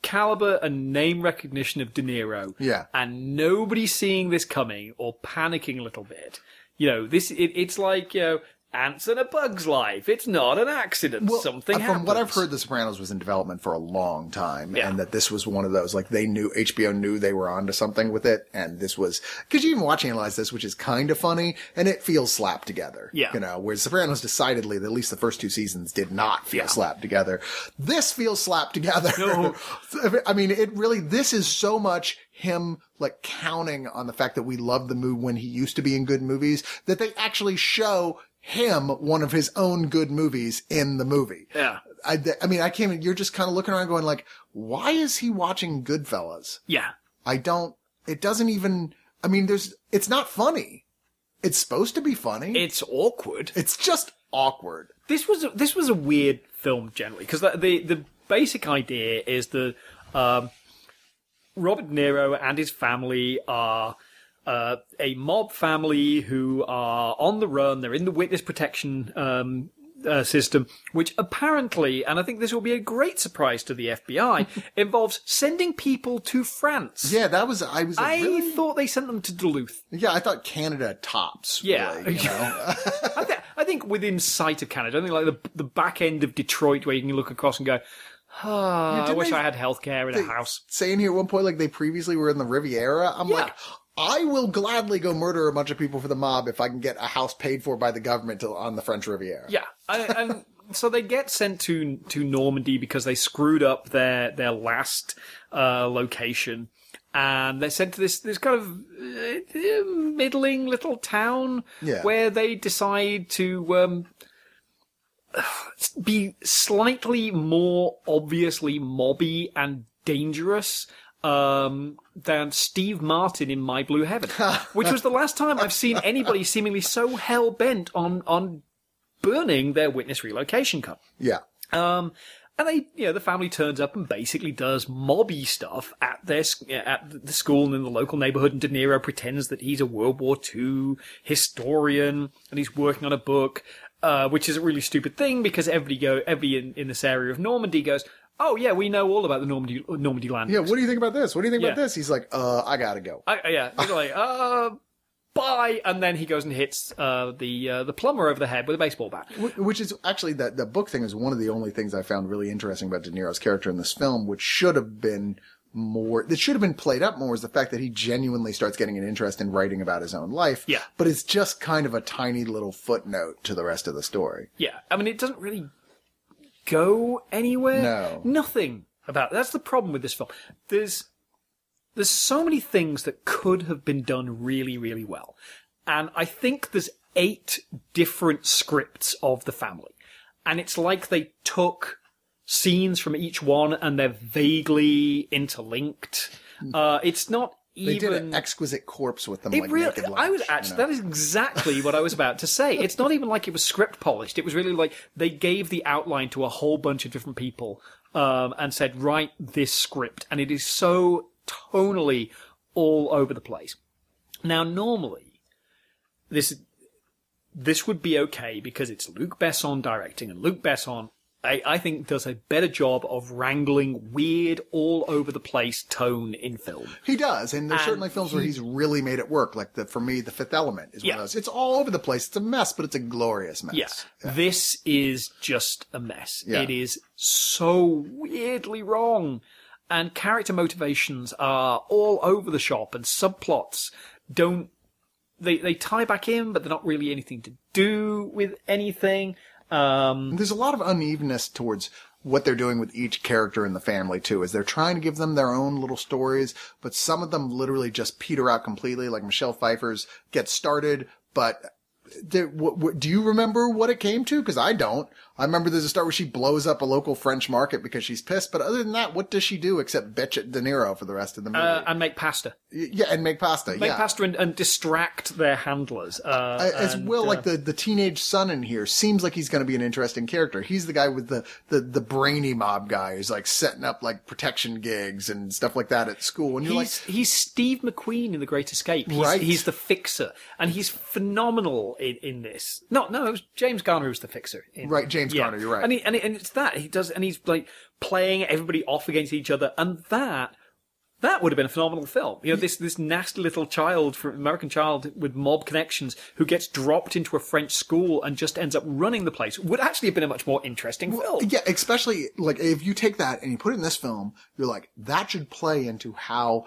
caliber and name recognition of De Niro, Yeah. and nobody seeing this coming or panicking a little bit. You know, this it, it's like you know, ants in a bug's life. It's not an accident. Something uh, from what I've heard, The Sopranos was in development for a long time, Yeah. and that this was one of those like they knew HBO knew they were onto something with it, and this was because you even watch analyze this, which is kind of funny, and it feels slapped together. Yeah. you know, whereas Sopranos decidedly, at least the first two seasons, did not feel Yeah. slapped together. This feels slapped together. No. I mean, it really. This is so much him like counting on the fact that we love the movie when he used to be in good movies that they actually show him one of his own good movies in the movie. Yeah. I, I mean, I can't, you're just kind of looking around going like, why is he watching Goodfellas? Yeah, I don't, it doesn't even, I mean, there's, it's not funny. It's supposed to be funny. it's awkward. it's just awkward. this was a, this was a weird film generally because the, the the basic idea is that um, Robert De Niro and his family are uh, a mob family who are on the run. They're in the witness protection um, uh, system, which apparently, and I think this will be a great surprise to the FBI, involves sending people to France. Yeah, that was, I was I really? thought they sent them to Duluth. Yeah, I thought Canada tops. Yeah. really, you know? I, th- I think within sight of Canada, I think like the the back end of Detroit, where you can look across and go, ah, I wish they- I had healthcare in a house. saying here at one point like they previously were in the Riviera. I'm Yeah. like, I will gladly go murder a bunch of people for the mob if I can get a house paid for by the government to, on the French Riviera. Yeah, and, and so they get sent to to Normandy because they screwed up their their last uh, location, and they're sent to this this kind of uh, middling little town Yeah. where they decide to um, be slightly more obviously mobby and dangerous. Um, than Steve Martin in My Blue Heaven, which was the last time I've seen anybody seemingly so hell bent on on burning their witness relocation cup. Yeah. Um, and they, you know, the family turns up and basically does mobby stuff at their at the school and in the local neighborhood. And De Niro pretends that he's a World War II historian and he's working on a book, uh, which is a really stupid thing because everybody go everybody in, in this area of Normandy goes, oh yeah, we know all about the Normandy Normandy land. Yeah, what do you think about this? What do you think about Yeah. this? He's like, uh, I gotta go. I, yeah, he's like, uh, bye, and then he goes and hits uh, the uh, the plumber over the head with a baseball bat. Wh- Which is actually that the book thing is one of the only things I found really interesting about De Niro's character in this film, which should have been more, that should have been played up more, is the fact that he genuinely starts getting an interest in writing about his own life. Yeah. But it's just kind of a tiny little footnote to the rest of the story. Yeah, I mean, it doesn't really go anywhere. No. nothing about. That's the problem with this film. There's there's so many things that could have been done really, really well, and I think there's eight different scripts of the family, and it's like they took scenes from each one and they're vaguely interlinked. Uh, it's not Hmm. They even did an exquisite corpse with them, it like really, naked I was actually, you know? that is exactly what I was about to say. It's not even like it was script polished. It was really like they gave the outline to a whole bunch of different people, um, and said, write this script. And it is so tonally all over the place. Now, normally, this, this would be okay because it's Luc Besson directing and Luc Besson I, I think does a better job of wrangling weird all over the place tone in film. He does, and there's And certainly films where he's really made it work. Like the for me, The Fifth Element is one of those. It's all over the place. It's a mess, but it's a glorious mess. Yeah. This is just a mess. Yeah. It is so weirdly wrong. And character motivations are all over the shop and subplots don't they, they tie back in, but they're not really anything to do with anything. Um, There's a lot of unevenness towards what they're doing with each character in the family too, is they're trying to give them their own little stories, but some of them literally just peter out completely. Like Michelle Pfeiffer's get started, but do you remember what it came to? Because I don't. I remember there's a start where she blows up a local French market because she's pissed. But other than that, what does she do except bitch at De Niro for the rest of the movie? uh, and make pasta. Yeah, and make pasta. Make yeah. pasta and, and distract their handlers. Uh, Uh, as and, well, uh, like the, the teenage son in here seems like he's going to be an interesting character. He's the guy with the, the, the brainy mob guy who's like setting up like protection gigs and stuff like that at school. And you're He's he's Steve McQueen in The Great Escape. He's, Right. He's the fixer, and he's phenomenal in, in this. No, no, it was James Garner was the fixer. in- Right, James Garner, you're right. And he, and, he, and it's that he does, and he's like playing everybody off against each other, and that. That would have been a phenomenal film. You know, this this nasty little child from American child with mob connections who gets dropped into a French school and just ends up running the place would actually have been a much more interesting film. Yeah, especially like if you take that and you put it in this film, you're like, that should play into how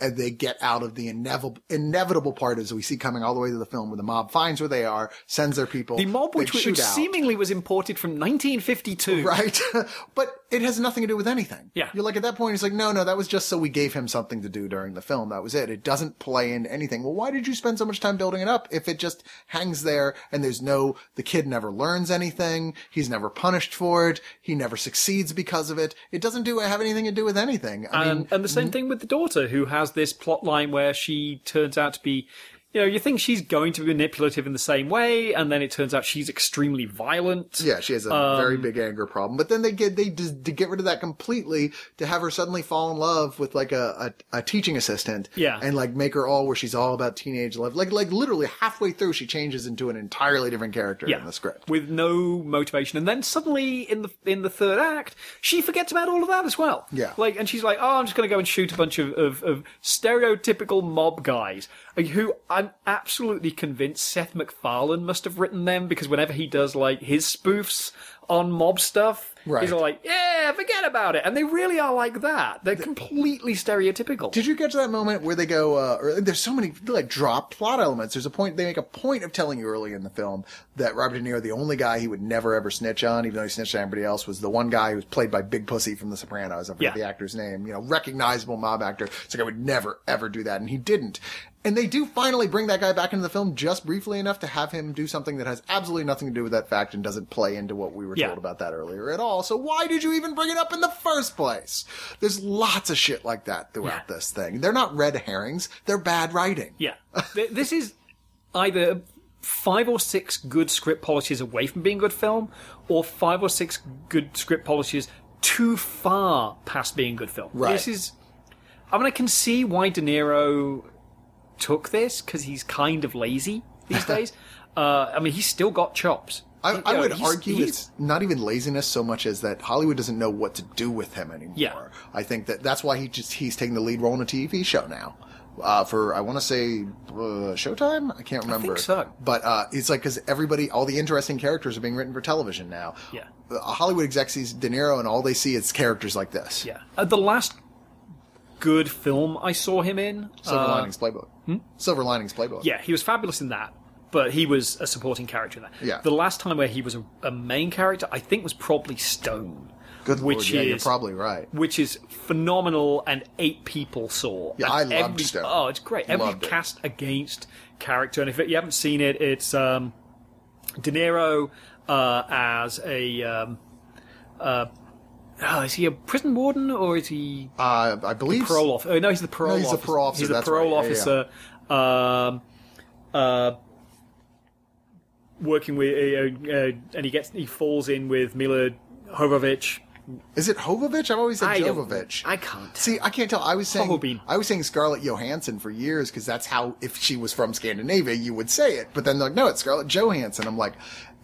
uh, they get out of the inevitable, inevitable part as we see coming all the way to the film where the mob finds where they are, sends their people. The mob, which, which seemingly was imported from 1952, Right. but it has nothing to do with anything. Yeah. You're like, at that point, it's like, no, no, that was just so we gave him something to do during the film. That was it. It doesn't play into anything. Well, why did you spend so much time building it up if it just hangs there and there's no, the kid never learns anything. He's never punished for it. He never succeeds because of it. It doesn't do, have anything to do with anything. I mean, and, and the same thing with the daughter, who has this plot line where she turns out to be, you know, you think she's going to be manipulative in the same way, and then it turns out she's extremely violent. Yeah, she has a Um, very big anger problem. But then they get they just to get rid of that completely to have her suddenly fall in love with like a, a, a teaching assistant. Yeah. and like make her all where she's all about teenage love. Like like literally halfway through, she changes into an entirely different character Yeah, in the script. with no motivation, and then suddenly in the in the third act, she forgets about all of that as well. Yeah. like, and she's like, "Oh, I'm just going to go and shoot a bunch of, of, of stereotypical mob guys who I'm absolutely convinced Seth MacFarlane must have written them because whenever he does like his spoofs on mob stuff. Right. He's all like, yeah, forget about it. And they really are like that. They're completely stereotypical. Did you get to that moment where they go? Uh, or there's so many like drop plot elements. There's a point they make a point of telling you early in the film that Robert De Niro, the only guy he would never ever snitch on, even though he snitched on everybody else, was the one guy who was played by Big Pussy from The Sopranos. I forget Yeah. the actor's name. You know, recognizable mob actor. It's like I would never ever do that, and he didn't. And they do finally bring that guy back into the film just briefly enough to have him do something that has absolutely nothing to do with that fact and doesn't play into what we were Yeah. told about that earlier at all. So why did you even bring it up in the first place? There's lots of shit like that throughout Yeah. this thing. They're not red herrings. They're bad writing. Yeah. This is either five or six good script polishes away from being a good film, or five or six good script polishes too far past being a good film. Right. This is. I mean, I can see why De Niro took this because he's kind of lazy these days. uh, I mean, he's still got chops. I, I would he's- argue he's- it's not even laziness so much as that Hollywood doesn't know what to do with him anymore. Yeah. I think that that's why he just he's taking the lead role in a TV show now. Uh, for I want to say uh, Showtime. I can't remember. so. But uh, it's like because everybody, all the interesting characters are being written for television now. Yeah. Uh, Hollywood execs sees De Niro, and all they see is characters like this. Yeah. Uh, the last good film I saw him in. Silver uh, Linings Playbook. Silver Linings Playbook. Yeah, he was fabulous in that, but he was a supporting character in that. Yeah. The last time where he was a, a main character, I think, was probably Stone. Good lord, which yeah, you're probably right. Which is phenomenal, and eight people saw. Yeah, And I loved every, Stone. Oh, it's great. Every Loved it. cast against character, and if you haven't seen it, it's um, De Niro uh, as a. Um, uh, oh, is he a prison warden or is he Uh, I believe parole officer. Oh, no, he's the parole he's the officer. parole officer, He's the that's parole right. Yeah, officer. Um, uh, working with, uh, uh, and he gets he falls in with Mila Hovovich. Is it Hovovich? I've always said I Jovovich. I can't. See, I can't tell. I was saying. I was saying Scarlett Johansson for years because that's how if she was from Scandinavia you would say it. But then they're like, no, it's Scarlett Johansson. I'm like,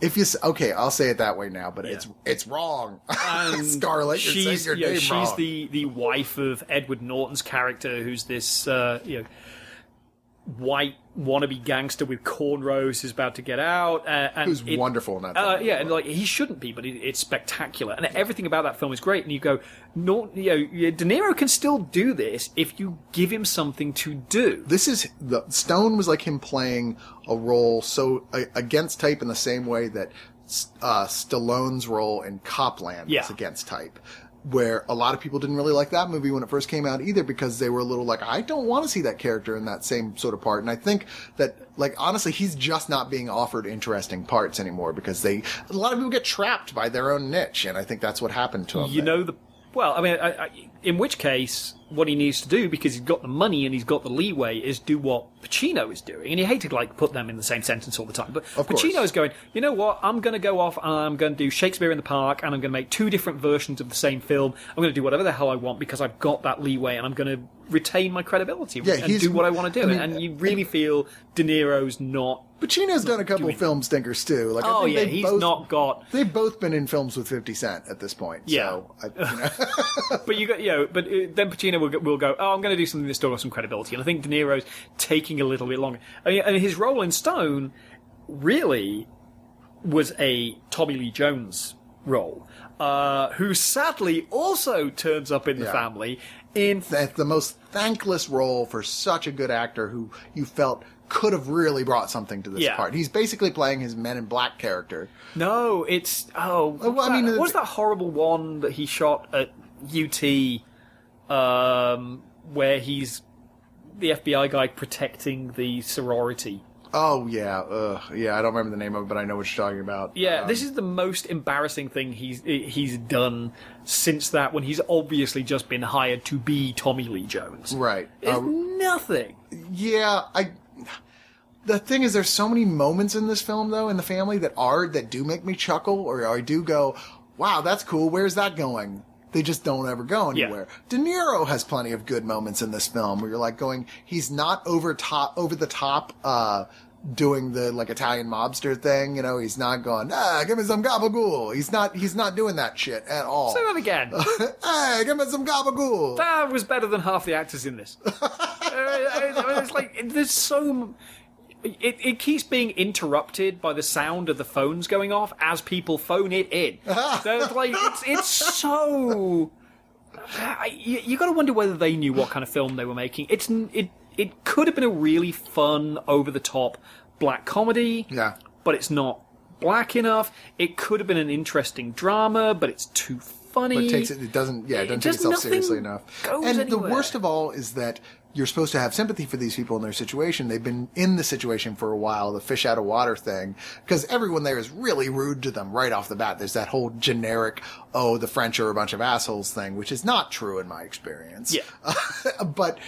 if you okay, I'll say it that way now, but it's it's wrong. You're saying she's your you know, name she's wrong. the the wife of Edward Norton's character, who's this uh, you know white wannabe gangster with cornrows who's about to get out. Uh, and Who's it- wonderful in that. Uh, film. yeah, and like he shouldn't be, but it, it's spectacular, and everything about that film is great. And you go, no, you know, De Niro can still do this if you give him something to do. this is the Stone was like him playing a role so uh, against type in the same way that uh, Stallone's role in Copland Yeah. was against type. Where a lot of people didn't really like that movie when it first came out either because they were a little like, I don't want to see that character in that same sort of part. And I think that, like, honestly, he's just not being offered interesting parts anymore because they, a lot of people get trapped by their own niche. And I think that's what happened to him. You there. know the well. I mean, I, I, in which case, what he needs to do because he's got the money and he's got the leeway is do what Pacino is doing. And you hate to like put them in the same sentence all the time, but Of course. Pacino is going. You know what? I'm going to go off and I'm going to do Shakespeare in the Park and I'm going to make two different versions of the same film. I'm going to do whatever the hell I want because I've got that leeway and I'm going to retain my credibility Yeah, and do what I want to do. I mean, and you uh, really feel De Niro's not. Pacino's done a couple film stinkers too. Like, I Oh think yeah, they've he's both, not got. They've both been in films with 50 Cent at this point. Yeah. So, I, you know. But you got, you know, but uh, then Pacino will, go- will go, oh, I'm going to do something that's still got some credibility. And I think De Niro's taking a little bit longer. I mean, and his role in Stone really was a Tommy Lee Jones role, uh, who sadly also turns up in the Yeah. family in That's the most thankless role for such a good actor who you felt could have really brought something to this Yeah. part. He's basically playing his Men in Black character. No, it's oh. well, I mean, what was that horrible one that he shot at UT, um, where he's the FBI guy protecting the sorority? Oh yeah, ugh, yeah. I don't remember the name of it, but I know what you're talking about. Yeah, Um, this is the most embarrassing thing he's he's done since that when he's obviously just been hired to be Tommy Lee Jones. right. It's Uh, nothing. yeah, I. The thing is, there's so many moments in this film, though, in the family that are that do make me chuckle, or I do go, "Wow, that's cool. Where's that going?" They just don't ever go Yeah. anywhere. De Niro has plenty of good moments in this film where you're like going, he's not over top, over the top, uh, doing the like Italian mobster thing. You know, he's not going, ah, give me some gabagool. He's not, he's not doing that shit at all. Say that again. hey, give me some gabagool. that was better than half the actors in this. Uh, it's like there's so. It, it keeps being interrupted by the sound of the phones going off as people phone it in. so it's like it's it's so. I- You, you got to wonder whether they knew what kind of film they were making. It's n- it it could have been a really fun, over the top black comedy. Yeah. but it's not black enough. It could have been an interesting drama, but it's too funny. But it takes it. It doesn't. Yeah, it doesn't take itself seriously enough. And the worst of all is that you're supposed to have sympathy for these people in their situation. They've been in the situation for a while, the fish out of water thing, because everyone there is really rude to them right off the bat. There's that whole generic, oh, the French are a bunch of assholes thing, which is not true in my experience. Yeah. but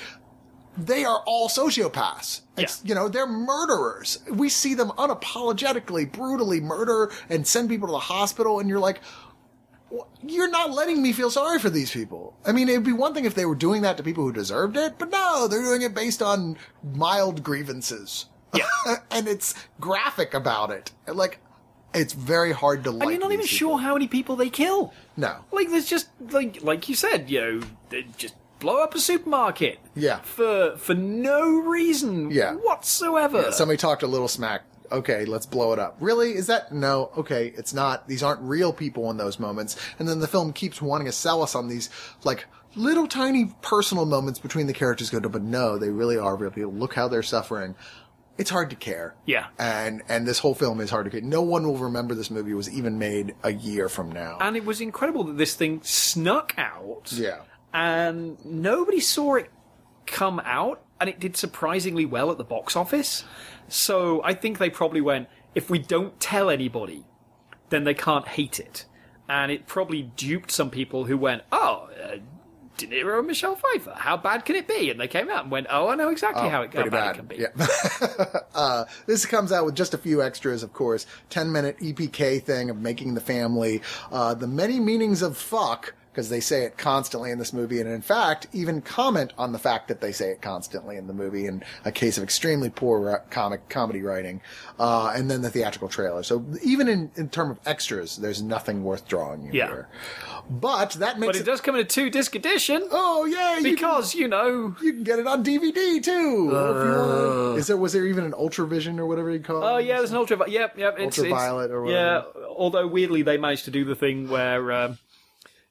they are all sociopaths. Yeah. You know, they're murderers. We see them unapologetically, brutally murder and send people to the hospital, and you're like, "Wh- you're not letting me feel sorry for these people. I mean, it'd be one thing if they were doing that to people who deserved it, but no, they're doing it based on mild grievances. Yeah. and it's graphic about it. Like, it's very hard to like. and you're not even people. sure how many people they kill. No. Like there's just like like you said, you know, they just blow up a supermarket. Yeah. For for no reason Yeah. whatsoever. Somebody talked a little smack. Okay, let's blow it up. Really? Is that no? Okay, it's not. These aren't real people in those moments. And then the film keeps wanting to sell us on these like little tiny personal moments between the characters. Go, but no, they really are real people. Look how they're suffering. It's hard to care. Yeah. And and this whole film is hard to care. No one will remember this movie was even made a year from now. and it was incredible that this thing snuck out. yeah. and nobody saw it come out, and it did surprisingly well at the box office. So I think they probably went, if we don't tell anybody, then they can't hate it. And it probably duped some people who went, oh, uh, De Niro and Michelle Pfeiffer, how bad can it be? And they came out and went, oh, I know exactly how, it, how bad, bad. it can be. Yeah. uh, this comes out with just a few extras, of course. 10 minute EPK thing of making the family. Uh, the many meanings of fuck, because they say it constantly in this movie, and in fact, even comment on the fact that they say it constantly in the movie in a case of extremely poor comic comedy writing. Uh, and then the theatrical trailer. So even in, in terms of extras, there's nothing worth drawing you Yeah. here. But that makes But it does come in a two disc edition. Oh yeah, you can- because, you know, you can get it on DVD too. if. Is there was there even an Ultravision or whatever you call it? Oh yeah, there's an ultra. Yep, yep. It's, Ultraviolet it's, or yeah. Although weirdly, they managed to do the thing where, um,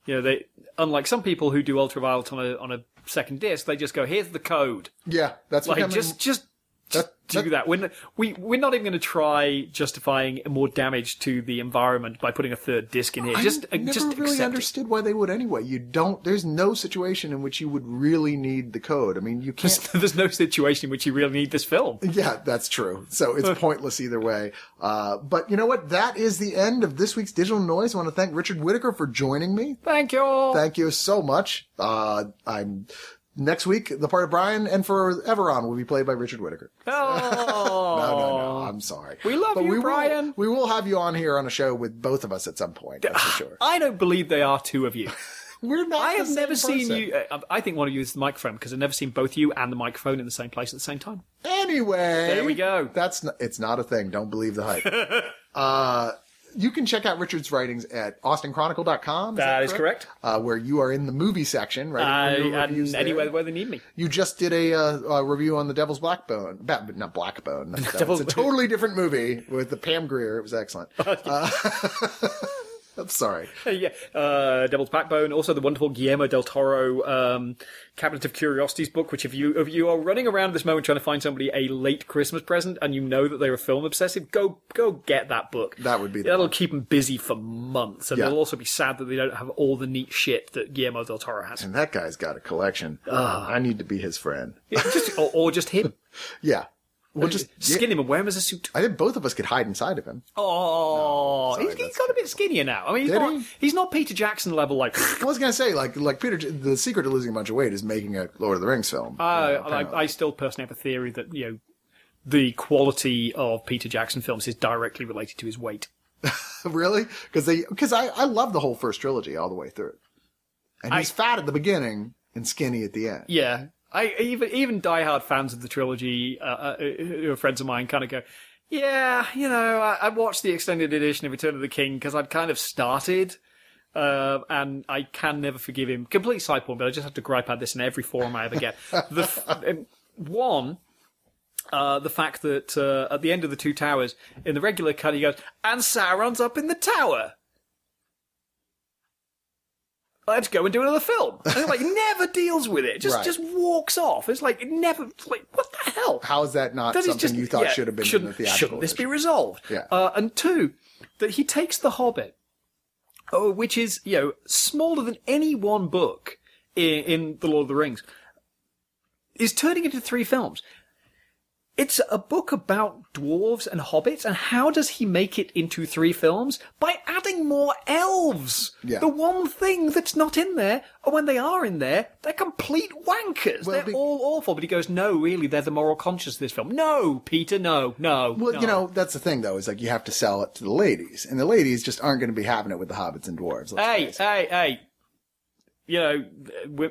you know, they unlike some people who do ultraviolet on a on a second disc, they just go, "Here's the code." Yeah, that's Like just. Just That- do that. We're, we, we're not even going to try justifying more damage to the environment by putting a third disc in here. Just, I uh, never just really accept it. understood why they would anyway. You don't. There's no situation in which you would really need the code. I mean, you can't. There's no situation in which you really need this film. Yeah, that's true. So it's pointless either way. Uh, but you know what? That is the end of this week's Digital Noise. I want to thank Richard Whitaker for joining me. Thank you. all. Thank you so much. Uh, I'm next week. The part of Brian and for Everon will be played by Richard Whitaker. Oh. No, no, no. I'm sorry. We love you, we Brian. Will, we will have you on here on a show with both of us at some point. That's for sure. I don't believe they are two of you. We're not. I have never seen you. Uh, I think one of you is the microphone because I've never seen both you and the microphone in the same place at the same time. Anyway, There we go. That's not, it's not a thing. Don't believe the hype. uh, you can check out Richard's writings at austinchronicle.com. Is That that is correct. Uh, where you are in the movie section, right? Reviews anywhere where they need me. You just did a, uh, a review on the Devil's Blackbone, ba- not Blackbone. That's, Devil's- a totally different movie with the Pam Grier. It was excellent. Uh, I'm sorry. yeah, uh, Devil's Backbone. Also, the wonderful Guillermo del Toro um, Cabinet of Curiosities book. Which, if you if you are running around this moment trying to find somebody a late Christmas present and you know that they're a film obsessive, go go get that book. That would be the that'll one. keep them busy for months, and Yeah. they'll also be sad that they don't have all the neat shit that Guillermo del Toro has. And that guy's got a collection. I need to be his friend. Yeah, just or, or just him. Yeah. We'll just skin him and wear him as a suit. I think both of us could hide inside of him. Oh, sorry, he's, he's got a bit skinnier now. I mean, he's Did not, he? he's not Peter Jackson level like. I was gonna say, like, like Peter, the secret to losing a bunch of weight is making a Lord of the Rings film. Uh, I, I still personally have a theory that you know the quality of Peter Jackson films is directly related to his weight. really? Because they, because I, I love the whole first trilogy all the way through. And he's fat at the beginning and skinny at the end. Yeah, I even even diehard fans of the trilogy, uh, uh, who are friends of mine, kind of go, yeah, you know, I, I watched the extended edition of Return of the King because I'd kind of started. Uh, and I can never forgive him. Complete side point, but I just have to gripe at this in every forum I ever get. The f- one, Uh, the fact that uh, at the end of the Two Towers, in the regular cut, he goes, and Sauron's up in the tower. Let's go and do another film. And it, like never deals with it. Just Right. just walks off. It's like it never. It's like what the hell? How is that not That is something just- you thought yeah, should have been in the shouldn't, theatrical? Shouldn't this be resolved? Yeah. Uh, and two, that he takes The Hobbit, oh, which is you know smaller than any one book in, in the Lord of the Rings, is turning into three films. It's a book about dwarves and hobbits, and how does he make it into three films? By adding more elves! Yeah. The one thing that's not in there, or when they are in there, they're complete wankers. Well, they're be- all awful. But he goes, no, really, they're the moral conscience of this film. No, Peter, no, no. Well, no. you know, that's the thing though, is like you have to sell it to the ladies. And the ladies just aren't going to be having it with the hobbits and dwarves. Hey, hey, hey. You know,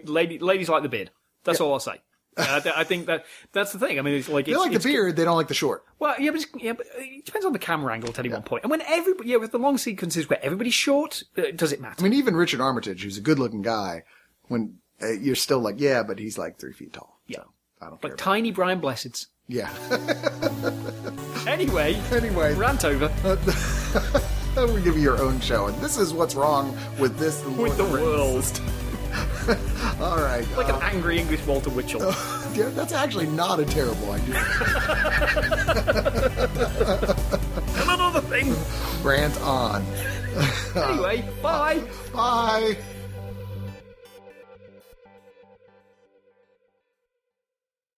lady, ladies like the beard. That's all I'll say. Uh, I, th- I think that that's the thing. I mean, it's like They it's, like the it's- beard, they don't like the short. Well, yeah, but, it's, yeah, but it depends on the camera angle at any one point. And when everybody, yeah, with the long sequences where everybody's short, uh, does it matter? I mean, even Richard Armitage, who's a good looking guy, when uh, you're still like, yeah, but he's like three feet tall. Yeah. So, I don't care. like tiny Brian Blesseds. Yeah. Anyway, anyway, rant over we give you your own show. And this is what's wrong with this with the world. All right. Like uh, an angry English Walter Winchell. yeah, that's actually not a terrible idea. another thing. Rant on. Anyway, bye. Bye.